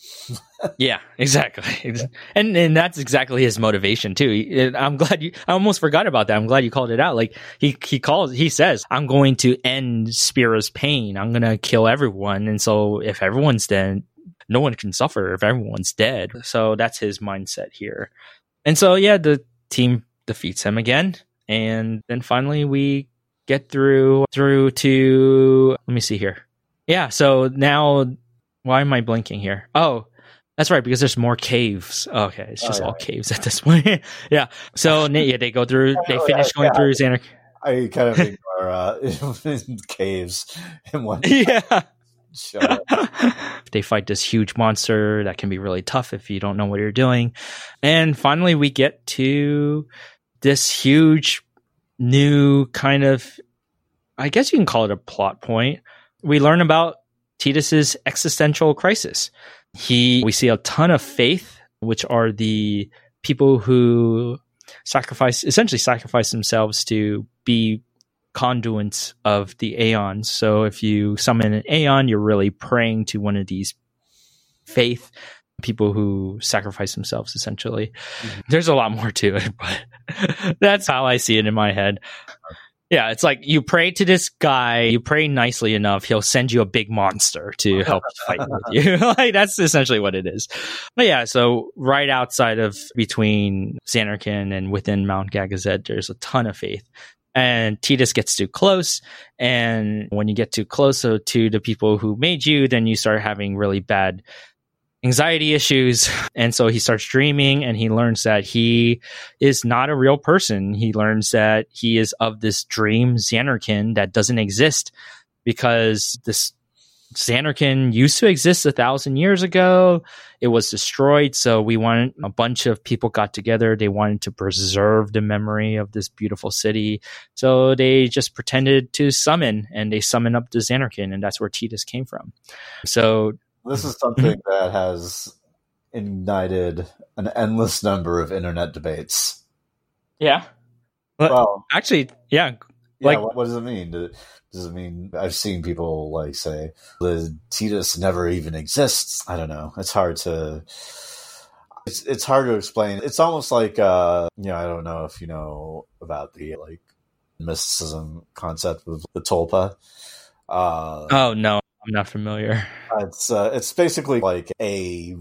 yeah, exactly. And and that's exactly his motivation too. I'm glad you I almost forgot about that. I'm glad you called it out. Like he he calls he says, "I'm going to end Spira's pain. I'm going to kill everyone." And so if everyone's dead, no one can suffer if everyone's dead. So that's his mindset here. And so yeah, the team defeats him again. And then finally we get through through to let me see here. Yeah, so now why am I blinking here? Oh, that's right, because there's more caves. Okay, it's just oh, yeah. all caves at this point. yeah. So yeah, they go through. They finish going through Xanark. I kind of ignored are uh, in caves and one yeah. they fight this huge monster that can be really tough if you don't know what you're doing. And finally, we get to this huge new kind of, I guess you can call it a plot point. We learn about Tidus's existential crisis. He, we see a ton of fayth, which are the people who sacrifice, essentially sacrifice themselves to be conduits of the aeons. So if you summon an aeon, you're really praying to one of these fayth people who sacrifice themselves essentially. Mm-hmm. There's a lot more to it, but that's how I see it in my head. Yeah, it's like you pray to this guy, you pray nicely enough, he'll send you a big monster to help fight with you. like that's essentially what it is. But yeah, so right outside of between Zanarkand and within Mount Gagazet, there's a ton of fayth and Tidus gets too close. And when you get too close to the people who made you, then you start having really bad anxiety issues. And so he starts dreaming and he learns that he is not a real person. He learns that he is of this dream Zanarkand that doesn't exist because this Zanarkand used to exist a thousand years ago. It was destroyed. So we wanted a bunch of people got together. They wanted to preserve the memory of this beautiful city. So they just pretended to summon and they summon up the Zanarkand. And that's where Tidus came from. So this is something that has ignited an endless number of internet debates. Yeah. Well, actually, yeah. Like, yeah, what, what does it mean? Does it mean I've seen people like say the Tidus never even exists? I don't know. It's hard to it's it's hard to explain. It's almost like uh you know, I don't know if you know about the like mysticism concept of the tulpa. Uh Oh no, I'm not familiar. It's uh, it's basically like a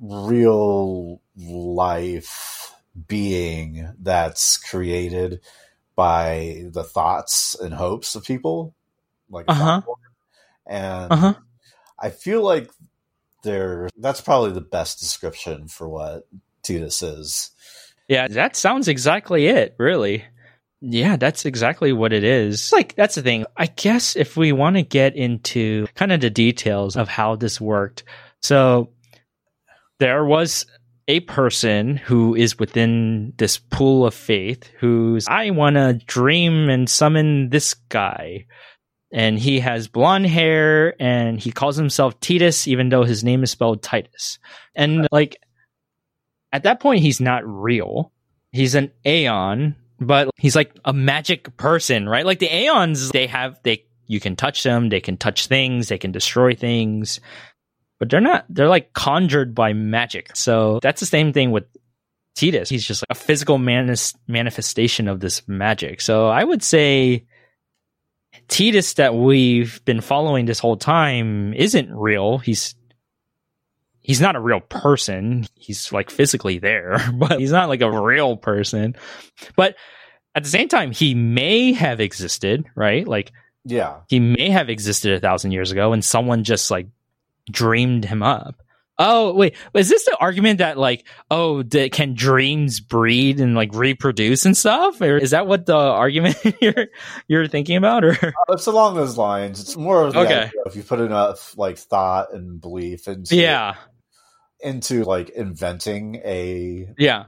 real life being that's created by the thoughts and hopes of people, like uh-huh. and uh-huh. I feel like there that's probably the best description for what Tidus is. Yeah, that sounds exactly it, really. Yeah, that's exactly what it is. Like, that's the thing. I guess if we want to get into kind of the details of how this worked. So, there was a person who is within this pool of fayth who's, I want to dream and summon this guy. And he has blonde hair and he calls himself Titus, even though his name is spelled Titus. And like, at that point, he's not real. He's an Aeon, but he's like a magic person, right? Like the Aeons, they have, they, you can touch them, they can touch things, they can destroy things but they're not, they're like conjured by magic. So that's the same thing with Tidus. He's just like a physical manifestation of this magic. So I would say Tidus that we've been following this whole time isn't real. He's he's not a real person. He's like physically there, but he's not like a real person. But at the same time, he may have existed, right? Like, yeah, he may have existed a thousand years ago, and someone just like dreamed him up. Oh wait, is this the argument that like, oh, can dreams breed and like reproduce and stuff, or is that what the argument you're you're thinking about? Or uh, it's along those lines. It's more of okay. if you put enough like thought and belief and yeah into like inventing a yeah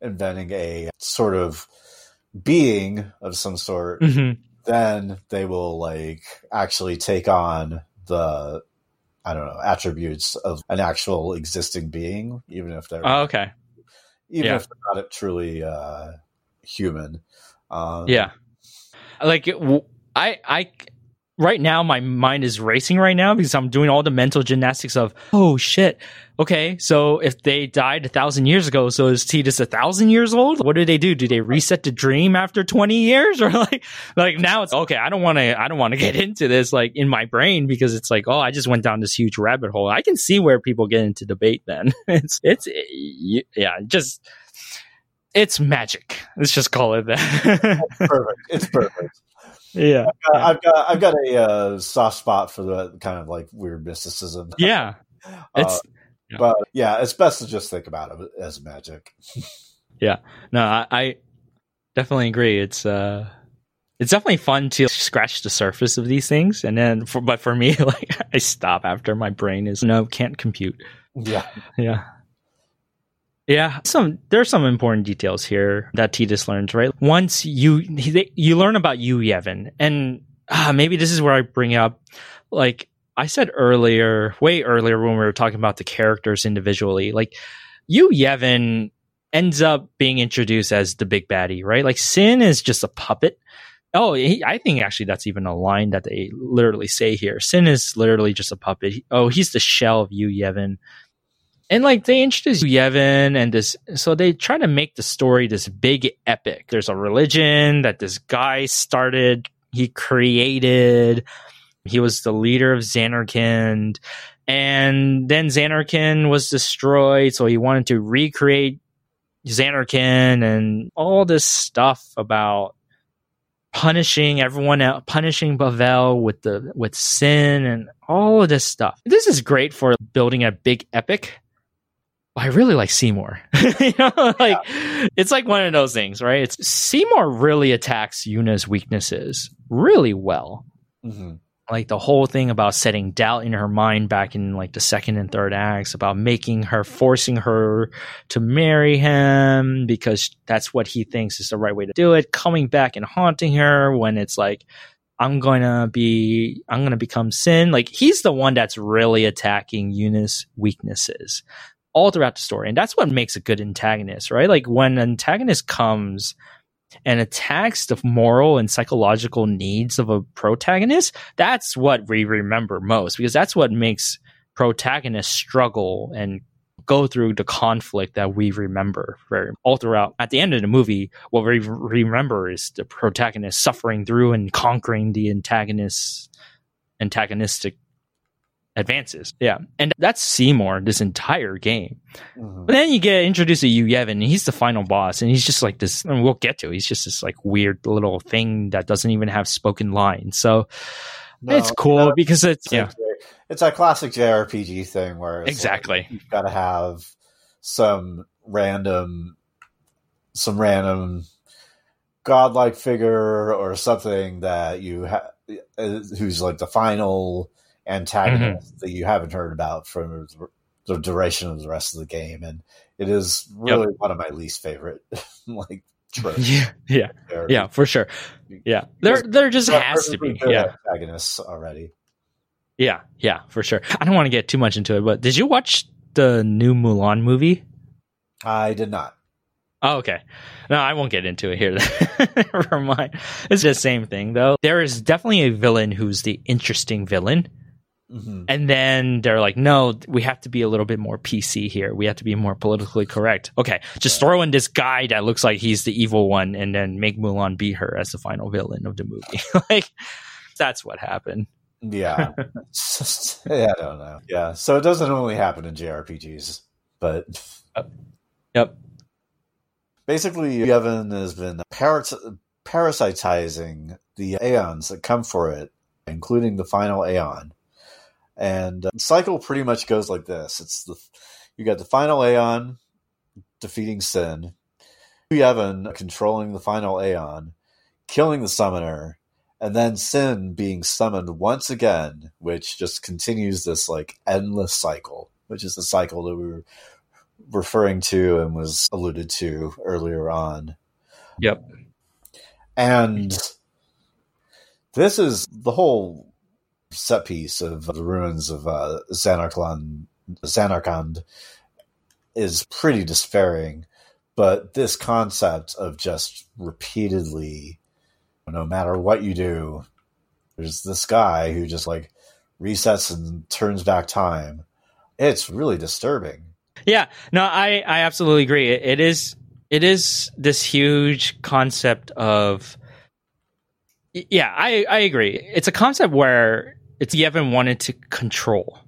inventing a sort of being of some sort, mm-hmm. then they will like actually take on the I don't know attributes of an actual existing being, even if they're oh, okay, even yeah. if they're not truly uh, human. Um, yeah, like I I right now my mind is racing right now because I'm doing all the mental gymnastics of oh shit. Okay, so if they died a thousand years ago, so is Tidus a thousand years old? What do they do? Do they reset the dream after twenty years, or like like now it's okay? I don't want to I don't want to get into this like in my brain because it's like oh I just went down this huge rabbit hole. I can see where people get into debate. Then it's it's yeah just it's magic. Let's just call it that. perfect. It's perfect yeah, I've got, I've got, I've got a uh, soft spot for the kind of like weird mysticism. Yeah, it's uh, yeah. but yeah, it's best to just think about it as magic. yeah, no, I, I, definitely agree. It's uh, it's definitely fun to scratch the surface of these things. And then, for, but for me, like I stop after my brain is no, can't compute. Yeah. Yeah. Yeah, some there's some important details here that Tidus learns. Right, once you you learn about Yu Yevon, and ah, maybe this is where I bring up, like I said earlier, way earlier when we were talking about the characters individually, like Yu Yevon ends up being introduced as the big baddie, right? Like Sin is just a puppet. Oh, he, I think actually that's even a line that they literally say here. Sin is literally just a puppet. Oh, he's the shell of Yu Yevon and like they introduce Yevon and this, so they try to make the story this big epic. There's a religion that this guy started, he created. He was the leader of Zanarkand. And then Zanarkand was destroyed, so he wanted to recreate Zanarkand and all this stuff about punishing everyone else, punishing Bevelle with the with sin and all of this stuff. This is great for building a big epic I really like Seymour. you know, like yeah. it's like one of those things, right? It's Seymour really attacks Yuna's weaknesses really well. Mm-hmm. Like the whole thing about setting doubt in her mind back in like the second and third acts about making her, forcing her to marry him because that's what he thinks is the right way to do it. Coming back and haunting her when it's like, I'm going to be, I'm going to become sin. Like he's the one that's really attacking Yuna's weaknesses all throughout the story. And that's what makes a good antagonist, right? Like when an antagonist comes and attacks the moral and psychological needs of a protagonist, that's what we remember most because that's what makes protagonists struggle and go through the conflict that we remember for all throughout. At the end of the movie, what we remember is the protagonist suffering through and conquering the antagonist's antagonistic advances. Yeah. And that's Seymour this entire game. Mm-hmm. But then you get introduced to Yu Yevon, and he's the final boss, and he's just like this, and we'll get to it. He's just this like weird little thing that doesn't even have spoken lines. So no, it's cool no, because it's, it's yeah. It's a classic JRPG thing where exactly like you've got to have some random, some random godlike figure or something that you have who's like the final antagonist mm-hmm. that you haven't heard about for the duration of the rest of the game, and it is really yep. one of my least favorite like tropes. Yeah, yeah, yeah, for sure. Yeah, there there just has to be yeah antagonists already. Yeah, yeah, for sure. I don't want to get too much into it, but did you watch the new Mulan movie? I did not. Oh, okay. No, I won't get into it here. Never mind. It's the same thing, though. There is definitely a villain who's the interesting villain Mm-hmm. And then they're like, no, we have to be a little bit more PC here. We have to be more politically correct. Okay, just throw in this guy that looks like he's the evil one and then make Mulan be her as the final villain of the movie. like, that's what happened. Yeah. yeah, I don't know. Yeah. So it doesn't only happen in JRPGs, but. Yep. Basically, Yevon has been paras- parasitizing the Aeons that come for it, including the final Aeon and uh, the cycle pretty much goes like this: it's the you got the final Aeon defeating Sin, Yevon controlling the final Aeon, killing the summoner, and then Sin being summoned once again, which just continues this like endless cycle, which is the cycle that we were referring to and was alluded to earlier on. Yep. And this is the whole set piece of the ruins of uh, Zanarkand, is pretty despairing. But this concept of just repeatedly, no matter what you do, there's this guy who just like resets and turns back time. It's really disturbing. Yeah, no, I, I absolutely agree. it, it is it is this huge concept of yeah, I, I agree. It's a concept where it's Yevon wanted to control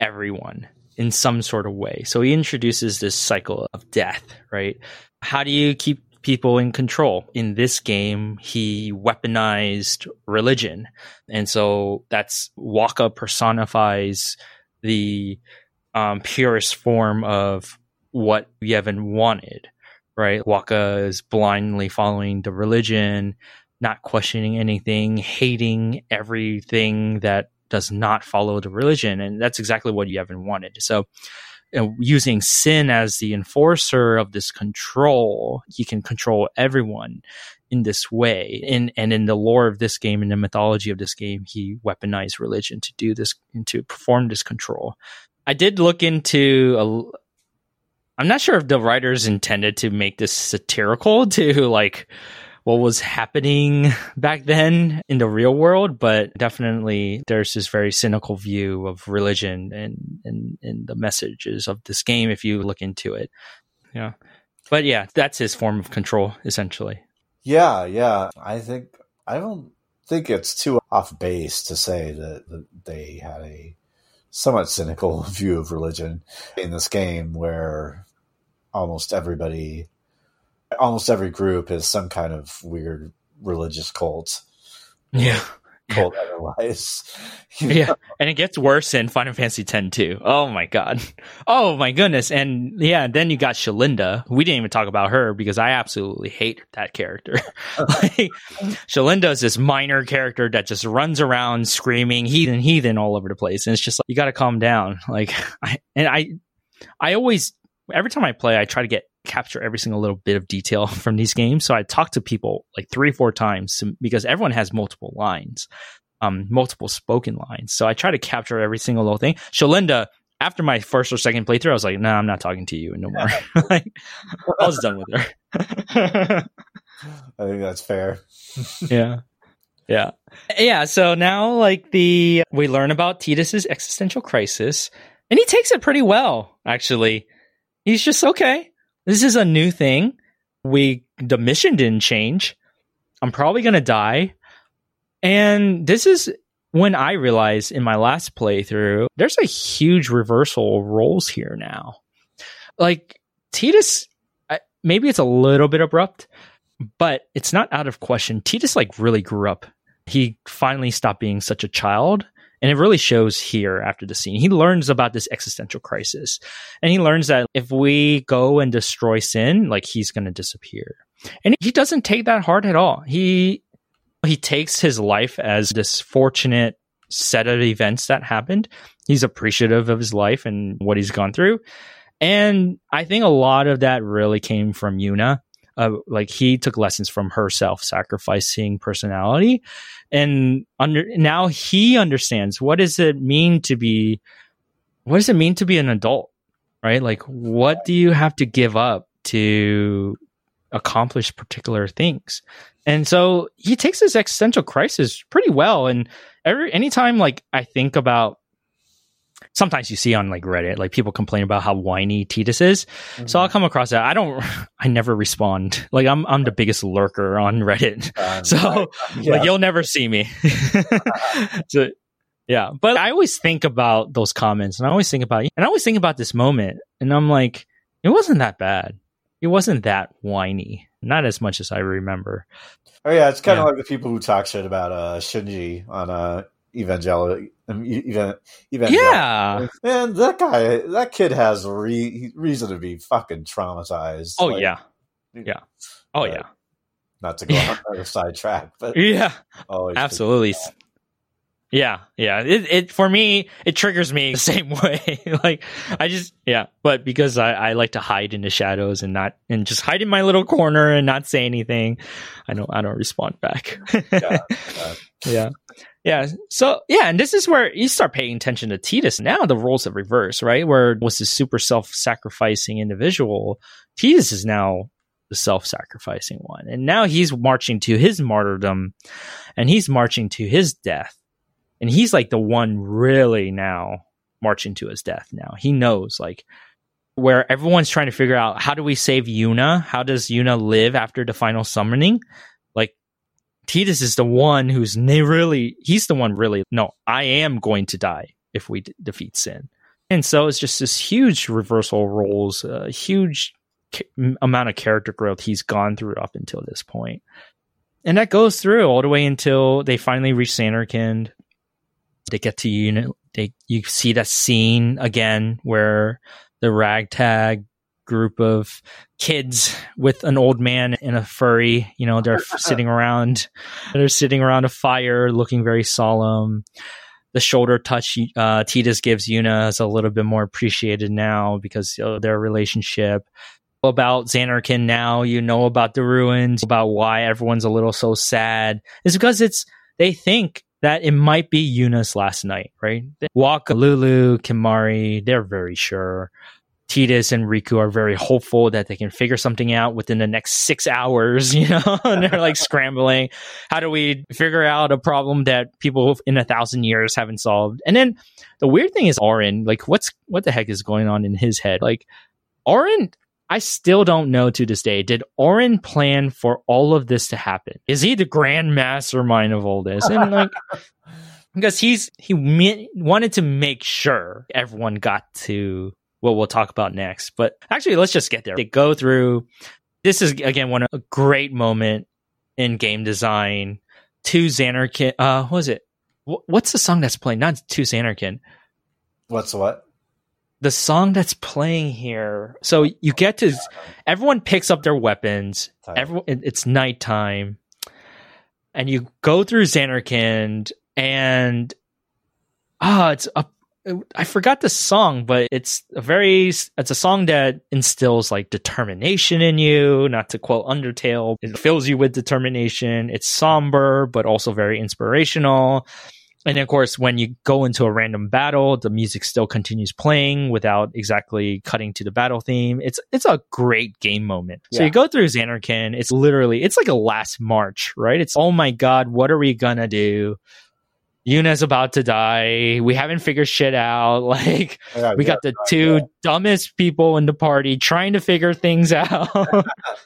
everyone in some sort of way. So he introduces this cycle of death, right? How do you keep people in control? In this game, he weaponized religion. And so that's Wakka personifies the um, purest form of what Yevon wanted, right? Wakka is blindly following the religion not questioning anything, hating everything that does not follow the religion. And that's exactly what Yevon wanted. So, you know, using sin as the enforcer of this control, he can control everyone in this way. And, and in the lore of this game, in the mythology of this game, he weaponized religion to do this, and to perform this control. I did look into a, I'm not sure if the writers intended to make this satirical to like what was happening back then in the real world, but definitely there's this very cynical view of religion and, and, and the messages of this game if you look into it. Yeah. But yeah, that's his form of control, essentially. Yeah, yeah. I think, I don't think it's too off base to say that, that they had a somewhat cynical view of religion in this game where almost everybody almost every group is some kind of weird religious cult. Yeah. Cult yeah. otherwise. Yeah. And it gets worse in Final Fantasy X too. Oh my god. Oh my goodness. And yeah, then you got Shelinda. We didn't even talk about her because I absolutely hate that character. Uh-huh. like, Shelinda is this minor character that just runs around screaming heathen heathen all over the place. And it's just like you gotta calm down. Like I and I I always every time I play, I try to get capture every single little bit of detail from these games. So I talk to people like three, or four times because everyone has multiple lines, um, multiple spoken lines. So I try to capture every single little thing. Shelinda, after my first or second playthrough, I was like, "No, nah, I'm not talking to you no more." like, I was done with her. I think that's fair. yeah. Yeah. Yeah. So now, like, the, we learn about Tidus's existential crisis, and he takes it pretty well, actually. He's just okay. This is a new thing. We the mission didn't change. I'm probably gonna die. And this is when I realized in my last playthrough, there's a huge reversal of roles here now. Like Tidus, maybe it's a little bit abrupt, but it's not out of question. Tidus like really grew up. He finally stopped being such a child and it really shows here after the scene. He learns about this existential crisis. And he learns that if we go and destroy sin, like he's going to disappear. And he doesn't take that hard at all. He he takes his life as this fortunate set of events that happened. He's appreciative of his life and what he's gone through. And I think a lot of that really came from Yuna uh, like he took lessons from her self-sacrificing personality. And under now he understands what does it mean to be what does it mean to be an adult right? Like what do you have to give up to accomplish particular things? And so he takes this existential crisis pretty well. And every anytime like i think about sometimes you see on like Reddit, like people complain about how whiny Tidus is. Mm-hmm. So I'll come across that. I don't, I never respond. Like I'm, I'm the biggest lurker on Reddit. Um, so I, yeah. like you'll never see me. so, yeah. But I always think about those comments and I always think about, and I always think about this moment and I'm like, it wasn't that bad. It wasn't that whiny. Not as much as I remember. Oh yeah, it's kind yeah. of like the people who talk shit about uh, Shinji on uh, Evangelion even yeah. and that guy that kid has re- reason to be fucking traumatized oh like, yeah. yeah. oh yeah. not to go on another sidetrack but yeah. absolutely yeah yeah. It, it for me it triggers me the same way. Like i just yeah. But because I, I like to hide in the shadows and not and just hide in my little corner and not say anything i don't i don't respond back. Yeah, yeah. Yeah. So yeah, and this is where you start paying attention to Titus. Now the roles have reversed, right? Where was this super self-sacrificing individual, Titus is now the self-sacrificing one, and now he's marching to his martyrdom, and he's marching to his death, and he's like the one really now marching to his death. Now he knows like where everyone's trying to figure out how do we save Yuna? How does Yuna live after the final summoning? Like Tidus is the one who's really, he's the one really, no, I am going to die if we d- defeat Sin. And so it's just this huge reversal roles, a uh, huge ca- amount of character growth he's gone through up until this point. And that goes through all the way until they finally reach Zanarkand. They get to unit. They you see that scene again where the ragtag group of kids with an old man in a furry. You know, they're sitting around, they're sitting around a fire, looking very solemn. The shoulder touch uh, Tidus gives Yuna is a little bit more appreciated now because of their relationship. About Zanarkand now, you know about the ruins, about why everyone's a little so sad. It's because it's they think that it might be Yuna's last night, right? Wakka, Lulu, Kimahri, they're very sure. Tidus and Rikku are very hopeful that they can figure something out within the next six hours, you know, and they're like scrambling. How do we figure out a problem that people in a thousand years haven't solved? And then the weird thing is Auron, like what's, what the heck is going on in his head? Like Auron, I still don't know to this day. Did Auron plan for all of this to happen? Is he the grand mastermind of all this? And like, because he's, he wanted to make sure everyone got to what we'll talk about next. But actually, let's just get there. They go through. This is again one a great moment in game design. To Zanarkand, uh, what was it? what's the song that's playing? Not to Zanarkand. What's what? The song that's playing here. So you get to everyone picks up their weapons. Everyone, it's nighttime, and you go through Zanarkand, and ah, oh, it's a I forgot the song, but it's a very it's a song that instills like determination in you. Not to quote Undertale, it fills you with determination. It's somber, but also very inspirational. And of course, when you go into a random battle, the music still continues playing without exactly cutting to the battle theme. It's it's a great game moment. Yeah. So you go through Zanarkand. It's literally it's like a last march, right? It's oh my god, what are we gonna do? Yuna's about to die. We haven't figured shit out. Like oh, yeah, we got the two yeah. dumbest people in the party trying to figure things out.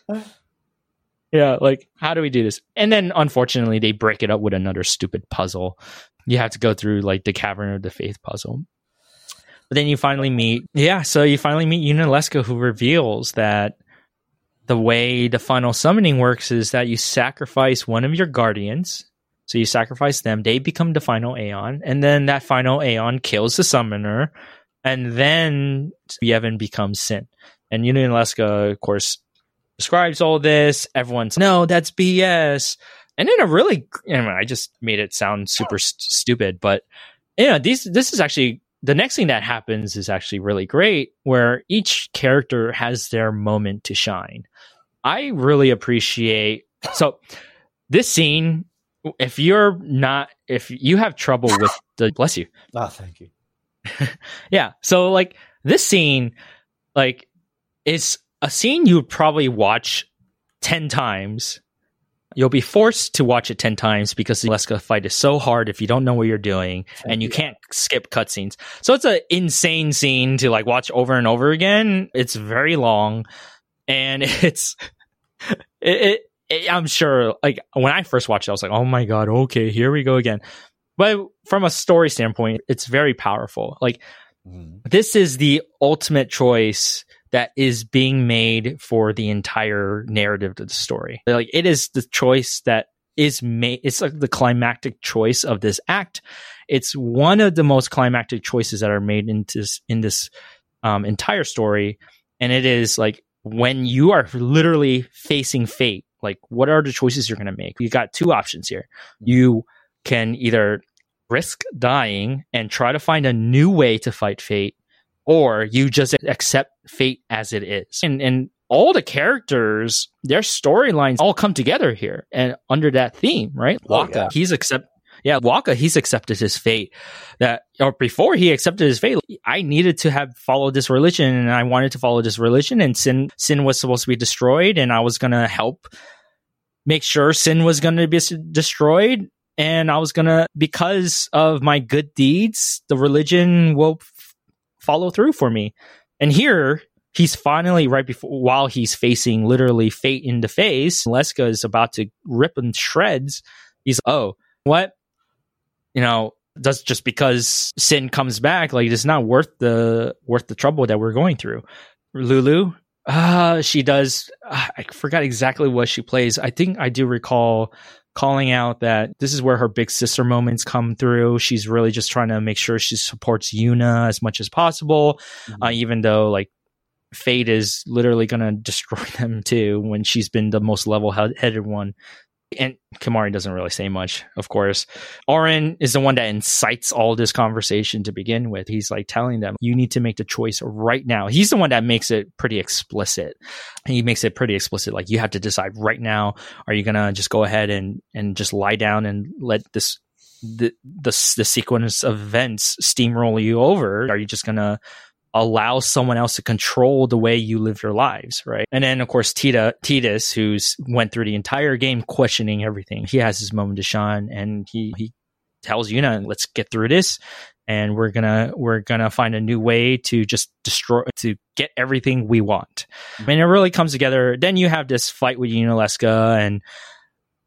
yeah, like how do we do this? And then unfortunately they break it up with another stupid puzzle. You have to go through like the cavern of the fayth puzzle. But then you finally meet yeah, so you finally meet Yunalesca who reveals that the way the final summoning works is that you sacrifice one of your guardians so you sacrifice them, they become the final Aeon, and then that final Aeon kills the summoner, and then Yevon becomes Sin. And Yunalesca, of course, describes all this. Everyone's, no, that's BS. And in a really, I, I just made it sound super st- stupid, but yeah, you know, these, this is actually the next thing that happens is actually really great, where each character has their moment to shine. I really appreciate so this scene if you're not if you have trouble with the bless you oh thank you yeah so like this scene like is a scene you would probably watch 10 times you'll be forced to watch it 10 times because the Leska fight is so hard if you don't know what you're doing and you can't skip cutscenes. So it's an insane scene to like watch over and over again. It's very long and it's it, it I'm sure, like when I first watched it, I was like, "Oh my god, okay, here we go again." But from a story standpoint, it's very powerful. Like mm. this is the ultimate choice that is being made for the entire narrative of the story. Like it is the choice that is made. It's like the climactic choice of this act. It's one of the most climactic choices that are made in this in this um, entire story, and it is like when you are literally facing fate like, what are the choices you're going to make? You got two options here. You can either risk dying and try to find a new way to fight fate, or you just accept fate as it is. And, and all the characters, their storylines all come together here and under that theme, right? Oh, yeah. he's accept yeah, Wakka, he's accepted his fate. That or before he accepted his fate, I needed to have followed this religion, and I wanted to follow this religion, and sin sin was supposed to be destroyed, and I was gonna help make sure sin was gonna be destroyed, and I was gonna because of my good deeds, the religion will follow through for me. And here, he's finally right before while he's facing literally fate in the face. Leska is about to rip in shreds. He's oh what you know does just because sin comes back like it's not worth the worth the trouble that we're going through lulu uh she does uh, i forgot exactly what she plays i think i do recall calling out that this is where her big sister moments come through she's really just trying to make sure she supports yuna as much as possible mm-hmm. uh, even though like fate is literally going to destroy them too when she's been the most level headed one and Kimahri doesn't really say much, of course. Auron is the one that incites all this conversation to begin with. He's like telling them, you need to make the choice right now. He's the one that makes it pretty explicit. He makes it pretty explicit. Like you have to decide right now. Are you going to just go ahead and, and just lie down and let this, the, the, the sequence of events steamroll you over? Are you just to allow someone else to control the way you live your lives, right? And then of course Tita Tidus, who's went through the entire game questioning everything. He has his moment to shine and he he tells Yuna, let's get through this and we're gonna we're gonna find a new way to just destroy to get everything we want. I mean it really comes together. Then you have this fight with Yunalesca and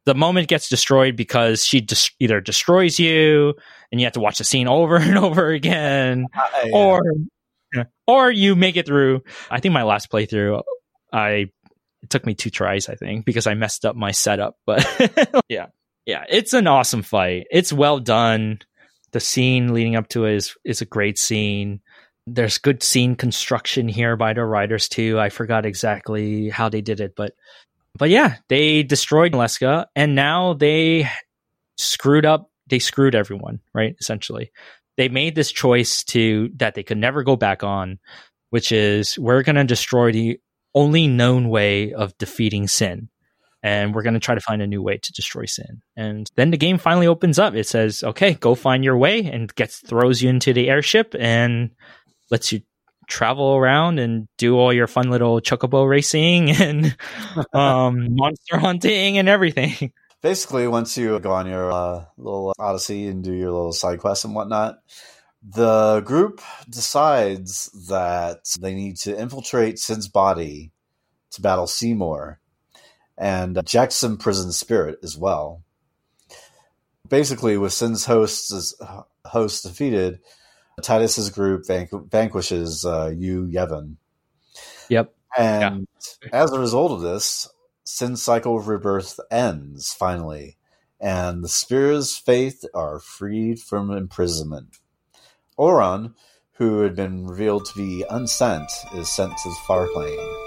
the moment gets destroyed because she just either destroys you and you have to watch the scene over and over again, uh, yeah. or or you make it through. I think my last playthrough, I it took me two tries, I think, because I messed up my setup. But yeah, yeah, it's an awesome fight. It's well done. The scene leading up to it is is a great scene. There's good scene construction here by the writers too. I forgot exactly how they did it, but but yeah, they destroyed Leska, and now they screwed up. They screwed everyone, right? Essentially, they made this choice to that they could never go back on, which is we're going to destroy the only known way of defeating sin. And we're going to try to find a new way to destroy sin. And then the game finally opens up. It says, okay, go find your way and gets throws you into the airship and lets you travel around and do all your fun little chocobo racing and um, monster hunting and everything basically, once you go on your uh, little odyssey and do your little side quests and whatnot, the group decides that they need to infiltrate Sin's body to battle Seymour and Jecht's imprisoned Spirit as well. Basically, with Sin's hosts host defeated, Tidus's group vanquishes uh, Yu Yevon. Yep. And yeah. as a result of this, Sin's cycle of rebirth ends finally, and the Spira's fayth are freed from imprisonment. Auron, who had been revealed to be unsent, is sent to Farplane. Yep.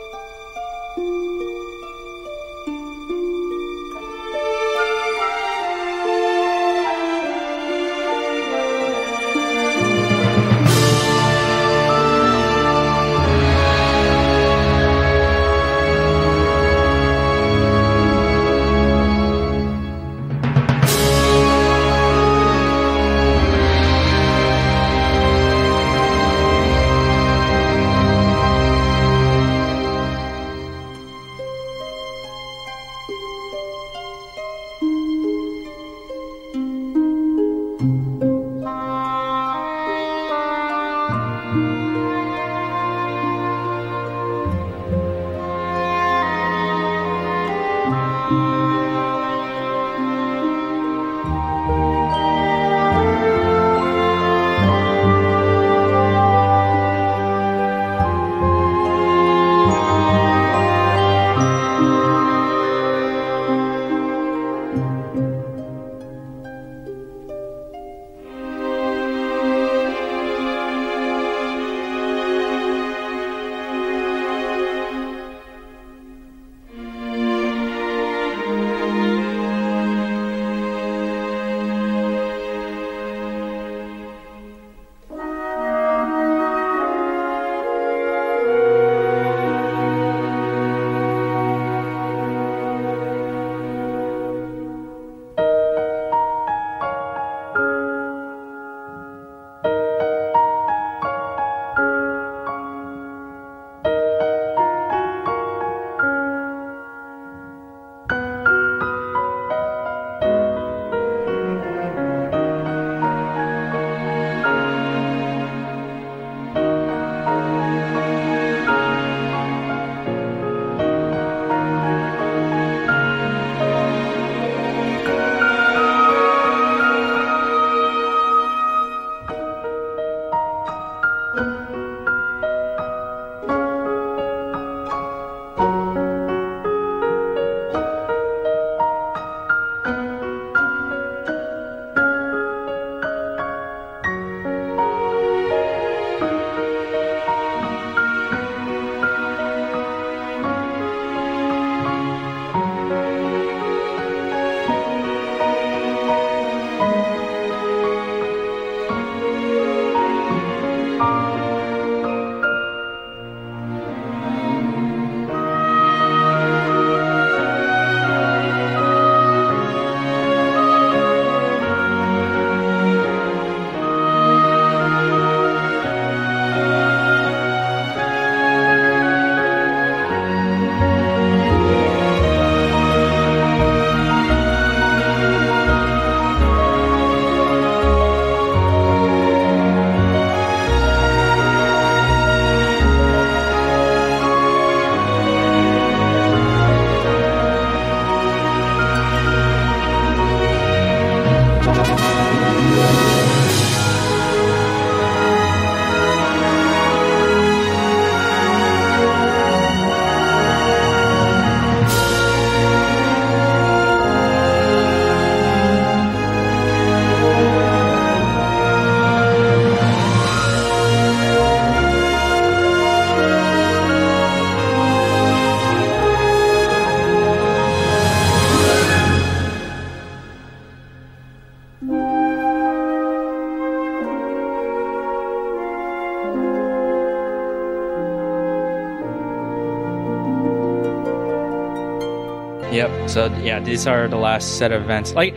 So yeah, these are the last set of events. Like,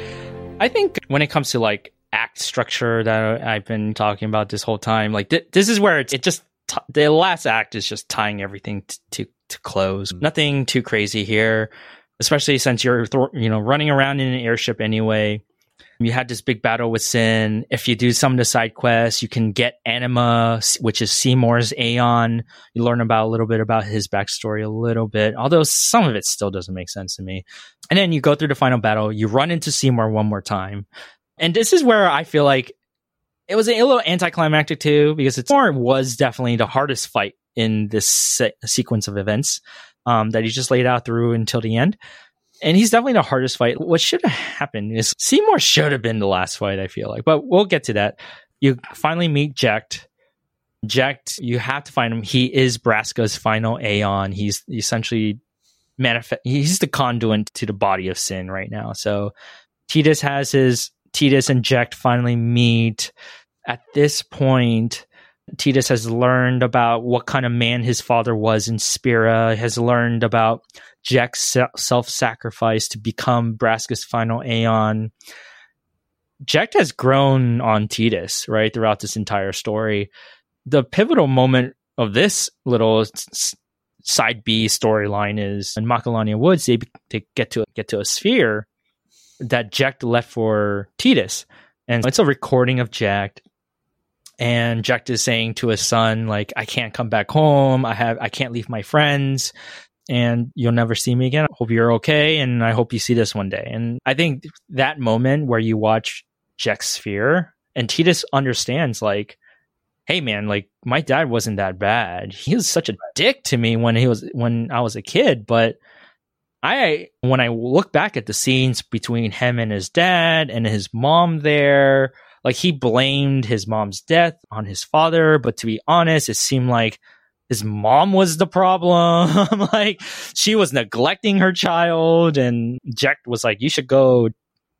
I think when it comes to like act structure that I've been talking about this whole time, like th- this is where it's, it just t- the last act is just tying everything t- to to close. Mm-hmm. Nothing too crazy here, especially since you're th- you know running around in an airship anyway. You had this big battle with Sin. If you do some of the side quests, you can get Anima, which is Seymour's Aeon. You learn about a little bit about his backstory, a little bit, although some of it still doesn't make sense to me. And then you go through the final battle. You run into Seymour one more time, and this is where I feel like it was a little anticlimactic too, because it's more was definitely the hardest fight in this se- sequence of events um, that he just laid out through until the end. And he's definitely the hardest fight. What should have happened is Seymour should have been the last fight, I feel like. But we'll get to that. You finally meet Jecht. Jecht, you have to find him. He is Braska's final Aeon. He's essentially manifest. He's the conduit to the body of sin right now. So Titus has his Titus and Jecht finally meet. At this point, Titus has learned about what kind of man his father was in Spira, has learned about Jecht's self sacrifice to become Braska's final Aeon. Jecht has grown on Titus, right, throughout this entire story. The pivotal moment of this little side B storyline is in Macalania Woods, they, they get to get to a sphere that Jecht left for Titus. And it's a recording of Jecht. and Jecht is saying to his son, like, I can't come back home. I have, I can't leave my friends and you'll never see me again. I hope you're okay. And I hope you see this one day. And I think that moment where you watch Jecht's sphere and Titus understands, like, hey man, like my dad wasn't that bad. He was such a dick to me when he was, when I was a kid, but I, when I look back at the scenes between him and his dad and his mom there, like he blamed his mom's death on his father, but to be honest, it seemed like his mom was the problem. like she was neglecting her child and Jecht was like, you should go,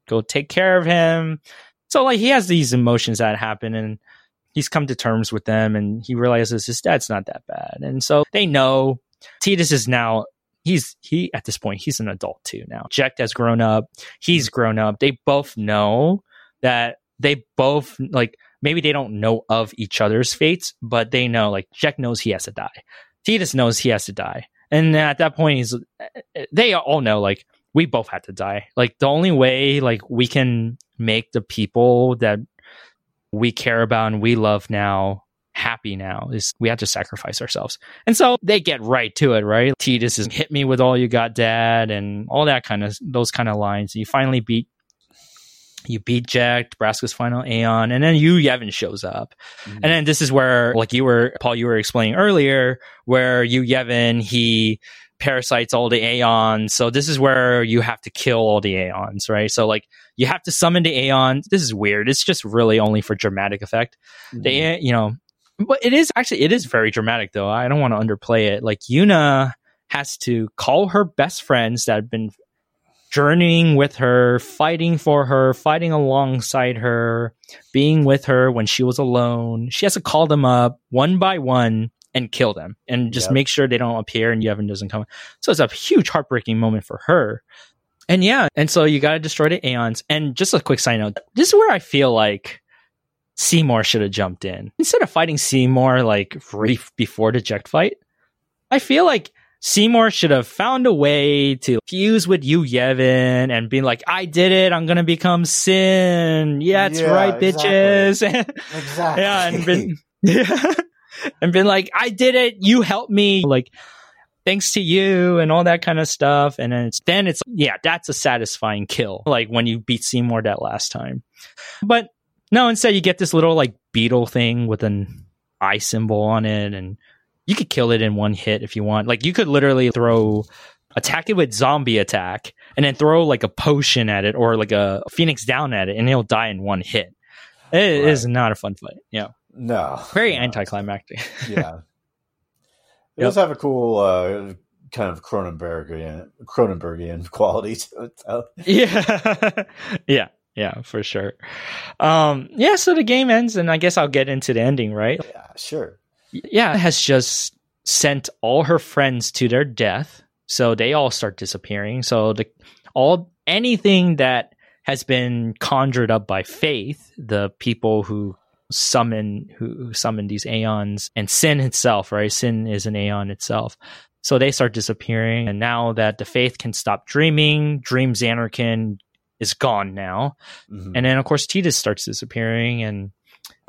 go take care of him. So like he has these emotions that happen and he's come to terms with them and he realizes his dad's not that bad. And so they know Tidus is now he's he at this point he's an adult too now. Jecht has grown up, he's hmm. grown up. They both know that they both like maybe they don't know of each other's fates, but they know like Jecht knows he has to die. Tidus knows he has to die. And at that point he's they all know like we both had to die. Like the only way like we can make the people that we care about and we love now happy now is we have to sacrifice ourselves. And so they get right to it, right? Tidus is hit me with all you got, dad, and all that kind of those kind of lines. You finally beat you beat Jecht, Braska's final Aeon, and then Yu Yevon shows up. Mm-hmm. And then this is where, like you were, Paul, you were explaining earlier, where Yu Yevon, he parasites all the Aeons. So this is where you have to kill all the Aeons, right? So like you have to summon the Aeons. This is weird. It's just really only for dramatic effect. Mm-hmm. The, you know, but it is actually, it is very dramatic though. I don't want to underplay it. Like Yuna has to call her best friends that have been journeying with her, fighting for her, fighting alongside her, being with her when she was alone. She has to call them up one by one and kill them and just yep. make sure they don't appear and Yevon doesn't come. So it's a huge heartbreaking moment for her. And yeah, and so you got to destroy the Aeons. And just a quick side note, this is where I feel like Seymour should have jumped in. Instead of fighting Seymour like right before the Jecht fight, I feel like Seymour should have found a way to fuse with Yu Yevon and be like, I did it. I'm going to become Sin. Yeah, that's yeah, right, exactly. bitches. exactly. Yeah. And been, yeah. and been like, I did it. You helped me. Like, thanks to you and all that kind of stuff. And then it's, then it's, yeah, that's a satisfying kill. Like when you beat Seymour that last time. But no, instead you get this little like beetle thing with an eye symbol on it and you could kill it in one hit if you want. Like you could literally throw attack it with zombie attack and then throw like a potion at it or like a phoenix down at it and it'll die in one hit. It right. is not a fun fight. Yeah. No. Very no. anticlimactic. yeah. It yep. does have a cool uh, kind of Cronenbergian Cronenbergian quality to it though. Yeah. yeah. Yeah, for sure. Um, yeah, so the game ends and I guess I'll get into the ending, right? Yeah, sure yeah, has just sent all her friends to their death So they all start disappearing. So the all anything that has been conjured up by fayth, the people who summon who, who summon these aeons and sin itself, right? Sin is an aeon itself. So they start disappearing. And now that the fayth can stop dreaming, Dream Zanarkand is gone now. Mm-hmm. And then, of course, Tidus starts disappearing. And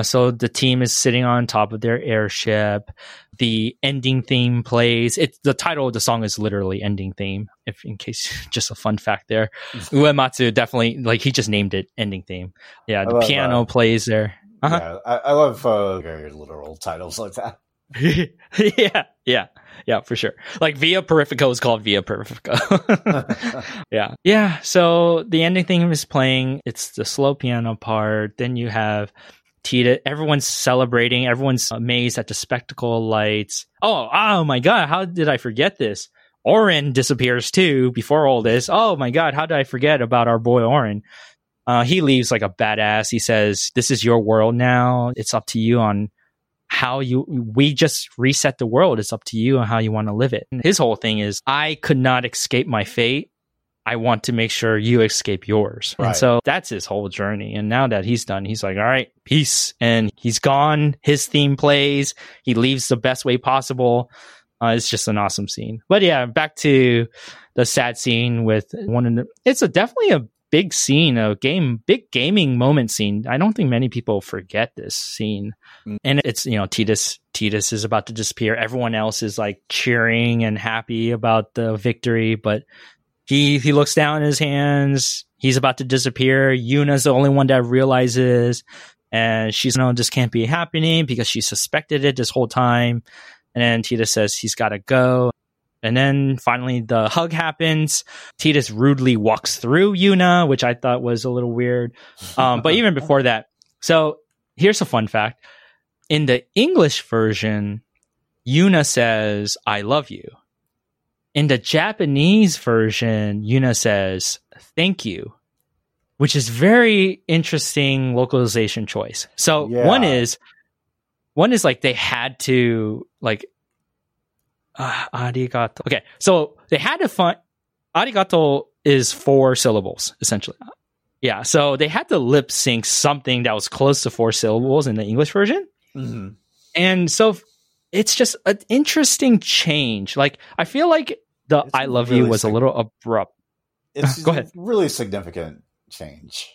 so the team is sitting on top of their airship. The ending theme plays. It the title of the song is literally ending theme. If in case just a fun fact there, Uematsu definitely like he just named it ending theme. Yeah, the piano uh, plays there. Uh-huh. Yeah, I, I love uh, very literal titles like that. yeah, yeah, yeah, for sure. Like Via Purifica is called Via Purifica. yeah, yeah. So the ending theme is playing. It's the slow piano part. Then you have Tita. Everyone's celebrating. Everyone's amazed at the spectacle lights. Oh, oh my god! How did I forget this? Auron disappears too before all this. Oh my god! How did I forget about our boy Auron? Uh, he leaves like a badass. He says, "This is your world now. It's up to you on how you. We just reset the world. It's up to you on how you want to live it." And his whole thing is, "I could not escape my fate. I want to make sure you escape yours. Right. And so that's his whole journey. And now that he's done, he's like, all right, peace. And he's gone. His theme plays. He leaves the best way possible. Uh, it's just an awesome scene. But yeah, back to the sad scene with one of the, it's a definitely a big scene, a game, big gaming moment scene. I don't think many people forget this scene. Mm. And it's, you know, Tidus, Tidus is about to disappear. Everyone else is like cheering and happy about the victory, but he he looks down in his hands. He's about to disappear. Yuna's the only one that realizes, and she's no, this can't be happening because she suspected it this whole time. And then Tidus says he's got to go. And then finally the hug happens. Tidus rudely walks through Yuna, which I thought was a little weird. Um, but even before that, so here's a fun fact. In the English version, Yuna says, I love you. In the Japanese version, Yuna says, thank you, which is very interesting localization choice. So yeah. one is, one is like they had to like, uh, arigato. Okay. So they had to find, arigato is four syllables essentially. Yeah. So they had to lip sync something that was close to four syllables in the English version. Mm-hmm. And so it's just an interesting change. Like I feel like the it's I love really you was sig- a little abrupt. It's Go ahead. really significant change.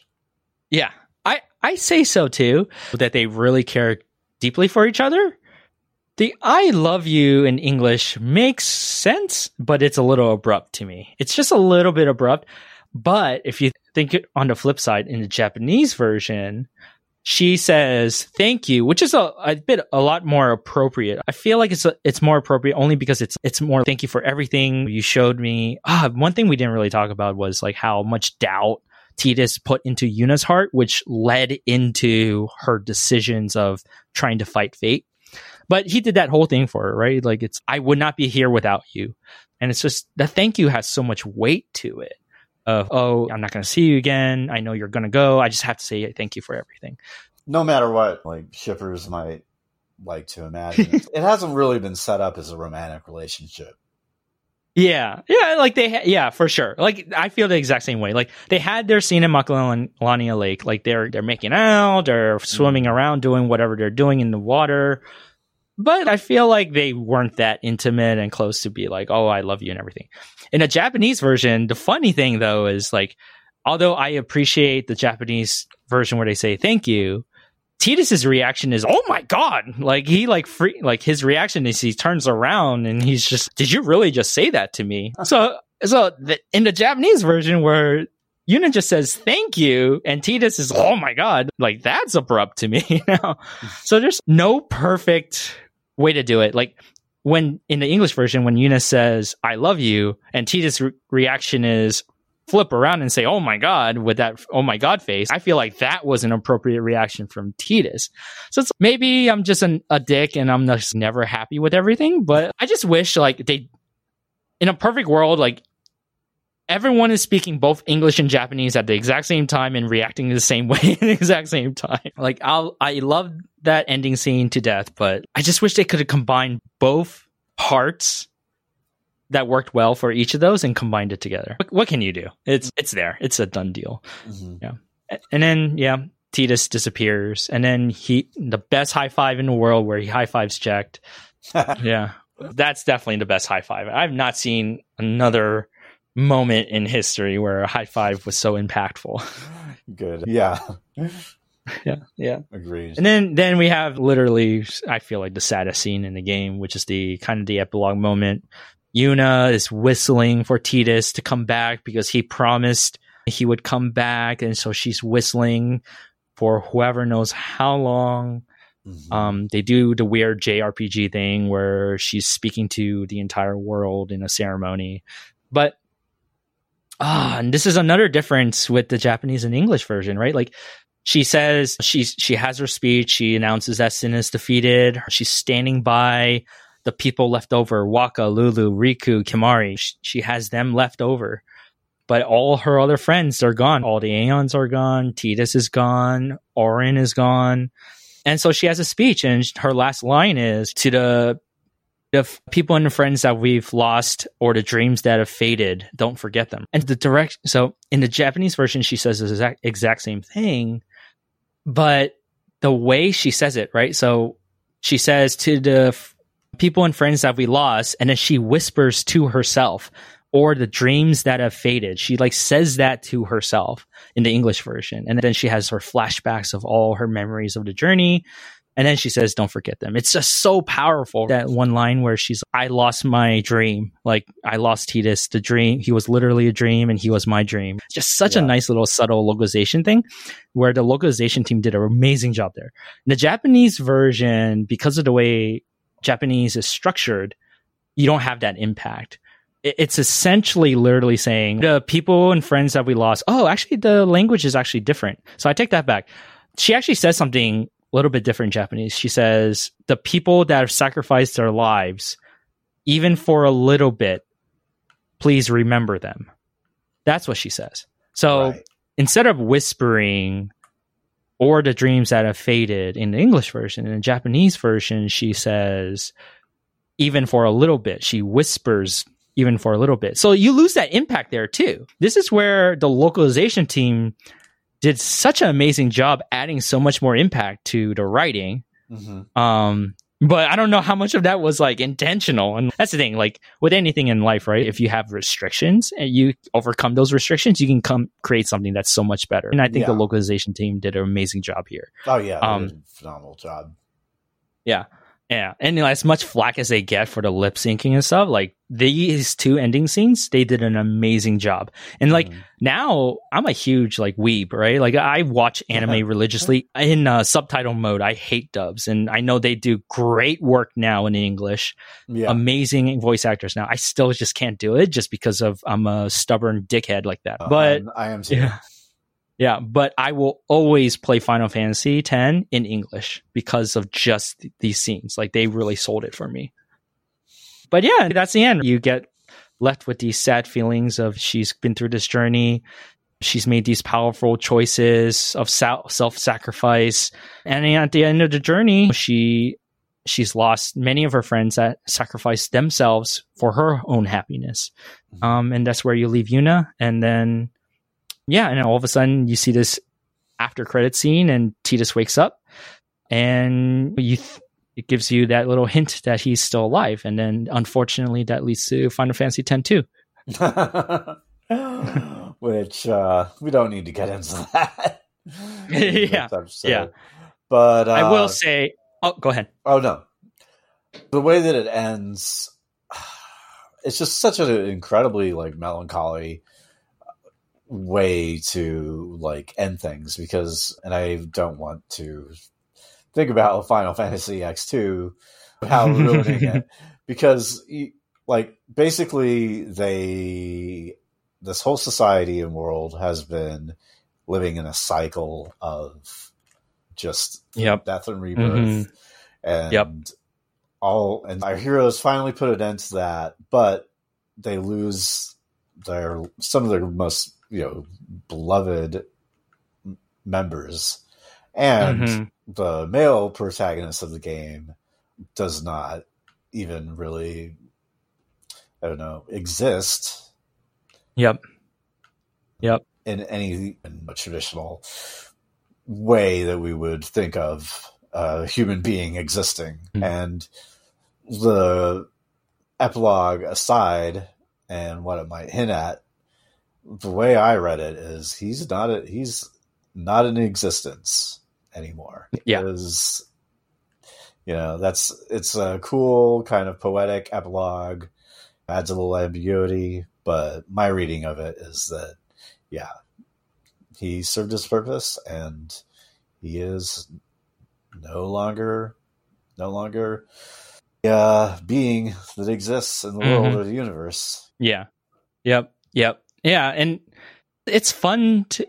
Yeah. I, I say so too, that they really care deeply for each other. The I love you in English makes sense, but it's a little abrupt to me. It's just a little bit abrupt. But if you think on the flip side, in the Japanese version, she says thank you which is a, a bit a lot more appropriate. I feel like it's a, it's more appropriate only because it's it's more thank you for everything you showed me. Ah one thing we didn't really talk about was like how much doubt Tidus put into Yuna's heart which led into her decisions of trying to fight fate. But he did that whole thing for her right? Like it's i would not be here without you. And it's just the thank you has so much weight to it of oh i'm not going to see you again i know you're going to go i just have to say thank you for everything no matter what like shippers might like to imagine it hasn't really been set up as a romantic relationship yeah, yeah, like they, ha- yeah, for sure. Like I feel the exact same way. Like they had their scene in Macalania Lake. Like they're they're making out, they're swimming mm. around, doing whatever they're doing in the water. But I feel like they weren't that intimate and close to be like, oh, I love you and everything. In a Japanese version, the funny thing though is like, although I appreciate the Japanese version where they say thank you, Tidus's reaction is, "Oh my god!" Like he like free, like his reaction is he turns around and he's just, "Did you really just say that to me?" so, so the, in the Japanese version where Yuna just says thank you, and Tidus is, "Oh my god!" Like that's abrupt to me now. Hmm. so there's no perfect way to do it. Like when in the English version, when Eunice says "I love you," and Tidus' re- reaction is flip around and say "Oh my god" with that "Oh my god" face, I feel like that was an appropriate reaction from Tidus. So it's maybe I'm just an, a dick and I'm just never happy with everything, but I just wish like they, in a perfect world, like everyone is speaking both English and Japanese at the exact same time and reacting the same way at the exact same time. Like I'll, I love that ending scene to death, but I just wish they could have combined both parts that worked well for each of those and combined it together. What, what can you do? It's it's there. It's a done deal. Mm-hmm. Yeah. And then yeah, Tidus disappears, and then he the best high five in the world where he high fives Jecht. yeah, that's definitely the best high five. I've not seen another moment in history where a high five was so impactful. Good. Yeah. yeah, yeah. Agreed. And then then we have literally I feel like the saddest scene in the game, which is the kind of the epilogue moment. Yuna is whistling for Tidus to come back because he promised he would come back, and so she's whistling for whoever knows how long. Mm-hmm. Um, they do the weird JRPG thing where she's speaking to the entire world in a ceremony. But ah, and this is another difference with the Japanese and English version, right? Like she says she's she has her speech. She announces that Sin is defeated. She's standing by the people left over: Wakka, Lulu, Rikku, Kimahri. She, she has them left over, but all her other friends are gone. All the Aeons are gone. Tidus is gone. Auron is gone. And so she has a speech, and her last line is to the the people and friends that we've lost or the dreams that have faded, don't forget them. And the direct, so in the Japanese version, she says the exact, exact same thing, but the way she says it, right? So she says to the f- people and friends that we lost, and then she whispers to herself, or the dreams that have faded. She like says that to herself in the English version. And then she has her flashbacks of all her memories of the journey. And then she says, don't forget them. It's just so powerful. That one line where she's, I lost my dream. Like I lost Tidus, the dream. He was literally a dream and he was my dream. Just such yeah. a nice little subtle localization thing where the localization team did an amazing job there. In the Japanese version, because of the way Japanese is structured, you don't have that impact it's essentially literally saying the people and friends that we lost. Oh, actually, the language is actually different. So I take that back. She actually says something little bit different in Japanese. She says, the people that have sacrificed their lives, even for a little bit, please remember them. That's what she says. So right. instead of whispering or the dreams that have faded in the English version, in the Japanese version, she says, even for a little bit, she whispers even for a little bit. So you lose that impact there too. This is where the localization team did such an amazing job adding so much more impact to the writing. Mm-hmm. Um, but I don't know how much of that was like intentional. And that's the thing, like with anything in life, right? If you have restrictions and you overcome those restrictions, you can come create something that's so much better. And I think yeah. the localization team did an amazing job here. Oh yeah, um, phenomenal job. Yeah. Yeah, and you know, as much flack as they get for the lip syncing and stuff, like these two ending scenes, they did an amazing job. And like mm. now, I'm a huge like weeb, right? Like I watch anime religiously in uh, subtitle mode. I hate dubs, and I know they do great work now in English. Yeah. Amazing voice actors now. I still just can't do it just because of I'm a stubborn dickhead like that. Uh, but I am too. Yeah. Yeah, but I will always play Final Fantasy X in English because of just these scenes. Like they really sold it for me. But yeah, that's the end. You get left with these sad feelings of she's been through this journey. She's made these powerful choices of self sacrifice. And at the end of the journey, she she's lost many of her friends that sacrificed themselves for her own happiness. Mm-hmm. Um, and that's where you leave Yuna. And then yeah, and all of a sudden you see this after credit scene, and Tidus wakes up, and you th- it gives you that little hint that he's still alive, and then unfortunately that leads to Final Fantasy X-2. Which uh, we don't need to get into that. yeah, yeah. But uh, I will say, oh, go ahead. Oh no, the way that it ends, it's just such an incredibly like melancholy way to like end things because and I don't want to think about Final Fantasy X2 how ruining it because like basically they this whole society and world has been living in a cycle of just yep. death and rebirth mm-hmm. and yep. all and our heroes finally put an end to that but they lose their some of their most you know beloved members, and mm-hmm. the male protagonist of the game does not even really I don't know, exist. Yep. Yep. In any in a traditional way that we would think of a human being existing. Mm-hmm. And the epilogue aside and what it might hint at, the way I read it is he's not a, he's not in existence anymore. Yeah. Is you know, that's it's a cool kind of poetic epilogue, adds a little ambiguity, but my reading of it is that yeah, he served his purpose and he is no longer no longer uh being that exists in the mm-hmm. world or the universe. Yeah. Yep. Yep. Yeah, and it's fun to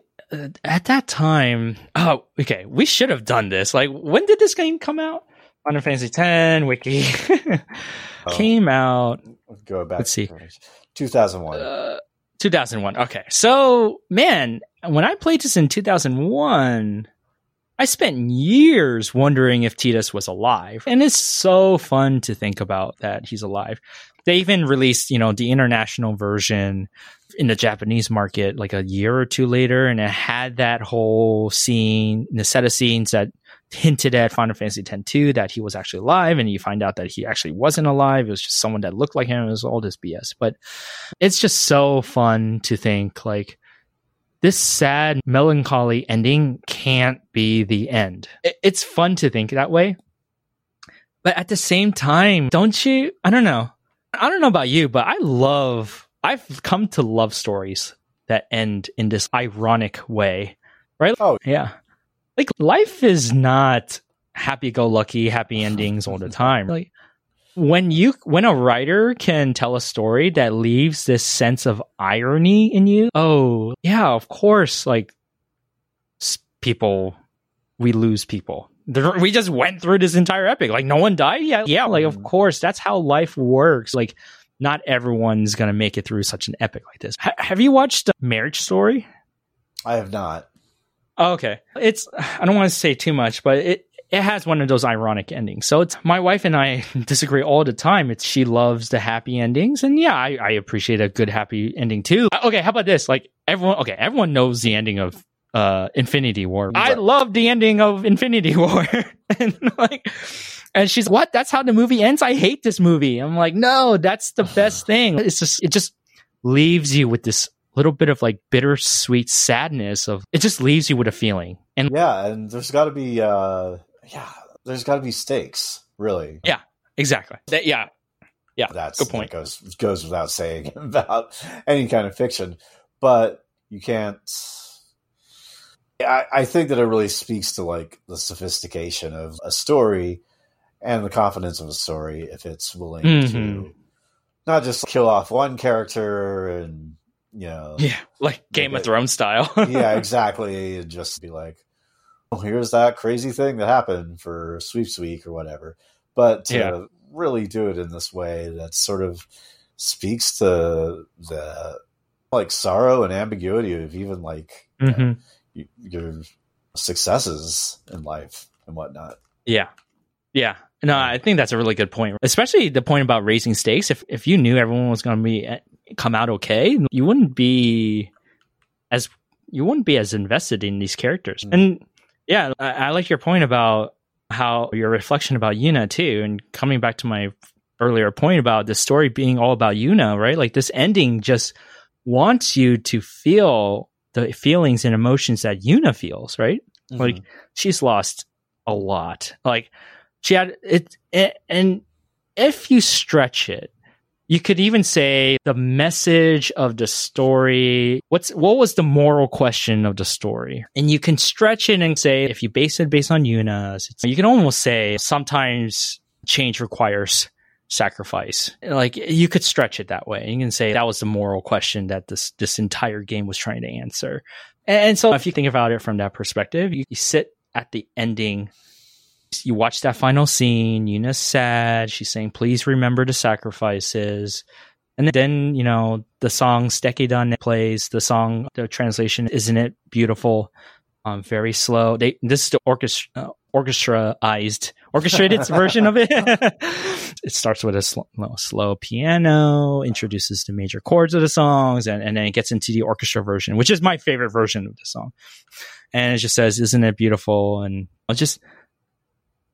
at that time. Oh, okay. We should have done this. Like, when did this game come out? Final Fantasy X Wiki oh. came out. Go back. Let's see. 2001. Uh, 2001. Okay. So, man, when I played this in 2001, I spent years wondering if Tidus was alive. And it's so fun to think about that he's alive. They even released, you know, the international version in the Japanese market like a year or two later, and it had that whole scene, the set of scenes that hinted at Final Fantasy X 2 that he was actually alive, and you find out that he actually wasn't alive. It was just someone that looked like him. It was all this BS. But it's just so fun to think like this sad, melancholy ending can't be the end. It's fun to think that way. But at the same time, don't you? I don't know. I don't know about you, but I love, I've come to love stories that end in this ironic way, right? Oh, yeah. Like life is not happy go lucky, happy endings all the time. Like when you when a writer can tell a story that leaves this sense of irony in you, oh yeah, of course, like people, we lose people. We just went through this entire epic. Like no one died. Yeah, yeah. Like of mm. course, that's how life works. Like not everyone's gonna make it through such an epic like this. H- have you watched Marriage Story? I have not. Oh, okay. It's I don't want to say too much, but it it has one of those ironic endings. So it's my wife and I disagree all the time. It's she loves the happy endings, and yeah, I, I appreciate a good happy ending too. Uh, okay, how about this? Like everyone, okay, everyone knows the ending of uh Infinity War. I love the ending of Infinity War, and like. And she's what? That's how the movie ends. I hate this movie. I'm like, no, that's the best thing. It's just, it just leaves you with this little bit of like bittersweet sadness of it just leaves you with a feeling. And yeah, and there's got to be uh yeah, there's got to be stakes, really. Yeah, exactly. That, yeah, yeah. That's good point. That goes goes without saying about any kind of fiction, but you can't. I, I think that it really speaks to like the sophistication of a story and the confidence of a story if it's willing mm-hmm. to not just kill off one character and you know yeah like game of thrones style yeah exactly and just be like oh, here's that crazy thing that happened for sweeps week or whatever. But to yeah. really do it in this way that sort of speaks to the like sorrow and ambiguity of even like mm-hmm. you know, your successes in life and whatnot. Yeah. Yeah. No, I think that's a really good point, especially the point about raising stakes. If if you knew everyone was going to be eh, come out okay, you wouldn't be as you wouldn't be as invested in these characters. Mm-hmm. And yeah, I, I like your point about how your reflection about Yuna too, and coming back to my earlier point about the story being all about Yuna, right? Like this ending just wants you to feel the feelings and emotions that Yuna feels, right? Mm-hmm. Like she's lost a lot. Like she had it, it, and if you stretch it, you could even say the message of the story. What's what was the moral question of the story? And you can stretch it and say if you base it based on Yuna's, you can almost say sometimes change requires sacrifice. Like you could stretch it that way. You can say that was the moral question that this this entire game was trying to answer. And so if you think about it from that perspective, you, you sit at the ending you watch that final scene, Yuna's sad. She's saying, please remember the sacrifices. And then, you know, the song Suteki da ne plays, the song, the translation, Isn't It Beautiful? Um, very slow. They, this is the orchestra, uh, orchestraized, orchestrated version of it. it starts with a slow, slow, piano, introduces the major chords of the songs, and, and then it gets into the orchestra version, which is my favorite version of the song. And it just says, "Isn't it beautiful?" And I'll just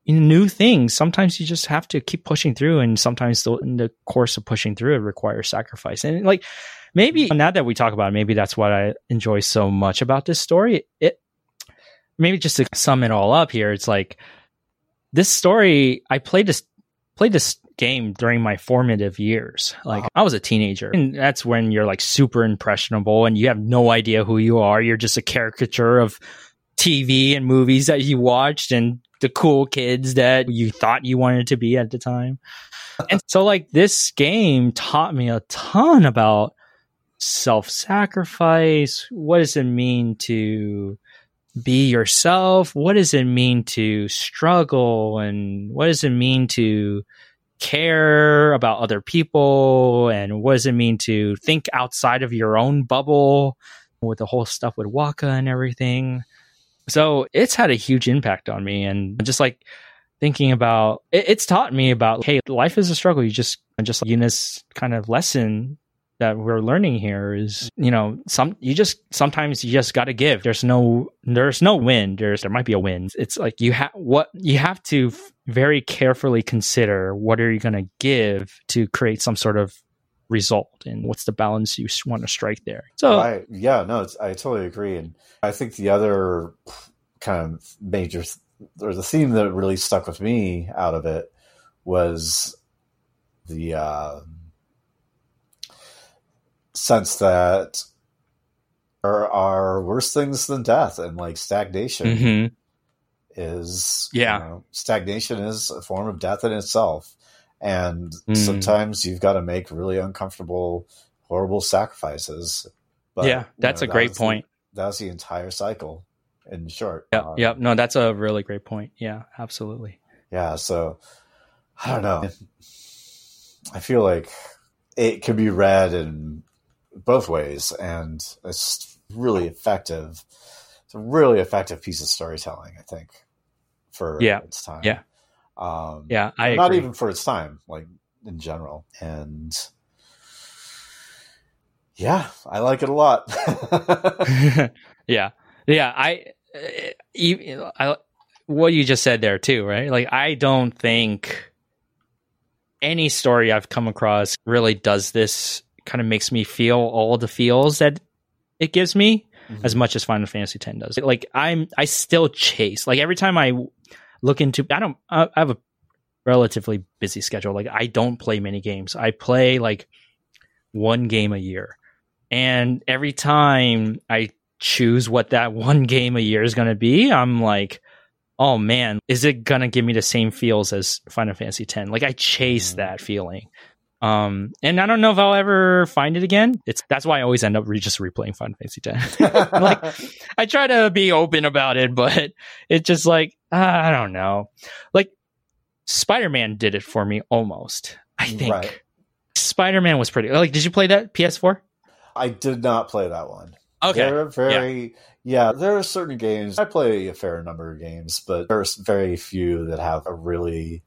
new things. Sometimes you just have to keep pushing through, and sometimes the, in the course of pushing through, it requires sacrifice. And like maybe now that we talk about it, maybe that's what I enjoy so much about this story. It maybe just to sum it all up here, it's like this story. I played this played this game during my formative years. Like uh-huh. I was a teenager, and that's when you're like super impressionable, and you have no idea who you are. You're just a caricature of TV and movies that you watched and the cool kids that you thought you wanted to be at the time. and so like this game taught me a ton about self-sacrifice. What does it mean to be yourself? What does it mean to struggle? And what does it mean to care about other people? And what does it mean to think outside of your own bubble with the whole stuff with Wakka and everything? So it's had a huge impact on me. And just like thinking about it, it's taught me about, hey, life is a struggle. You just, just like in this kind of lesson that we're learning here is you know some you just sometimes you just got to give there's no there's no win there's there might be a win it's like you have what you have to very carefully consider what are you going to give to create some sort of result and what's the balance you want to strike there. So I, yeah no i totally agree and i think the other kind of major or the theme that really stuck with me out of it was the uh sense that there are worse things than death and like stagnation mm-hmm. is yeah. you know, stagnation is a form of death in itself and mm. sometimes you've got to make really uncomfortable horrible sacrifices but, yeah that's you know, a great point the, that's the entire cycle in short yeah um, yeah no that's a really great point yeah absolutely yeah so i don't know i feel like it can be read in both ways, and it's really effective. It's a really effective piece of storytelling, I think, for yeah. its time. Yeah, um, yeah, I not agree. even for its time, like in general, and yeah, I like it a lot. yeah, yeah, I, uh, I, what you just said there too, right? Like, I don't think any story I've come across really does this kind of makes me feel all the feels that it gives me mm-hmm. as much as Final Fantasy X does. Like I'm, I still chase. Like every time I look into, I don't, I have a relatively busy schedule. Like I don't play many games. I play like one game a year, and every time I choose what that one game a year is going to be, I'm like, oh man, is it going to give me the same feels as Final Fantasy X? Like I chase mm-hmm. that feeling. Um, and I don't know if I'll ever find it again. It's that's why I always end up re- just replaying Final Fantasy X. like I try to be open about it, but it's just like uh, I don't know. Like Spider Man did it for me almost. I think right. Spider Man was pretty. Like, did you play that PS4? I did not play that one. Okay, they're very. Yeah. yeah, there are certain games. I play a fair number of games, but there's very few that have a really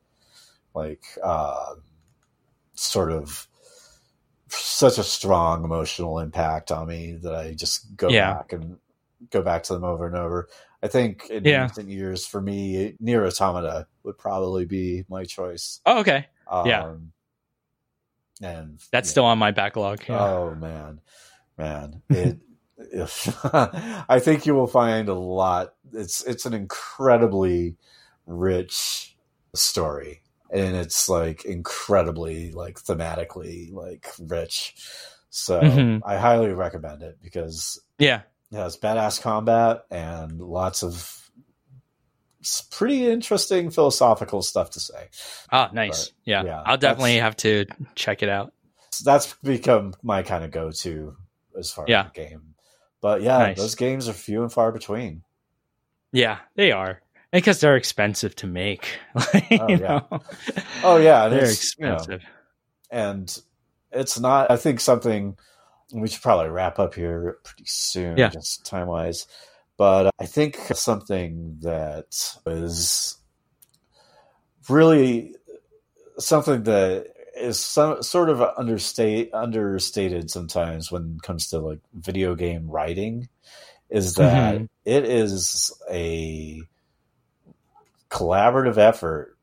like. uh sort of such a strong emotional impact on me that I just go yeah. back and go back to them over and over. I think in yeah. recent years, for me, Nier Automata would probably be my choice. Oh, okay. Um, yeah. And that's yeah. still on my backlog. Yeah. Oh man, man, it. I think you will find a lot. It's it's an incredibly rich story and it's like incredibly like thematically like rich. So mm-hmm. I highly recommend it because yeah, it has badass combat and lots of pretty interesting philosophical stuff to say. Oh, nice. But, yeah. yeah, I'll definitely have to check it out. That's become my kind of go-to as far yeah. as the game. But yeah, nice. those games are few and far between. Yeah, they are because they're expensive to make. oh, yeah. Know? oh yeah, they're expensive, you know, and it's not. I think something we should probably wrap up here pretty soon, yeah. just time wise. But I think something that is really something that is some sort of understate understated sometimes when it comes to like video game writing is that mm-hmm. it is a collaborative effort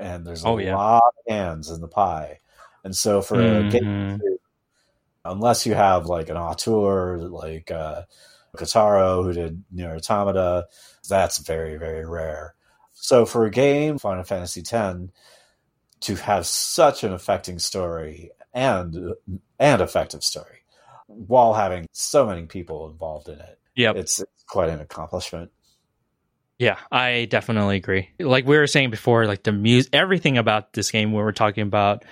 and there's a oh, yeah. lot of hands in the pie and so for mm-hmm. a game unless you have like an auteur like uh Kotaro who did NieR Automata that's very very rare so for a game Final Fantasy X to have such an affecting story and and effective story while having so many people involved in it. Yeah, it's, it's quite an accomplishment. Yeah, I definitely agree. Like we were saying before, like the music, everything about this game we were talking about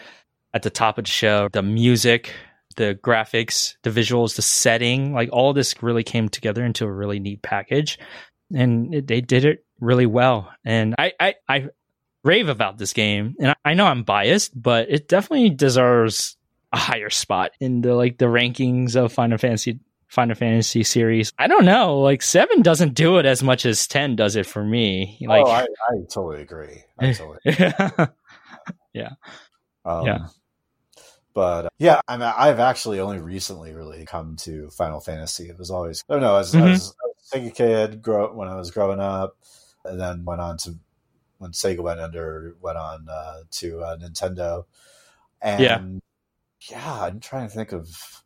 at the top of the show, the music, the graphics, the visuals, the setting, like all this really came together into a really neat package, and it, they did it really well. And I, I, I rave about this game, and I know I'm biased, but it definitely deserves a higher spot in the like the rankings of Final Fantasy Final Fantasy series. I don't know, like seven doesn't do it as much as ten does it for me. Like, oh, I, I totally agree. I totally agree. yeah, um, yeah. But uh, yeah, I mean, I've actually only recently really come to Final Fantasy. It was always I don't know, as, mm-hmm. as, as a kid, grow when I was growing up, and then went on to when Sega went under, went on uh, to uh, Nintendo, and yeah. yeah, I'm trying to think of.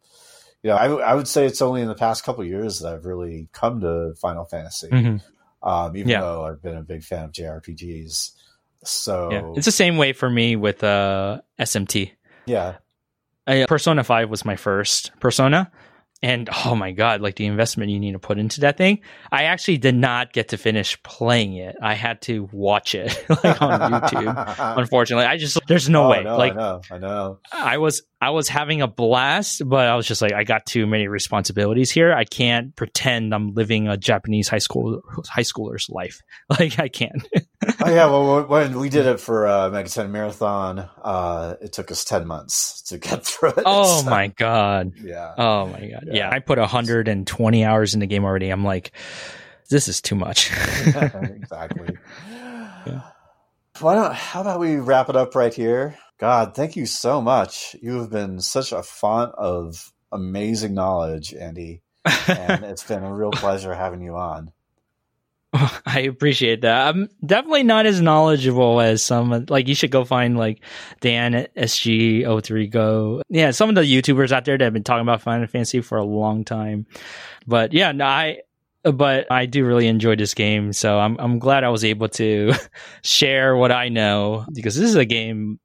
You know, I, I would say it's only in the past couple years that I've really come to Final Fantasy. Mm-hmm. Um, even yeah. though I've been a big fan of JRPGs, so yeah. it's the same way for me with uh, SMT. Yeah, I, Persona Five was my first Persona, and oh my god like the investment you need to put into that thing i actually did not get to finish playing it i had to watch it like on youtube unfortunately i just there's no oh, way no, like i know i know i was I was having a blast, but I was just like, I got too many responsibilities here. I can't pretend I'm living a Japanese high school high schooler's life. Like I can't. Oh yeah, well, when we did it for uh, Megaten Marathon, uh, it took us ten months to get through it. Oh so, my god! Yeah. Oh my god! Yeah, yeah I put 120 hours in the game already. I'm like, this is too much. exactly. Yeah. Why don't? How about we wrap it up right here? God, thank you so much. You have been such a font of amazing knowledge, Andy. and it's been a real pleasure having you on. I appreciate that. I'm definitely not as knowledgeable as some. Like, you should go find like Dan at SG03 Go. Yeah, some of the YouTubers out there that have been talking about Final Fantasy for a long time. But yeah, no, I. But I do really enjoy this game, so I'm I'm glad I was able to share what I know because this is a game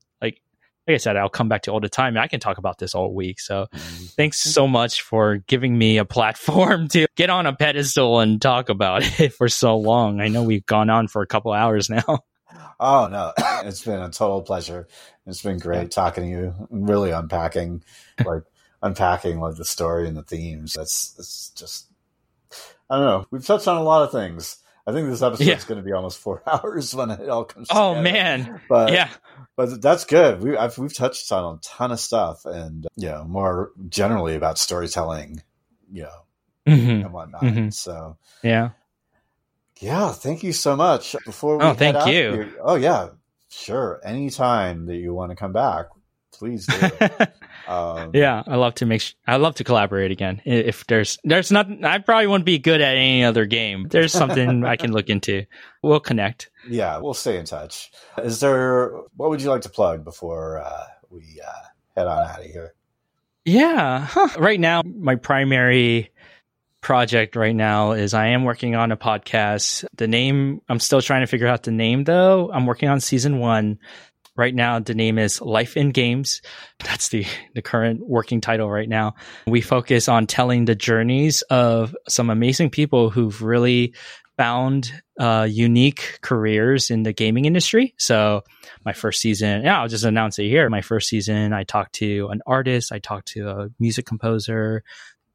like I said, I'll come back to all the time. I can talk about this all week. So mm-hmm. thanks so much for giving me a platform to get on a pedestal and talk about it for so long. I know we've gone on for a couple hours now. Oh no, it's been a total pleasure. It's been great talking to you. Really unpacking, like unpacking like the story and the themes. That's it's just I don't know. We've touched on a lot of things. I think this episode is going to be almost four hours when it all comes. Oh together. man, but yeah, but that's good. We I've, we've touched on a ton of stuff, and you know more generally about storytelling, you know, mm-hmm. and whatnot. Mm-hmm. So yeah, yeah. Thank you so much. Before we oh, thank you. Here, oh yeah, sure. Anytime that you want to come back, please do. um, yeah, I love to make. Sh- I love to collaborate again. If there's there's not, I probably wouldn't be good at any other game. There's something I can look into. We'll connect. Yeah, we'll stay in touch. Is there? What would you like to plug before uh, we uh, head on out of here? Yeah, huh. right now my primary project right now is I am working on a podcast. The name I'm still trying to figure out the name though. I'm working on season one. Right now, the name is Life in Games. That's the, the current working title right now. We focus on telling the journeys of some amazing people who've really found uh, unique careers in the gaming industry. So, my first season, yeah, I'll just announce it here. My first season, I talked to an artist, I talked to a music composer,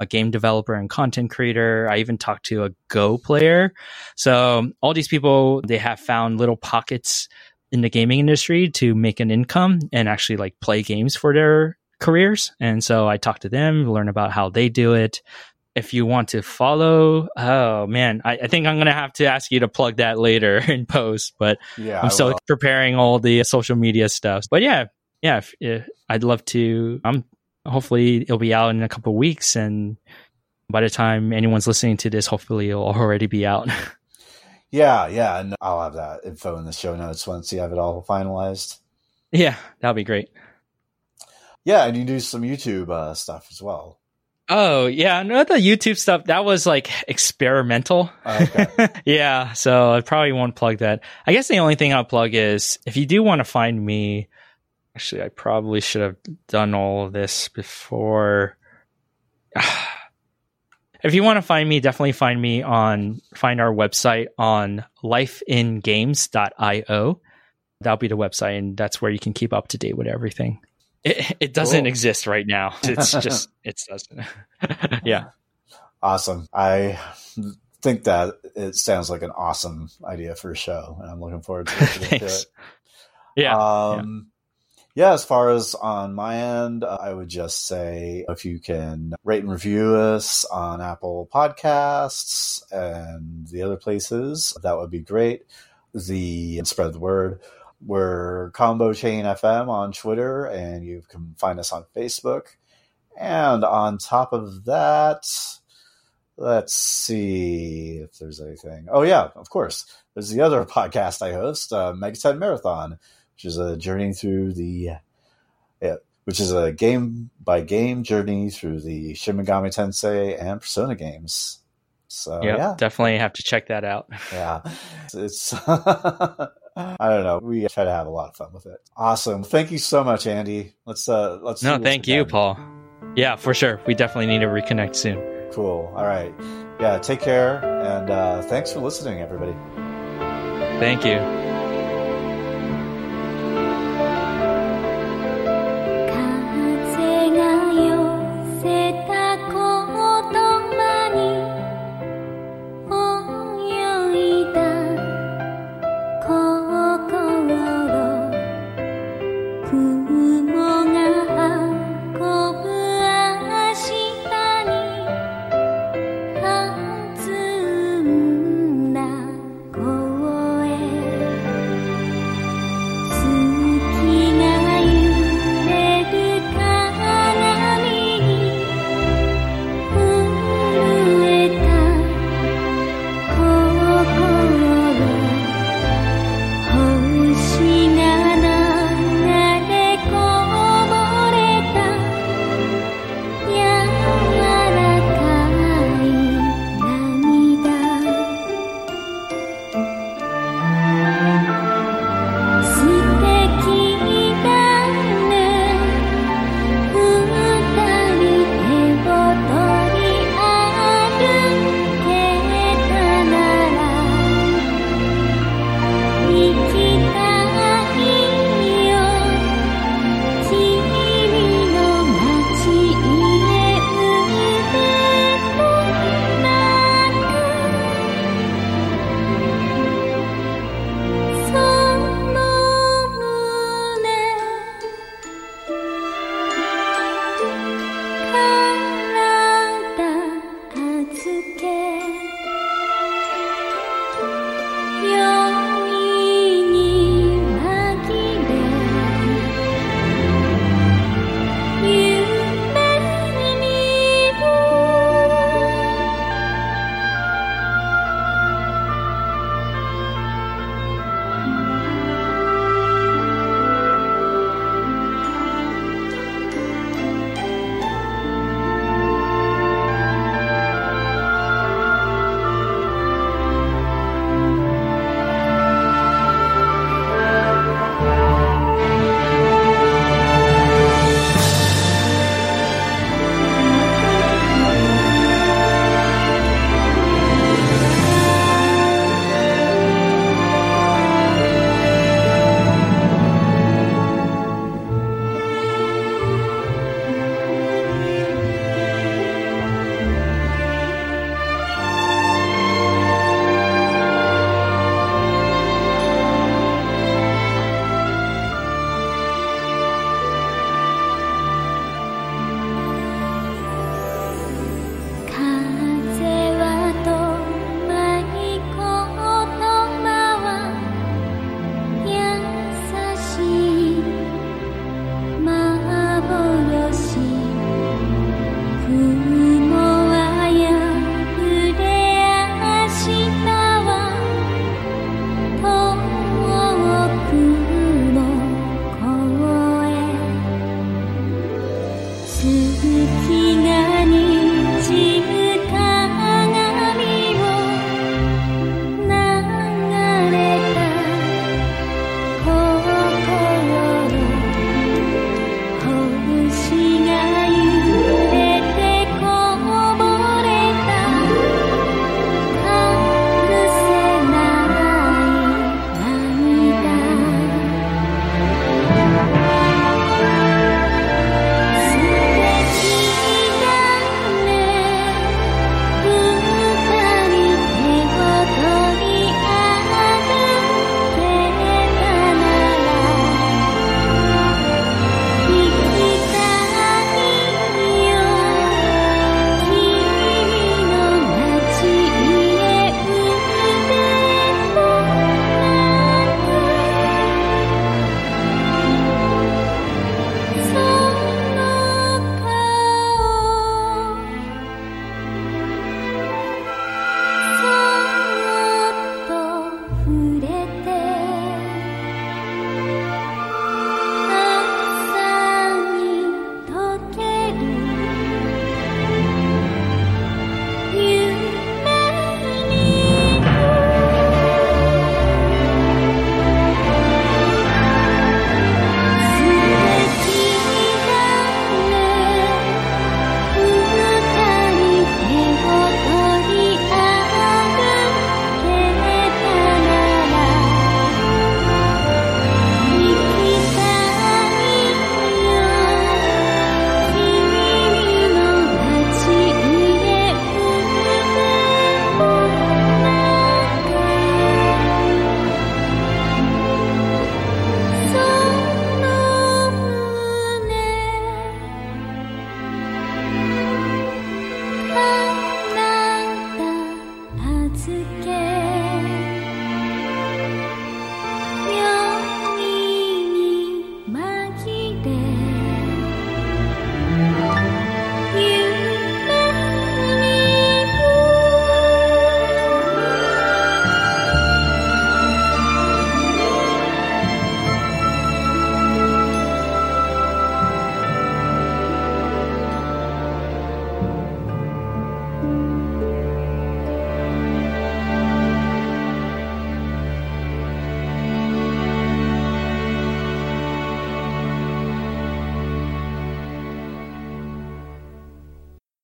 a game developer and content creator. I even talked to a Go player. So, all these people, they have found little pockets in the gaming industry to make an income and actually like play games for their careers. And so I talk to them, learn about how they do it. if you want to follow, oh man, I, I think I'm gonna have to ask you to plug that later in post. But Yeah, I'm I still will. preparing all the social media stuff. But yeah, yeah, if, if, I'd love to. I'm hopefully it'll be out in a couple of weeks, and by the time anyone's listening to this, hopefully it'll already be out. yeah, yeah, and I'll have that info in the show notes once you have it all finalized. yeah, that'll be great. Yeah, and you do some YouTube uh, stuff as well. Oh yeah, no, the YouTube stuff that was like experimental. Okay. yeah, so I probably won't plug that. I guess the only thing I'll plug is if you do want to find me. Actually, I probably should have done all of this before. if you want to find me, definitely find me on find our website on lifeingames.io. That'll be the website, and that's where you can keep up to date with everything. It, it doesn't Cool. exist right now. It's just it doesn't. yeah. Awesome. I think that it sounds like an awesome idea for a show, and I'm looking forward to listening to it. Yeah. Um, yeah. Yeah, as far as on my end, uh, I would just say if you can rate and review us on Apple Podcasts and the other places, that would be great. The spread the word. We're Combo Chain FM on Twitter, and you can find us on Facebook. And on top of that, let's see if there's anything. Oh yeah, of course. There's the other podcast I host, uh, Megaten Marathon, which is a journey through the, yeah, which is a game by game journey through the Shin Megami Tensei and Persona games. So Yep, yeah, definitely have to check that out. yeah, it's. I don't know. We try to have a lot of fun with it. Awesome. Thank you so much, Andy. Let's uh let's No, thank you. Paul. Yeah, for sure. We definitely need to reconnect soon. Cool. All right. Yeah, take care and uh thanks for listening everybody. Thank you.